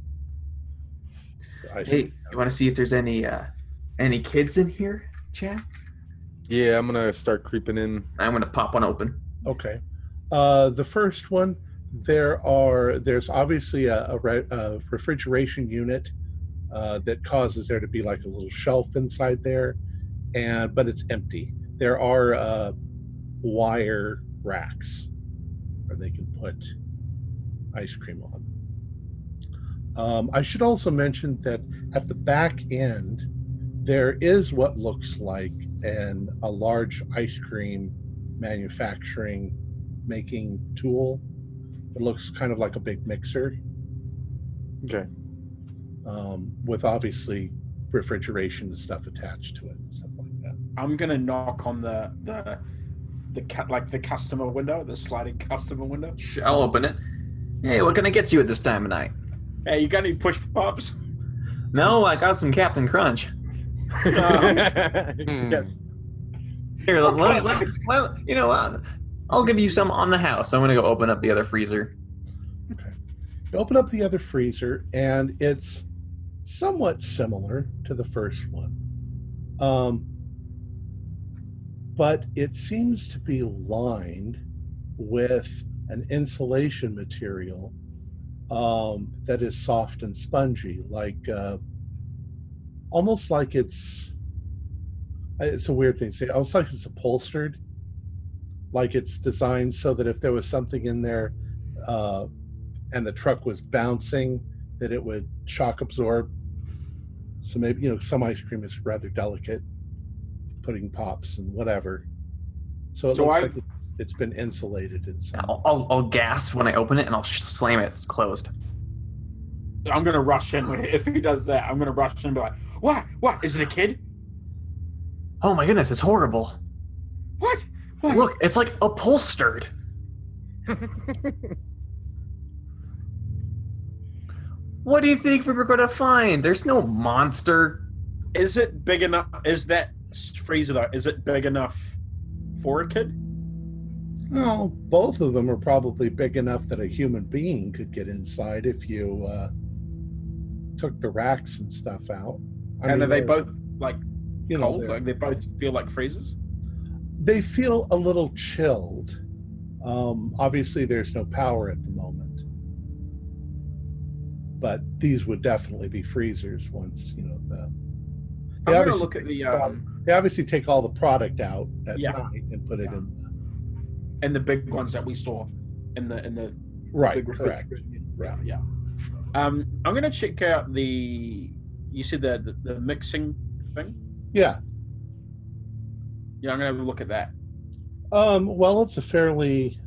Hey, you want to see if there's any uh any kids in here, Chad? Yeah, I'm gonna start creeping in. I'm gonna pop one open. Okay. Uh, the first one, there are there's obviously a, a, re, a refrigeration unit uh, that causes there to be like a little shelf inside there, and but it's empty. There are uh, wire racks where they can put ice cream on. Um, I should also mention that at the back end, there is what looks like an a large ice cream manufacturing making tool. It looks kind of like a big mixer Okay. um, with obviously refrigeration and stuff attached to it and stuff like that. I'm gonna knock on the the the cut like the customer window, the sliding customer window. I'll open it. Hey, what can I get you at this time of night? Hey, you got any push pops? No, I got some Captain Crunch. yes. Here, let, let, let, let- you know, what? I'll give you some on the house. I'm gonna go open up the other freezer. You open up the other freezer, and it's somewhat similar to the first one. Um, but it seems to be lined with an insulation material um, that is soft and spongy, like uh, almost like it's. It's a weird thing to say. Almost like it's upholstered, like it's designed so that if there was something in there, uh, and the truck was bouncing, that it would shock absorb. So maybe you know some ice cream is rather delicate, pudding pops and whatever. So it So looks I've- like it- it's been insulated inside. I'll, I'll, I'll gasp when I open it and I'll slam it it's closed. I'm gonna rush in if he does that. I'm gonna rush in and be like, "What? What? Is it a kid? Oh my goodness, it's horrible. What? What? Look, it's like upholstered. what do you think we were going to find? There's no monster. Is it big enough? Is that freezer though? Is it big enough for a kid? Well, both of them are probably big enough that a human being could get inside if you uh, took the racks and stuff out. I and mean, are they both like you know, cold? Like they both feel like freezers? they feel a little chilled. Um, obviously, there's no power at the moment, but these would definitely be freezers once you know the. I'm gonna look at the um, they obviously take all the product out at Yeah. night and put it Yeah. in. The, and the big ones that we saw in the in the right, big correct. refrigerator. Right. Yeah. Um, I'm gonna check out the. You said the, the the mixing thing. Yeah. Yeah, I'm gonna have a look at that. Um, well, it's a fairly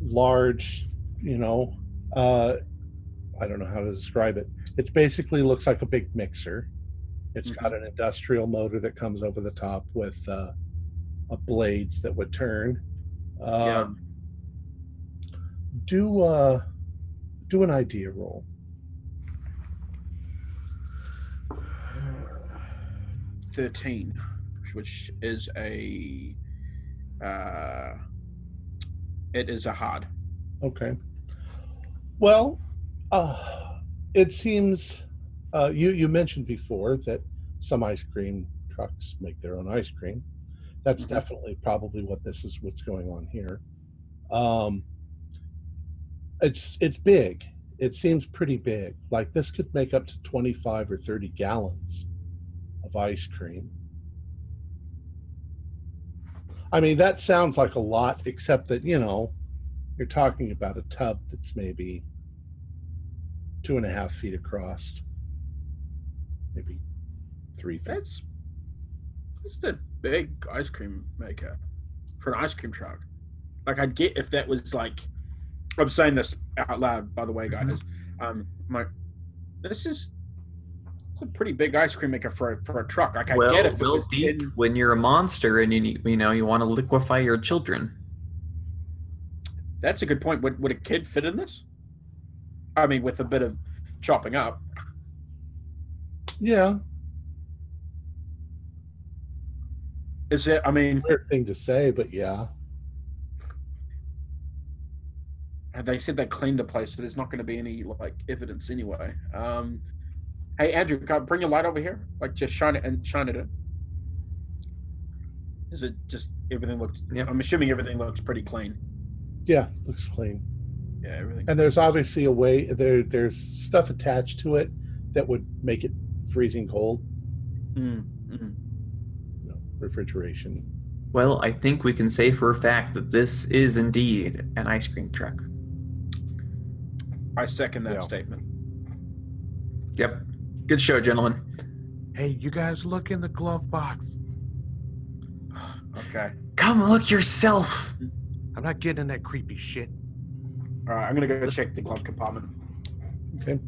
large, you know, uh, I don't know how to describe it. It's basically looks like a big mixer. It's got an industrial motor that comes over the top with uh, blades that would turn. Yeah. Um, Do uh, do an idea roll. Thirteen. Which is a uh, it is a hard. Okay. Well, uh, it seems uh, you you mentioned before that some ice cream trucks make their own ice cream. That's Mhm. definitely probably what this is. What's going on here? Um, it's it's big. It seems pretty big. Like this could make up to twenty five or thirty gallons of ice cream. I mean, that sounds like a lot, except that you know you're talking about a tub that's maybe two and a half feet across, maybe three feet. That's that's a big ice cream maker for an ice cream truck. Like I'd get if that was like I'm saying this out loud, by the way, guys. Um my this is it's a pretty big ice cream maker for a for a truck. Like I well, get if it well, was Deke, in- when you're a monster and you need, you know you want to liquefy your children. that's a good point. Would would a kid fit in this? I mean with a bit of chopping up. Yeah, Is it I mean weird thing to say, but yeah. they said they cleaned the place, so there's not going to be any like evidence anyway. Um, hey Andrew, can I bring your light over here. Like just shine it and shine it in. Is it just everything looks? Yeah. I'm assuming everything looks pretty clean. Yeah, looks clean. Yeah, everything. And there's obviously a way there. There's stuff attached to it that would make it freezing cold. Mm, mm. You know, refrigeration. Well, I think we can say for a fact that this is indeed an ice cream truck. I second that Yeah. statement. Yep. Good show, gentlemen. Hey, you guys look in the glove box. Okay. Come look yourself. I'm not getting in that creepy shit. All right. I'm gonna go check the glove compartment. Okay.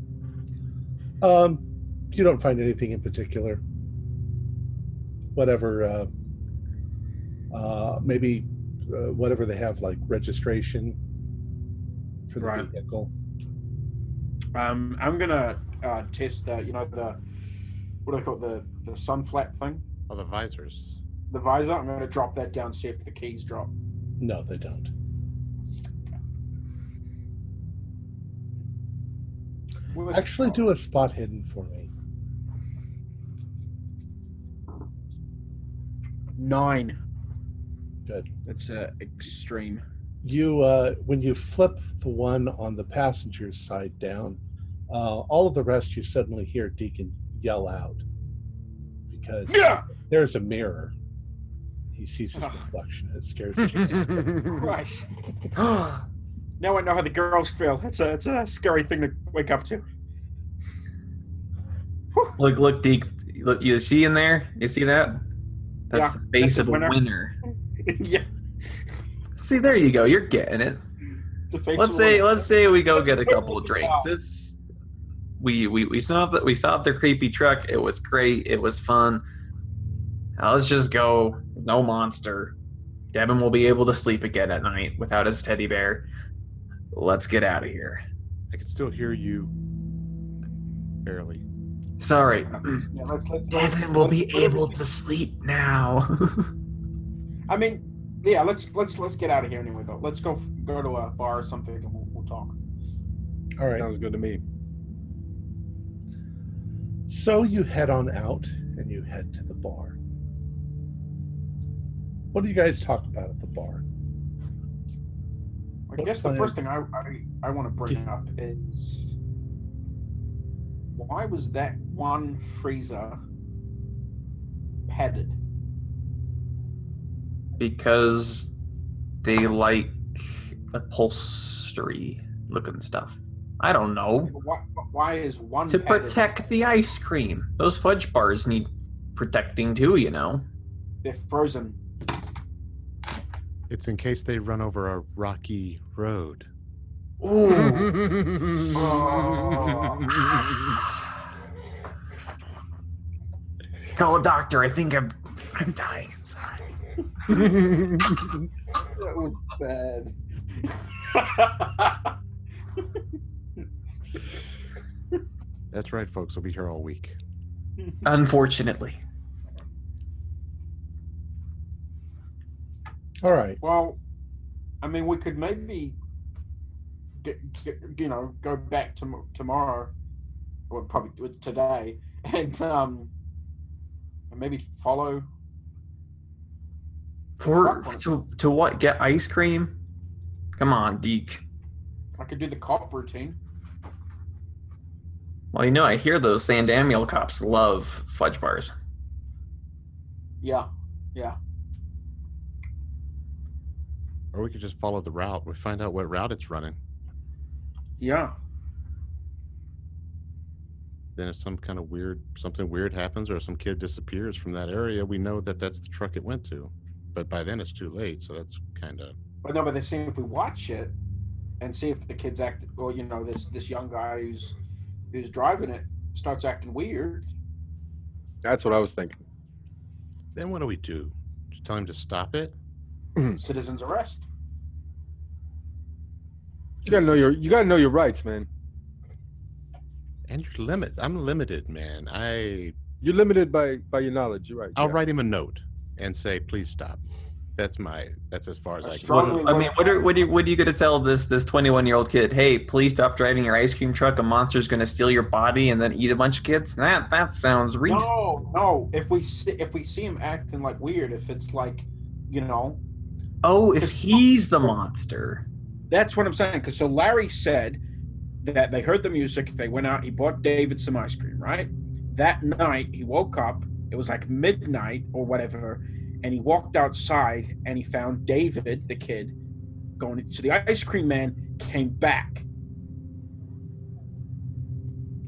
Um, you don't find anything in particular. Whatever. Uh, uh, maybe uh, whatever they have, like registration for the Right. vehicle. Um, I'm gonna uh, test the, you know, the what do I call it, the the sun flap thing, Oh, the visors. the visor. I'm gonna drop that down, see if the keys drop. No, they don't. Where- Actually, do a spot hidden for me. Nine. Good. That's uh, extreme. You, uh, when you flip the one on the passenger's side down, uh, all of the rest you suddenly hear Deacon yell out because Yeah. there's a mirror. He sees his Ugh. reflection. and It scares the shit Christ. now I know how the girls feel. It's a it's a scary thing to wake up to. Look, look, Deke. Look, you see in there? You see that? That's Yeah, the face that's of a winner. winner. yeah. See, there you go. You're getting it. Let's of say, a- let's say we go Let's get a couple of drinks. up. This, we we we saw that we saw their creepy truck. It was great. It was fun. Now let's just go. No monster. Devin will be able to sleep again at night without his teddy bear. Let's get out of here. I can still hear you. Barely. Sorry. Yeah, let's, let's, let's, Devin will be let's- able to sleep now. I mean, yeah. Let's let's let's get out of here anyway. But let's go go to a bar or something and we'll, we'll talk. All right. Sounds good to me. So you head on out and you head to the bar. What do you guys talk about at the bar? I What guess the first thing I I, I want to bring up is why was that one freezer padded? because they like upholstery looking stuff. I don't know. Why, why is one To padded? protect the ice cream. Those fudge bars need protecting too, you know. They're frozen. It's in case they run over a rocky road. Ooh. Call a doctor. I think I'm I'm dying inside. That was bad. That's right, folks. We'll be here all week. Unfortunately. All right. Well, I mean, we could maybe get, get you know go back to tomorrow, or probably today, and um, and maybe follow. For truck on it. to to what? Get ice cream? Come on, Deke. I could do the cop routine. Well, you know, I hear those San Damiel cops love fudge bars. Yeah, yeah. Or we could just follow the route. We find out what route it's running. Yeah. Then if some kind of weird, something weird happens, or some kid disappears from that area, we know that that's the truck it went to. But by then it's too late. So that's kind of But no, but they see if we watch it and see if the kids act, or you know, this this young guy who's who's driving it starts acting weird. That's what I was thinking. then what do we do? Just tell him to stop it? Citizens arrest. You gotta know your you gotta know your rights, man. And your limits. I'm limited, man. I You're limited by by your knowledge. You're right. I'll yeah. write him a note and say, please stop. That's my that's as far as I I can. strongly- I mean, what are what are you, what are you gonna tell this this 21 year old kid? Hey, please stop driving your ice cream truck. A monster's gonna steal your body and then eat a bunch of kids. That that sounds reasonable. No, no. If we see, if we see him acting like weird, if it's like, you know, Oh, if he's the monster. That's what I'm saying. Because so Larry said that they heard the music, they went out, he bought David some ice cream, right? That night he woke up. It was like midnight or whatever, and he walked outside and he found David, the kid, going. So the ice cream man came back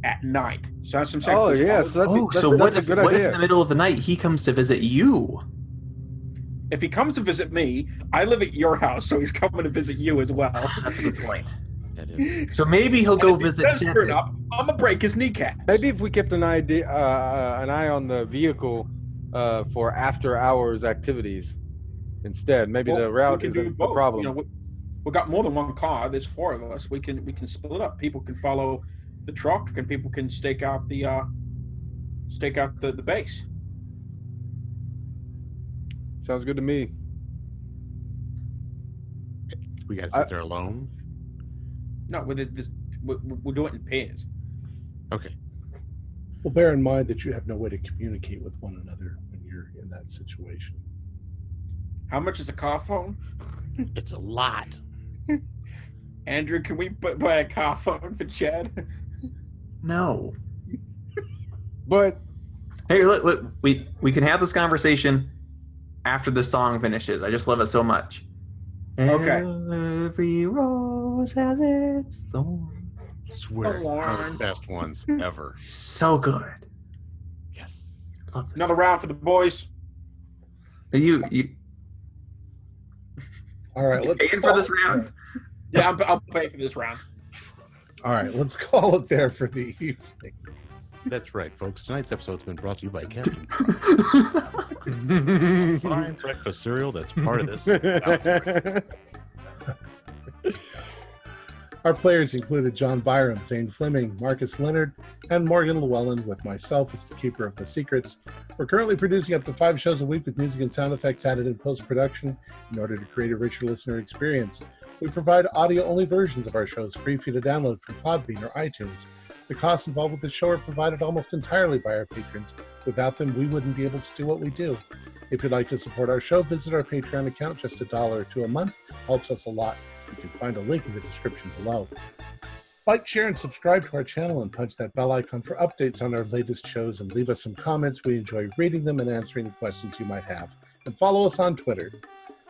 at night. So that's what I'm saying. Oh yeah, so that's, oh, a, that's, so that's what a if, good what if in the middle of the night he comes to visit you? If he comes to visit me, I live at your house, so he's coming to visit you as well. That's a good point. So maybe he'll go And if he visit. does turn up, I'm gonna break his kneecap. Maybe if we kept an idea, uh, uh, an eye on the vehicle uh, for after hours activities instead. Maybe Well, the we route can do isn't the problem. You know, we, we got more than one car. There's four of us. We can we can split up. People can follow the truck, and people can stake out the uh, stake out the, the base. Sounds good to me. we got to I- sit there alone. No, with it, this we're, we'll do it in pairs. Okay. Well, bear in mind that you have no way to communicate with one another when you're in that situation. How much is a car phone? It's a lot. Andrew, can we bu- buy a car phone for Chad? No. But Hey, look, look, we we can have this conversation after the song finishes. I just love it so much. Okay. Every rose has its thorn. Swear, one of the best ones ever. So good. Yes. Love this. Another round for the boys. You you All right, let's paying for call this it- round? Yeah, I'm, I'll pay for this round. All right, let's call it there for the evening. That's right, folks. Tonight's episode's been brought to you by Captain Fine breakfast cereal that's part of this. Our players included John Byram, Zane Fleming, Marcus Leonard, and Morgan Llewellyn, with myself as the keeper of the secrets. We're currently producing up to five shows a week with music and sound effects added in post production in order to create a richer listener experience. We provide audio only versions of our shows free for you to download from Podbean or iTunes. The costs involved with the show are provided almost entirely by our patrons. Without them, we wouldn't be able to do what we do. If you'd like to support our show, visit our Patreon account. Just a dollar or two a month helps us a lot. You can find a link in the description below. Like, share, and subscribe to our channel and punch that bell icon for updates on our latest shows and leave us some comments. We enjoy reading them and answering the questions you might have. And follow us on Twitter.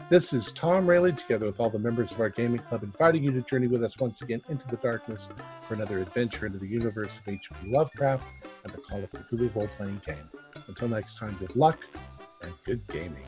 This is Tom Rayleigh, together with all the members of our gaming club, inviting you to journey with us once again into the darkness for another adventure into the universe of H.P. Lovecraft and the Call of Cthulhu role playing game. Until next time, good luck and good gaming.